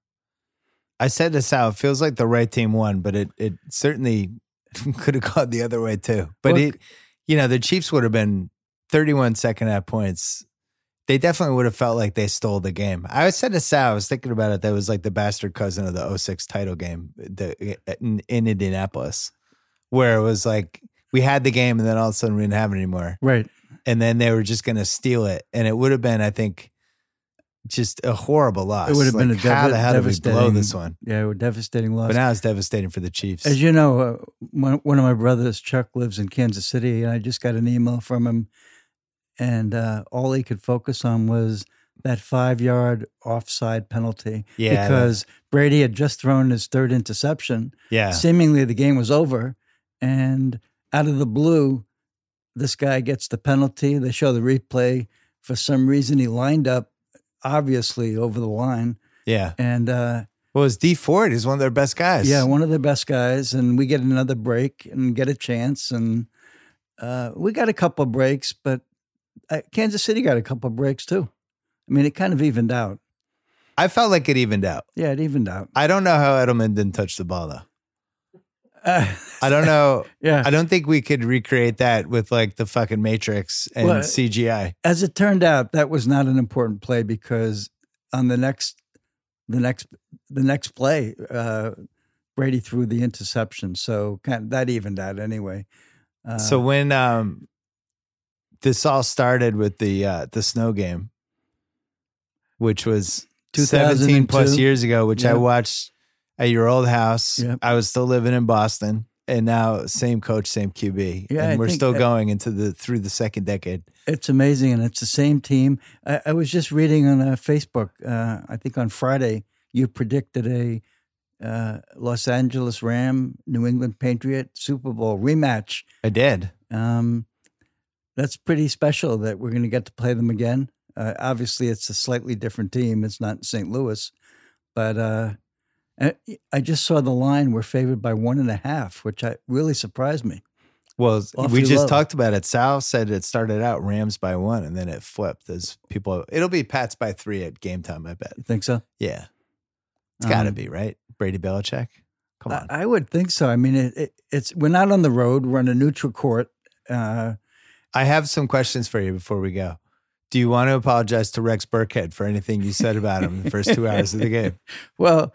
[SPEAKER 1] I said this out. It feels like the right team won, but it it certainly could have gone the other way too. But
[SPEAKER 5] Well,
[SPEAKER 1] it, you know, the Chiefs would have been 31 second half points. They definitely would have felt like they stole the game. I said to Sal, I was thinking about it. That was like the bastard cousin of the 06 title game the, eh, in, in Indianapolis, where it was like we had the game and then all of a sudden we didn't have it anymore
[SPEAKER 5] Right.
[SPEAKER 1] and then they were just going to steal it, and it would have been, I think, just a horrible loss.
[SPEAKER 5] It would have been
[SPEAKER 1] Like,
[SPEAKER 5] a
[SPEAKER 1] how the hell did we blow
[SPEAKER 5] devastating-
[SPEAKER 1] this one?
[SPEAKER 5] Yeah, a devastating loss.
[SPEAKER 1] But now it's devastating for the Chiefs.
[SPEAKER 5] As you know, uh, one, one of my brothers, Chuck, lives in Kansas City, and I just got an email from him, and uh, all he could focus on was that five yard offside penalty
[SPEAKER 1] Yeah,
[SPEAKER 5] because Brady had just thrown his third interception.
[SPEAKER 1] yeah,
[SPEAKER 5] Seemingly the game was over, and out of the blue, this guy gets the penalty. They show the replay. For some reason, he lined up obviously over the line,
[SPEAKER 1] yeah.
[SPEAKER 5] and uh,
[SPEAKER 1] Well, it's Dee Ford. He's one of their best guys.
[SPEAKER 5] yeah, one of the best guys, and we get another break and get a chance, and uh, we got a couple breaks, but uh, Kansas City got a couple breaks too. I mean, it kind of evened out.
[SPEAKER 1] I felt like it evened out.
[SPEAKER 5] Yeah, it evened out.
[SPEAKER 1] I don't know how Edelman didn't touch the ball though.
[SPEAKER 5] Uh,
[SPEAKER 1] I don't know.
[SPEAKER 5] yeah,
[SPEAKER 1] I don't think we could recreate that with like the fucking Matrix and
[SPEAKER 5] Well,
[SPEAKER 1] CGI.
[SPEAKER 5] as it turned out, that was not an important play because on the next, the next, the next play, uh, Brady threw the interception, so kind that evened out anyway. Uh,
[SPEAKER 1] so when um this all started with the uh the snow game, which was 17 plus
[SPEAKER 5] plus
[SPEAKER 1] years ago, which I watched at your old house.
[SPEAKER 5] Yep.
[SPEAKER 1] I was still living in Boston. And now same coach, same QB.
[SPEAKER 5] Yeah,
[SPEAKER 1] and
[SPEAKER 5] I
[SPEAKER 1] we're still going into the through the second decade.
[SPEAKER 5] It's amazing, and it's the same team. I, I was just reading on uh, Facebook. Uh, I think on Friday you predicted a uh, Los Angeles Ram New England Patriot Super Bowl rematch.
[SPEAKER 1] I did.
[SPEAKER 5] Um, that's pretty special that we're going to get to play them again. Uh, obviously, it's a slightly different team. It's not St. Louis, but uh, I I just saw the line. We're favored by one and a half, which I, really surprised me.
[SPEAKER 1] Well,
[SPEAKER 5] Awfully
[SPEAKER 1] we just
[SPEAKER 5] low.
[SPEAKER 1] talked about it. Sal said it started out Rams by one and then it flipped as people it'll be Pats by three at game time, I bet.
[SPEAKER 5] You think so?
[SPEAKER 1] Yeah. It's gotta
[SPEAKER 5] Um,
[SPEAKER 1] be, right? Brady Belichick. Come on.
[SPEAKER 5] I, I would think so. I mean, it, it, it's we're not on the road. We're on a neutral court. Uh,
[SPEAKER 1] I have some questions for you before we go. Do you want to apologize to Rex Burkhead for anything you said about him the first two hours of the game?
[SPEAKER 5] well,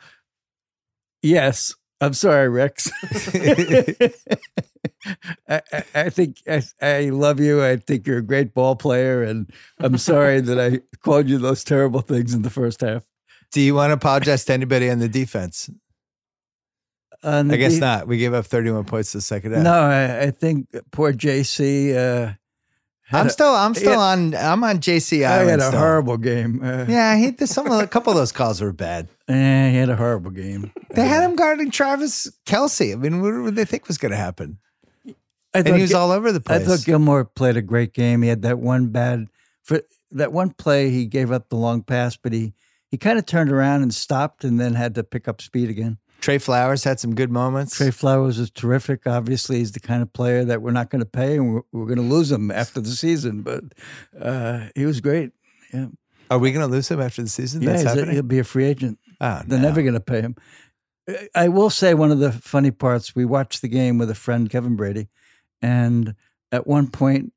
[SPEAKER 5] yes. I'm sorry, Rex. I, I, I think I, I love you. I think you're a great ball player, and I'm sorry that I called you those terrible things in the first half.
[SPEAKER 1] Do you want to apologize to anybody on the defense?
[SPEAKER 5] On the
[SPEAKER 1] I guess
[SPEAKER 5] de-
[SPEAKER 1] not. We gave up 31 points the second half.
[SPEAKER 5] No, I, think poor JC. Uh,
[SPEAKER 1] I'm still I'm still
[SPEAKER 5] Yeah.
[SPEAKER 1] on I'm on JC
[SPEAKER 5] I had a
[SPEAKER 1] still.
[SPEAKER 5] horrible game. Uh,
[SPEAKER 1] Yeah, he did some of a couple of those calls were bad.
[SPEAKER 5] eh, he had a horrible game.
[SPEAKER 1] They had him guarding Travis Kelce. I mean, what did they think was going to happen?
[SPEAKER 5] I
[SPEAKER 1] And he was
[SPEAKER 5] Gil-
[SPEAKER 1] all over the place.
[SPEAKER 5] I thought Gilmore played a great game. He had that one bad for that one play. He gave up the long pass, but he he kind of turned around and stopped, and then had to pick up speed again.
[SPEAKER 1] Trey Flowers had some good moments.
[SPEAKER 5] Trey Flowers was terrific. Obviously, he's the kind of player that we're not going to pay, and we're, we're going to lose him after the season. But uh, he was great. Yeah,
[SPEAKER 1] Are we going to lose him after the season?
[SPEAKER 5] yeah
[SPEAKER 1] That's
[SPEAKER 5] he's a-
[SPEAKER 1] happening.
[SPEAKER 5] he'll be a free agent.
[SPEAKER 1] oh,
[SPEAKER 5] They're
[SPEAKER 1] no.
[SPEAKER 5] never going to pay him. I will say one of the funny parts. We watched the game with a friend, Kevin Brady, and at one point,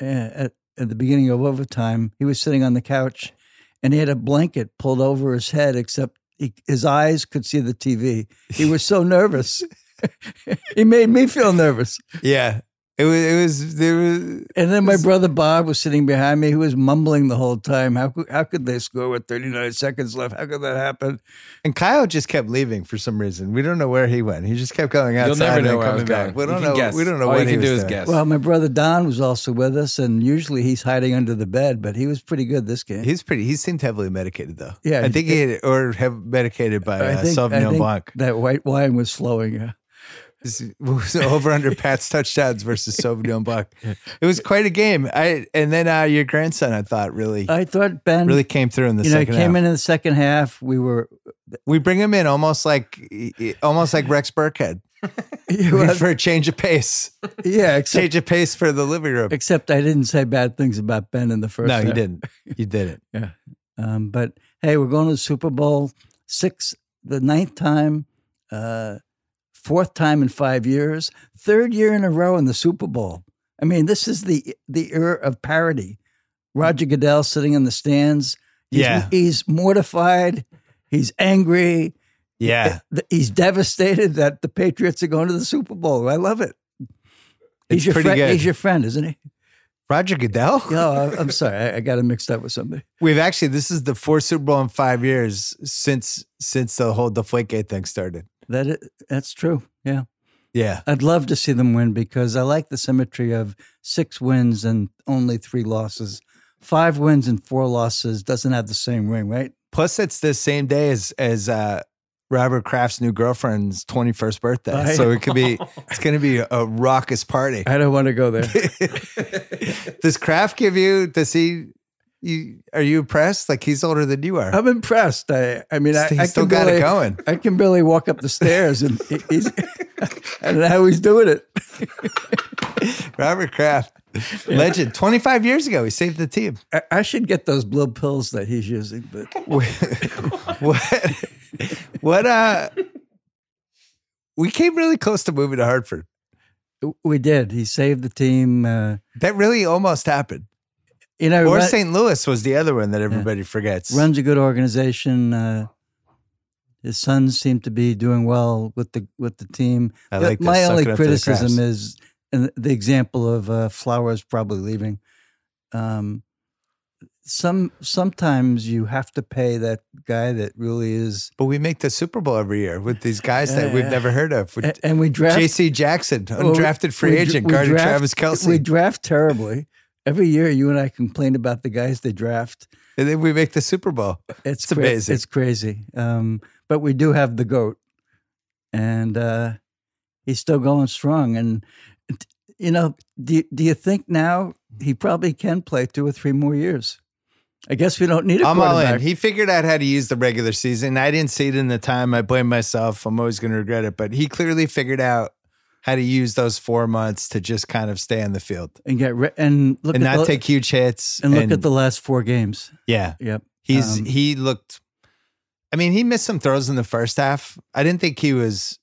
[SPEAKER 5] uh, at at the beginning of overtime, he was sitting on the couch, and he had a blanket pulled over his head, except he, his eyes could see the TV. He was so nervous. he made me feel nervous.
[SPEAKER 1] Yeah. It was. It was. There was.
[SPEAKER 5] And then my brother Bob was sitting behind me, who was mumbling the whole time. How could, how could they score with 39 seconds left? How could that happen?
[SPEAKER 1] And Kyle just kept leaving for some reason. We don't know where he went. He just kept going outside
[SPEAKER 2] You'll never
[SPEAKER 1] and
[SPEAKER 2] know where I was
[SPEAKER 1] coming back.
[SPEAKER 2] going.
[SPEAKER 1] We don't
[SPEAKER 2] can
[SPEAKER 1] know.
[SPEAKER 2] guess.
[SPEAKER 1] We don't know
[SPEAKER 2] All
[SPEAKER 1] what
[SPEAKER 2] you
[SPEAKER 1] he
[SPEAKER 2] can
[SPEAKER 1] was
[SPEAKER 2] do is
[SPEAKER 1] doing.
[SPEAKER 2] guess.
[SPEAKER 5] Well, my brother Don was also with us, and usually he's hiding under the bed, but he was pretty good this game.
[SPEAKER 1] He's pretty. He seemed heavily medicated though.
[SPEAKER 5] Yeah,
[SPEAKER 1] I think he had, or have medicated by
[SPEAKER 5] I
[SPEAKER 1] uh,
[SPEAKER 5] think, I
[SPEAKER 1] Sauvignon
[SPEAKER 5] think
[SPEAKER 1] Blanc.
[SPEAKER 5] that white wine was flowing. Yeah.
[SPEAKER 1] Was over under Pat's touchdowns versus Sauvignon Blanc. It was quite a game. I and then uh, your grandson, I thought, really,
[SPEAKER 5] I thought Ben
[SPEAKER 1] really came through in the
[SPEAKER 5] you know, he
[SPEAKER 1] second
[SPEAKER 5] came
[SPEAKER 1] half.
[SPEAKER 5] in in the second half. We were
[SPEAKER 1] we bring him in almost like almost like Rex Burkhead for a change of pace.
[SPEAKER 5] yeah, except,
[SPEAKER 1] Change of pace for the living room.
[SPEAKER 5] except I didn't say bad things about Ben in the first.
[SPEAKER 1] No, you didn't. You didn't.
[SPEAKER 5] Um, but hey, we're going to the Super Bowl six, the ninth time, uh, fourth time in five years, third year in a row in the Super Bowl. I mean, this is the the era of parody. Roger Goodell sitting in the stands. He's,
[SPEAKER 1] Yeah.
[SPEAKER 5] he's mortified. He's angry.
[SPEAKER 1] Yeah.
[SPEAKER 5] He's devastated that the Patriots are going to the Super Bowl. I love it. He's
[SPEAKER 1] It's
[SPEAKER 5] your
[SPEAKER 1] pretty
[SPEAKER 5] friend.
[SPEAKER 1] good.
[SPEAKER 5] He's your friend, isn't he?
[SPEAKER 1] Roger Goodell.
[SPEAKER 5] No, I'm sorry. I, I got him mixed up with somebody.
[SPEAKER 1] We've actually this is the fourth Super Bowl in five years since since the whole Deflategate thing started.
[SPEAKER 5] That that's true. Yeah.
[SPEAKER 1] Yeah.
[SPEAKER 5] I'd love to see them win because I like the symmetry of six wins and only three losses. Five wins and four losses doesn't have the same ring, right?
[SPEAKER 1] Plus, it's the same day as as uh, Robert Kraft's new girlfriend's twenty first birthday,
[SPEAKER 5] Right.
[SPEAKER 1] so it could be it's going to be a raucous party.
[SPEAKER 5] I don't want to go there.
[SPEAKER 1] does Kraft give you? Does he? You are you impressed? Like he's older than you are.
[SPEAKER 5] I'm impressed. I, I mean, I, I
[SPEAKER 1] still got
[SPEAKER 5] barely,
[SPEAKER 1] it going.
[SPEAKER 5] I can barely walk up the stairs, and he- he's. I don't know how he's doing it.
[SPEAKER 1] Robert Kraft, legend. Twenty five years ago, he saved the team.
[SPEAKER 5] I, I should get those blue pills that he's using, but
[SPEAKER 1] what? What? Uh, we came really close to moving to Hartford.
[SPEAKER 5] we did. He saved the team. Uh,
[SPEAKER 1] That really almost happened.
[SPEAKER 5] You know,
[SPEAKER 1] Or St. Louis was the other one that everybody forgets.
[SPEAKER 5] runs a good organization. Uh, his sons seem to be doing well with the with the team.
[SPEAKER 1] I like this,
[SPEAKER 5] my only
[SPEAKER 1] it the
[SPEAKER 5] criticism is and the example of uh, Flowers probably leaving. Um, some sometimes you have to pay that guy that really is,
[SPEAKER 1] But we make the Super Bowl every year with these guys that
[SPEAKER 5] Yeah,
[SPEAKER 1] we've never heard of.
[SPEAKER 5] A- and we draft
[SPEAKER 1] J.C. Jackson,
[SPEAKER 5] well, we-
[SPEAKER 1] undrafted free
[SPEAKER 5] we
[SPEAKER 1] agent,
[SPEAKER 5] we
[SPEAKER 1] guarding
[SPEAKER 5] draft-
[SPEAKER 1] Travis Kelce.
[SPEAKER 5] We draft terribly. Every year, you and I complain about the guys they draft.
[SPEAKER 1] and then we make the Super Bowl.
[SPEAKER 5] It's,
[SPEAKER 1] It's
[SPEAKER 5] cra-
[SPEAKER 1] amazing.
[SPEAKER 5] It's crazy. Um, but we do have the goat, and uh, he's still going strong. And you know, do you- do you think now he probably can play two or three more years? I guess we don't need a
[SPEAKER 1] I'm all in. He figured out how to use the regular season. I didn't see it in the time. I blame myself. I'm always going to regret it. But he clearly figured out how to use those four months to just kind of stay in the field
[SPEAKER 5] and get re- and look
[SPEAKER 1] and
[SPEAKER 5] at
[SPEAKER 1] not
[SPEAKER 5] the,
[SPEAKER 1] take huge hits.
[SPEAKER 5] and look at the last four games.
[SPEAKER 1] yeah.
[SPEAKER 5] Yep,
[SPEAKER 1] He's
[SPEAKER 5] Um,
[SPEAKER 1] he looked. I mean, he missed some throws in the first half. I didn't think he was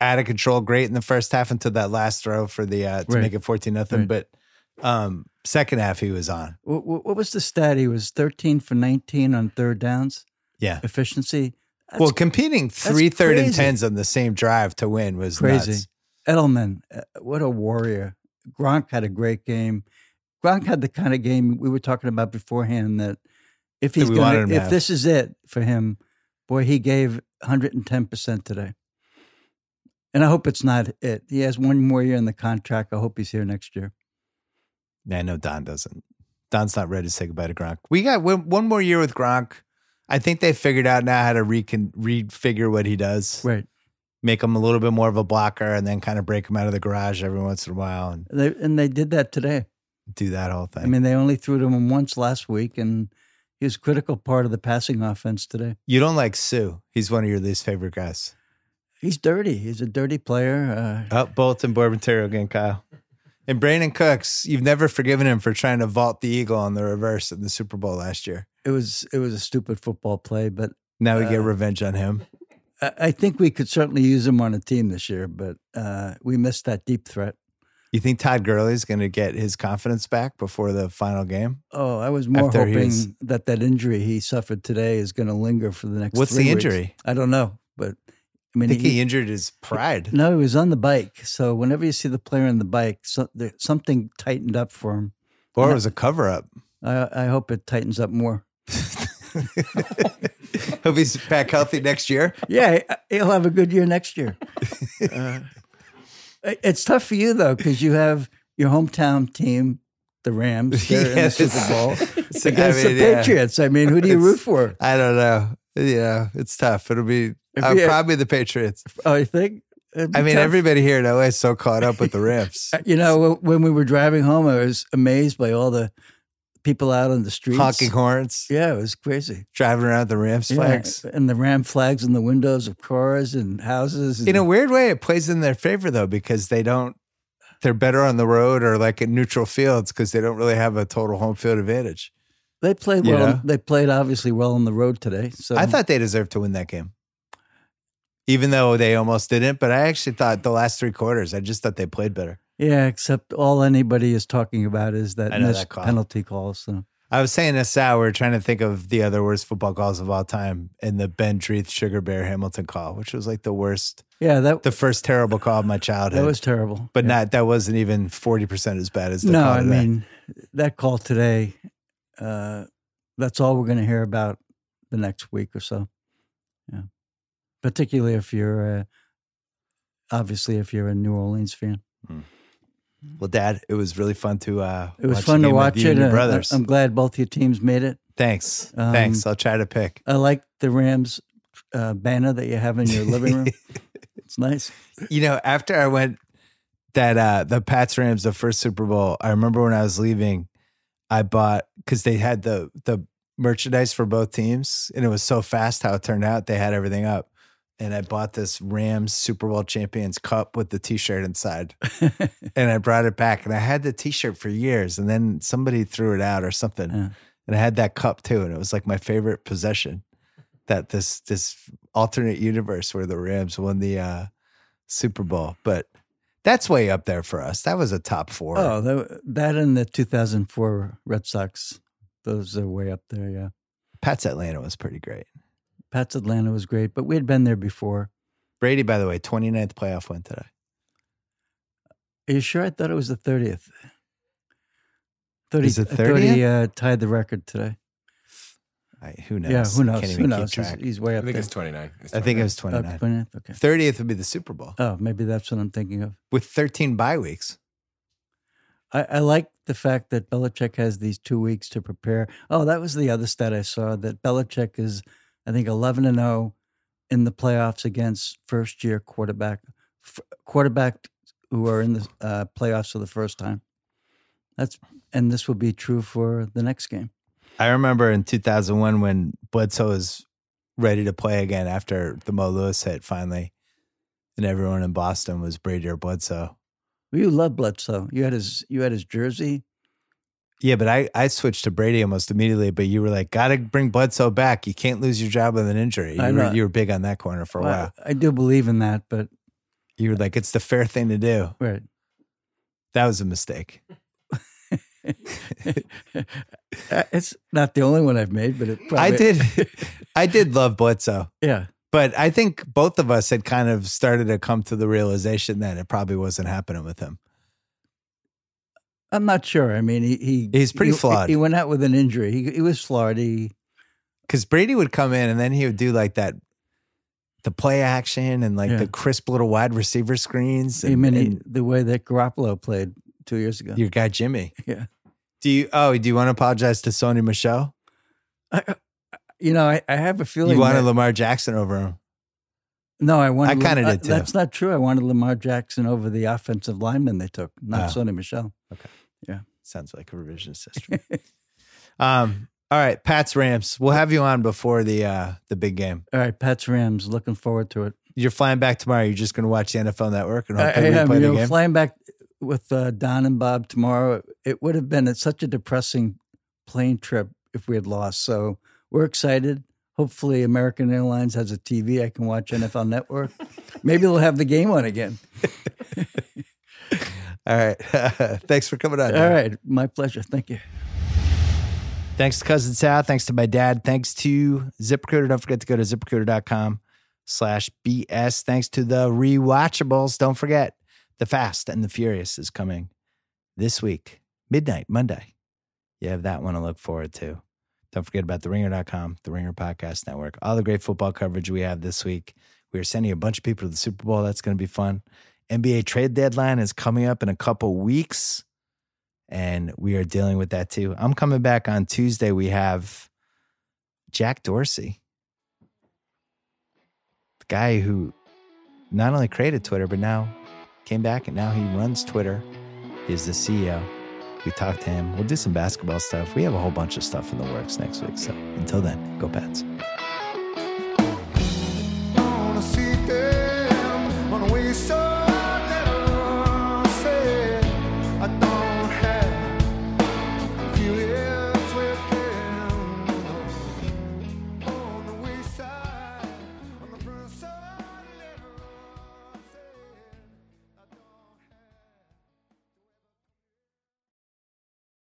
[SPEAKER 1] out of control great in the first half until that last throw for the uh, to
[SPEAKER 5] Right.
[SPEAKER 1] make it fourteen nothing.
[SPEAKER 5] Right.
[SPEAKER 1] But um, second half he was on.
[SPEAKER 5] What, what what was the stat? He was thirteen for nineteen on third downs
[SPEAKER 1] Yeah.
[SPEAKER 5] efficiency. That's
[SPEAKER 1] well, competing three third and tens on the same drive to win was
[SPEAKER 5] crazy.
[SPEAKER 1] nuts.
[SPEAKER 5] Edelman, uh, what a warrior. Gronk had a great game. Gronk had the kind of game we were talking about beforehand that if he's gonna,
[SPEAKER 1] wanted him to
[SPEAKER 5] if
[SPEAKER 1] have.
[SPEAKER 5] this is it for him, boy, he gave 110% today. And I hope it's not it. He has one more year in the contract. I hope he's here next year.
[SPEAKER 1] Yeah, I know Don doesn't. Don's not ready to say goodbye to Gronk. We got one one more year with Gronk. I think they figured out now how to recon, refigure what he does.
[SPEAKER 5] Right.
[SPEAKER 1] Make him a little bit more of a blocker, and then kind of break him out of the garage every once in a while and
[SPEAKER 5] They, and they did that today.
[SPEAKER 1] do that whole thing.
[SPEAKER 5] I mean, they only threw to him once last week, and he was a critical part of the passing offense today.
[SPEAKER 1] you don't like Suh. He's one of your least favorite guys.
[SPEAKER 5] He's dirty. He's a dirty player. Uh,
[SPEAKER 1] Oh, Bolton Borbentero again, Kyle. And Brandin Cooks, you've never forgiven him for trying to vault the eagle on the reverse in the Super Bowl last year.
[SPEAKER 5] it was it was a stupid football play, but
[SPEAKER 1] Now we get
[SPEAKER 5] Uh,
[SPEAKER 1] revenge on him.
[SPEAKER 5] I I think we could certainly use him on a team this year, but uh, we missed that deep threat.
[SPEAKER 1] You think Todd Gurley's going to get his confidence back before the final game?
[SPEAKER 5] Oh, I was more
[SPEAKER 1] After
[SPEAKER 5] hoping
[SPEAKER 1] was-
[SPEAKER 5] that that injury he suffered today is going to linger for the next.
[SPEAKER 1] What's the
[SPEAKER 5] weeks.
[SPEAKER 1] injury?
[SPEAKER 5] I don't know, but I mean,
[SPEAKER 1] I think he injured his pride.
[SPEAKER 5] no, he was on the bike. So whenever you see the player on the bike, so, there, something tightened up for him.
[SPEAKER 1] Or it was a cover up.
[SPEAKER 5] I, I hope it tightens up more.
[SPEAKER 1] He'll be back healthy next year.
[SPEAKER 5] Yeah, he'll have a good year next year. Uh, it's tough for you though because you have your hometown team, the Rams, they're in the
[SPEAKER 1] Yes.
[SPEAKER 5] Super Bowl
[SPEAKER 1] It's-
[SPEAKER 5] against
[SPEAKER 1] I mean,
[SPEAKER 5] the
[SPEAKER 1] yeah.
[SPEAKER 5] Patriots. I mean, who do you
[SPEAKER 1] It's-
[SPEAKER 5] root for?
[SPEAKER 1] I don't know. Yeah, it's tough. It'll be uh,
[SPEAKER 5] had-
[SPEAKER 1] probably the Patriots.
[SPEAKER 5] Oh, you think?
[SPEAKER 1] I mean,
[SPEAKER 5] tough.
[SPEAKER 1] everybody here in LA is so caught up with the Rams.
[SPEAKER 5] You know, when we were driving home, I was amazed by all the people out on the streets.
[SPEAKER 1] Honking horns,
[SPEAKER 5] Yeah, it was crazy.
[SPEAKER 1] driving around the Rams
[SPEAKER 5] Yeah,
[SPEAKER 1] flags.
[SPEAKER 5] and the Ram flags in the windows of cars and houses.
[SPEAKER 1] In a weird way, it plays in their favor though, because they don't. They're better on the road or like in neutral fields because they don't really have a total home field advantage.
[SPEAKER 5] they played
[SPEAKER 1] you
[SPEAKER 5] well.
[SPEAKER 1] know?
[SPEAKER 5] They played obviously well on the road today. So
[SPEAKER 1] I thought they deserved to win that game, even though they almost didn't. But I actually thought the last three quarters, I just thought they played better.
[SPEAKER 5] Yeah, except all anybody is talking about is that
[SPEAKER 1] I know
[SPEAKER 5] missed
[SPEAKER 1] that call.
[SPEAKER 5] penalty call. So
[SPEAKER 1] I was saying this out. We are trying to think of the other worst football calls of all time, and the Ben Dreith Sugar Bear Hamilton call, which was like the worst,
[SPEAKER 5] yeah, that
[SPEAKER 1] the first terrible call of my childhood.
[SPEAKER 5] that was terrible.
[SPEAKER 1] but
[SPEAKER 5] Yeah.
[SPEAKER 1] not that wasn't even forty percent as bad as the
[SPEAKER 5] no.
[SPEAKER 1] call
[SPEAKER 5] I
[SPEAKER 1] today.
[SPEAKER 5] mean, that call today. Uh, that's all we're going to hear about the next week or so. Yeah, particularly if you're uh, obviously if you're a New Orleans fan.
[SPEAKER 1] Well, Dad, it was really fun to. uh
[SPEAKER 5] It was
[SPEAKER 1] watch
[SPEAKER 5] fun to watch
[SPEAKER 1] you
[SPEAKER 5] it.
[SPEAKER 1] and your
[SPEAKER 5] uh,
[SPEAKER 1] brothers.
[SPEAKER 5] I'm glad both your teams made it.
[SPEAKER 1] Thanks,
[SPEAKER 5] Um,
[SPEAKER 1] thanks. I'll try to pick.
[SPEAKER 5] I like the Rams uh, banner that you have in your living room. It's nice.
[SPEAKER 1] You know, after I went that uh the Pats Rams the first Super Bowl, I remember when I was leaving, I bought because they had the the merchandise for both teams, and it was so fast how it turned out. They had everything up, and I bought this Rams Super Bowl champions cup with the T-shirt inside, and I brought it back, and I had the T-shirt for years, and then somebody threw it out or something,
[SPEAKER 5] Yeah.
[SPEAKER 1] and I had that cup too, and it was like my favorite possession. That this this alternate universe where the Rams won the uh, Super Bowl, but that's way up there for us. That was a top four.
[SPEAKER 5] Oh, that, that and the 2004 Red Sox. Those are way up there. Yeah.
[SPEAKER 1] Pat's Atlanta was pretty great.
[SPEAKER 5] Pat's Atlanta was great, but we had been there before.
[SPEAKER 1] Brady, by the way, 29th playoff win today.
[SPEAKER 5] Are you sure? I thought it was the 30th. 30,
[SPEAKER 1] Is it
[SPEAKER 5] I thought he
[SPEAKER 1] 30th?
[SPEAKER 5] uh, tied the record today.
[SPEAKER 1] I, who knows?
[SPEAKER 5] Yeah, who knows?
[SPEAKER 1] Can't
[SPEAKER 5] Who knows?
[SPEAKER 1] keep
[SPEAKER 5] He's,
[SPEAKER 1] track.
[SPEAKER 5] he's way
[SPEAKER 2] I
[SPEAKER 5] up
[SPEAKER 2] think
[SPEAKER 5] there.
[SPEAKER 2] it's 29. It's
[SPEAKER 1] I think it
[SPEAKER 2] 29.
[SPEAKER 1] was
[SPEAKER 5] Oh,
[SPEAKER 1] 29.
[SPEAKER 5] 29th? Okay.
[SPEAKER 1] 30th would be the Super Bowl
[SPEAKER 5] Oh, maybe that's what I'm thinking of.
[SPEAKER 1] with 13 bye weeks.
[SPEAKER 5] I, I like the fact that Belichick has these two weeks to prepare. Oh, that was the other stat I saw that Belichick is, I think, 11 and 0 in the playoffs against first year quarterback, f- quarterback who are in the uh, playoffs for the first time. That's and this will be true for the next game.
[SPEAKER 1] I remember in 2001 when Bledsoe was ready to play again after the Mo Lewis hit finally, and everyone in Boston was Brady or Bledsoe.
[SPEAKER 5] Well, you love Bledsoe. You had his you had his jersey.
[SPEAKER 1] Yeah, but I, I switched to Brady almost immediately. But you were like, got to bring Bledsoe back. You can't lose your job with an injury. You,
[SPEAKER 5] I
[SPEAKER 1] were,
[SPEAKER 5] know.
[SPEAKER 1] you were big on that corner for a
[SPEAKER 5] Well,
[SPEAKER 1] while.
[SPEAKER 5] I do believe in that, but
[SPEAKER 1] You were like, it's the fair thing to do.
[SPEAKER 5] right.
[SPEAKER 1] That was a mistake.
[SPEAKER 5] It's not the only one I've made, but it probably,
[SPEAKER 1] I did, I did love Bledsoe,
[SPEAKER 5] yeah.
[SPEAKER 1] but I think both of us had kind of started to come to the realization that it probably wasn't happening with him.
[SPEAKER 5] I'm not sure. I mean, he, he
[SPEAKER 1] He's pretty
[SPEAKER 5] he-
[SPEAKER 1] flawed.
[SPEAKER 5] He went out with an injury. He, he was flawed. He,
[SPEAKER 1] Because Brady would come in and then he would do like that, the play action and like
[SPEAKER 5] Yeah.
[SPEAKER 1] the crisp little wide receiver screens.
[SPEAKER 5] I
[SPEAKER 1] And,
[SPEAKER 5] mean,
[SPEAKER 1] and
[SPEAKER 5] the way that Garoppolo played two years ago.
[SPEAKER 1] your guy Jimmy.
[SPEAKER 5] Yeah.
[SPEAKER 1] Do you? Oh, do you want to apologize to Sony Michel?
[SPEAKER 5] I, you know, I, I have a feeling.
[SPEAKER 1] You wanted
[SPEAKER 5] that-
[SPEAKER 1] Lamar Jackson over him.
[SPEAKER 5] No, I wanted.
[SPEAKER 1] I kinda
[SPEAKER 5] uh,
[SPEAKER 1] did too.
[SPEAKER 5] That's not true. I wanted Lamar Jackson over the offensive lineman they took, not
[SPEAKER 1] Oh.
[SPEAKER 5] Sony Michel. Okay. Yeah.
[SPEAKER 1] Sounds like a revisionist history. um. All right, Pat's Rams. We'll have you on before the uh the big game.
[SPEAKER 5] All right, Pats Rams. Looking forward to it.
[SPEAKER 1] You're flying back tomorrow. You're just going to watch the NFL Network and
[SPEAKER 5] I, I
[SPEAKER 1] replay
[SPEAKER 5] You
[SPEAKER 1] the game.
[SPEAKER 5] flying back with uh, Don and Bob tomorrow. It would have been such a depressing plane trip if we had lost. So we're excited. Hopefully, American Airlines has a TV I can watch NFL Network. Maybe they'll have the game on again.
[SPEAKER 1] All right. Thanks for coming on.
[SPEAKER 5] All
[SPEAKER 1] Dan.
[SPEAKER 5] right, my pleasure. Thank you.
[SPEAKER 1] Thanks to Cousin Sal. Thanks to my dad. Thanks to ZipRecruiter. Don't forget to go to ziprecruiter.com slash BS. Thanks to the rewatchables. Don't forget, The Fast and the Furious is coming this week, midnight, Monday. You have that one to look forward to. Don't forget about theringer.com, the Ringer Podcast Network, all the great football coverage we have this week. We are sending a bunch of people to the Super Bowl. That's going to be fun. NBA trade deadline is coming up in a couple weeks, and we are dealing with that too. I'm coming back on Tuesday. We have Jack Dorsey, the guy who not only created Twitter, but now came back and now he runs Twitter. He's the CEO. We talked to him. We'll do some basketball stuff. We have a whole bunch of stuff in the works next week. So until then, go Pats.